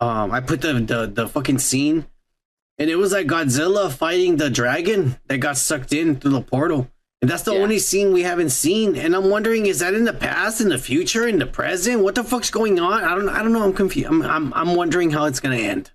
um, I put the the the fucking scene. and it was like Godzilla fighting the dragon that got sucked in through the portal. And that's the only scene we haven't seen. And I'm wondering, is that in the past, in the future, in the present? What the fuck's going on? I don't I don't know. I'm confused. I'm I'm, I'm wondering how it's gonna end.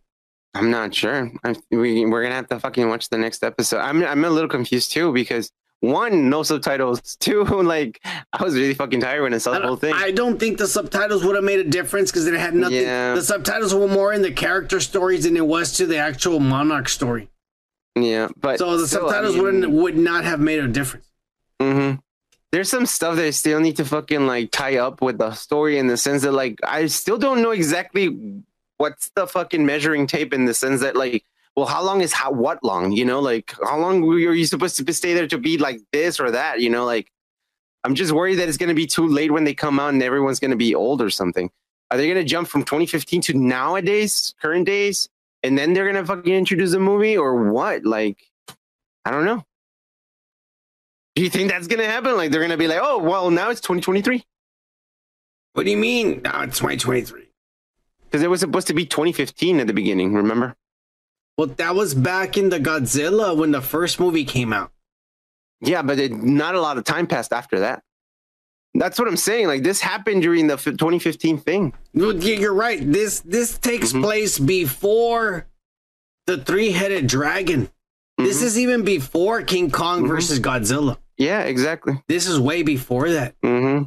I'm not sure. I'm, we we're gonna have to fucking watch the next episode. I'm I'm a little confused too because one, no subtitles. Two, like I was really fucking tired when I saw the whole thing. I don't think the subtitles would have made a difference because it had nothing. Yeah. The subtitles were more in the character stories than it was to the actual Monarch story. yeah, but so the still, I subtitles mean- wouldn't would not have made a difference. Hmm There's some stuff that I still need to fucking like tie up with the story in the sense that like I still don't know exactly what's the fucking measuring tape in the sense that like well how long is how what long you know like how long were you supposed to stay there to be like this or that you know like I'm just worried that it's gonna be too late when they come out and everyone's gonna be old or something. Are they gonna jump from 2015 to nowadays, current days, and then they're gonna fucking introduce a movie or what? Like, I don't know. Do you think that's gonna happen? Like they're gonna be like, oh well, now it's 2023 What do you mean? Now it's 2023. because it was supposed to be 2015 at the beginning. Remember? Well, that was back in the Godzilla when the first movie came out. Yeah, but it, not a lot of time passed after that. That's what I'm saying. Like this happened during the f- 2015 thing. You're right. This this takes Mm-hmm. place before the three-headed dragon. This Mm-hmm. is even before King Kong versus Godzilla. Yeah, exactly. This is way before that. Mm-hmm.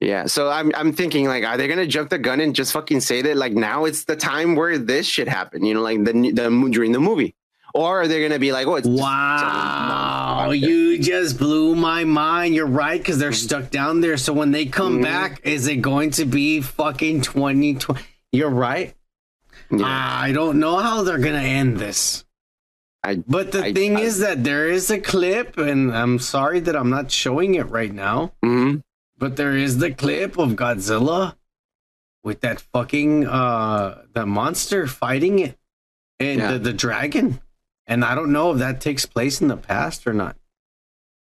Yeah, so I'm I'm thinking like, are they gonna jump the gun and just fucking say that like now it's the time where this should happen? You know, like the the during the movie, or are they gonna be like, oh, Wow, you just blew my mind. You're right because they're stuck down there. So when they come Mm-hmm. back, is it going to be fucking 2020? You're right. Yeah. I don't know how they're gonna end this. I, but the I- thing I- is that there is a clip, and I'm sorry that I'm not showing it right now. Mhm. But there is the clip of Godzilla with that fucking uh the monster fighting it and Yeah. the, the dragon. And I don't know if that takes place in the past or not.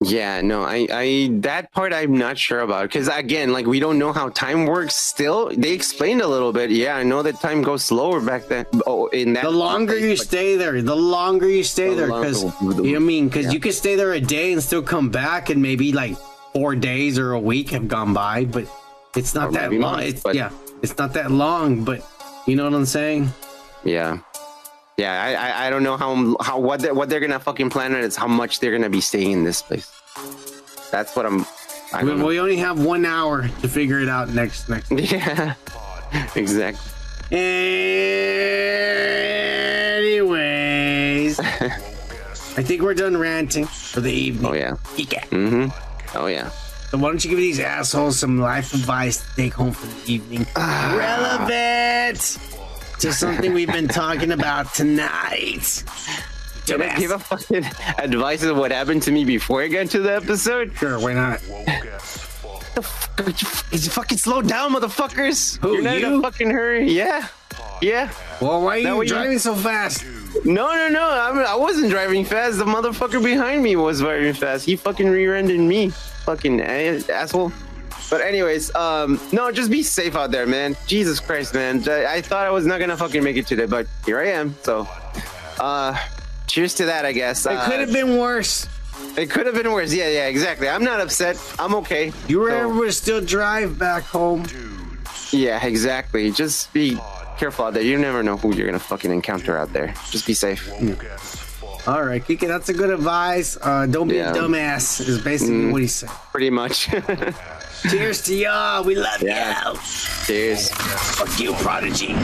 Yeah, no, I, I, that part I'm not sure about because again, like we don't know how time works. Still, they explained a little bit. Yeah, I know that time goes slower back then. Oh, in that The longer you stay there, the longer you stay The there, because you know I mean, because you could stay there a day and still come back, and maybe like four days or a week have gone by, but it's not Or that long. not, It's yeah, it's not that long, but you know what I'm saying. Yeah, yeah. I, I, I don't know how, how what they, what they're gonna fucking plan on is how much they're gonna be staying in this place. That's what I'm. I We, we only have one hour to figure it out next next. Yeah, exactly. Anyways, I think we're done ranting for the evening. Oh yeah. Yeah. Mm-hmm. Oh yeah. So why don't you give these assholes some life advice to take home for the evening? Ah. Relevant to something we've been talking about tonight. Can I give a fucking advice of what happened to me before I got to the episode? Sure, why not? What the fuck is fucking slow down, motherfuckers? Who, You're not in a fucking hurry. Yeah. Yeah. Well, why are you what you- driving so fast? No, no, no. I, mean, I wasn't driving fast. The motherfucker behind me was driving fast. He fucking rear-ended me. Fucking asshole. But anyways, um, no, just be safe out there, man. Jesus Christ, man. I, I thought I was not gonna fucking make it today, but here I am. So, uh, cheers to that, I guess. It Uh, could have been worse. It could have been worse. Yeah, yeah, exactly. I'm not upset. I'm okay. You were So- able to still drive back home. Yeah, exactly. Just be careful out there. You never know who you're gonna fucking encounter out there. Just be safe. All right, Kike, that's a good advice. Uh, don't be Yeah. a dumbass. Is basically Mm. what he said. Pretty much. Cheers to y'all. We love Yeah. you. Cheers. Fuck you, Prodigy.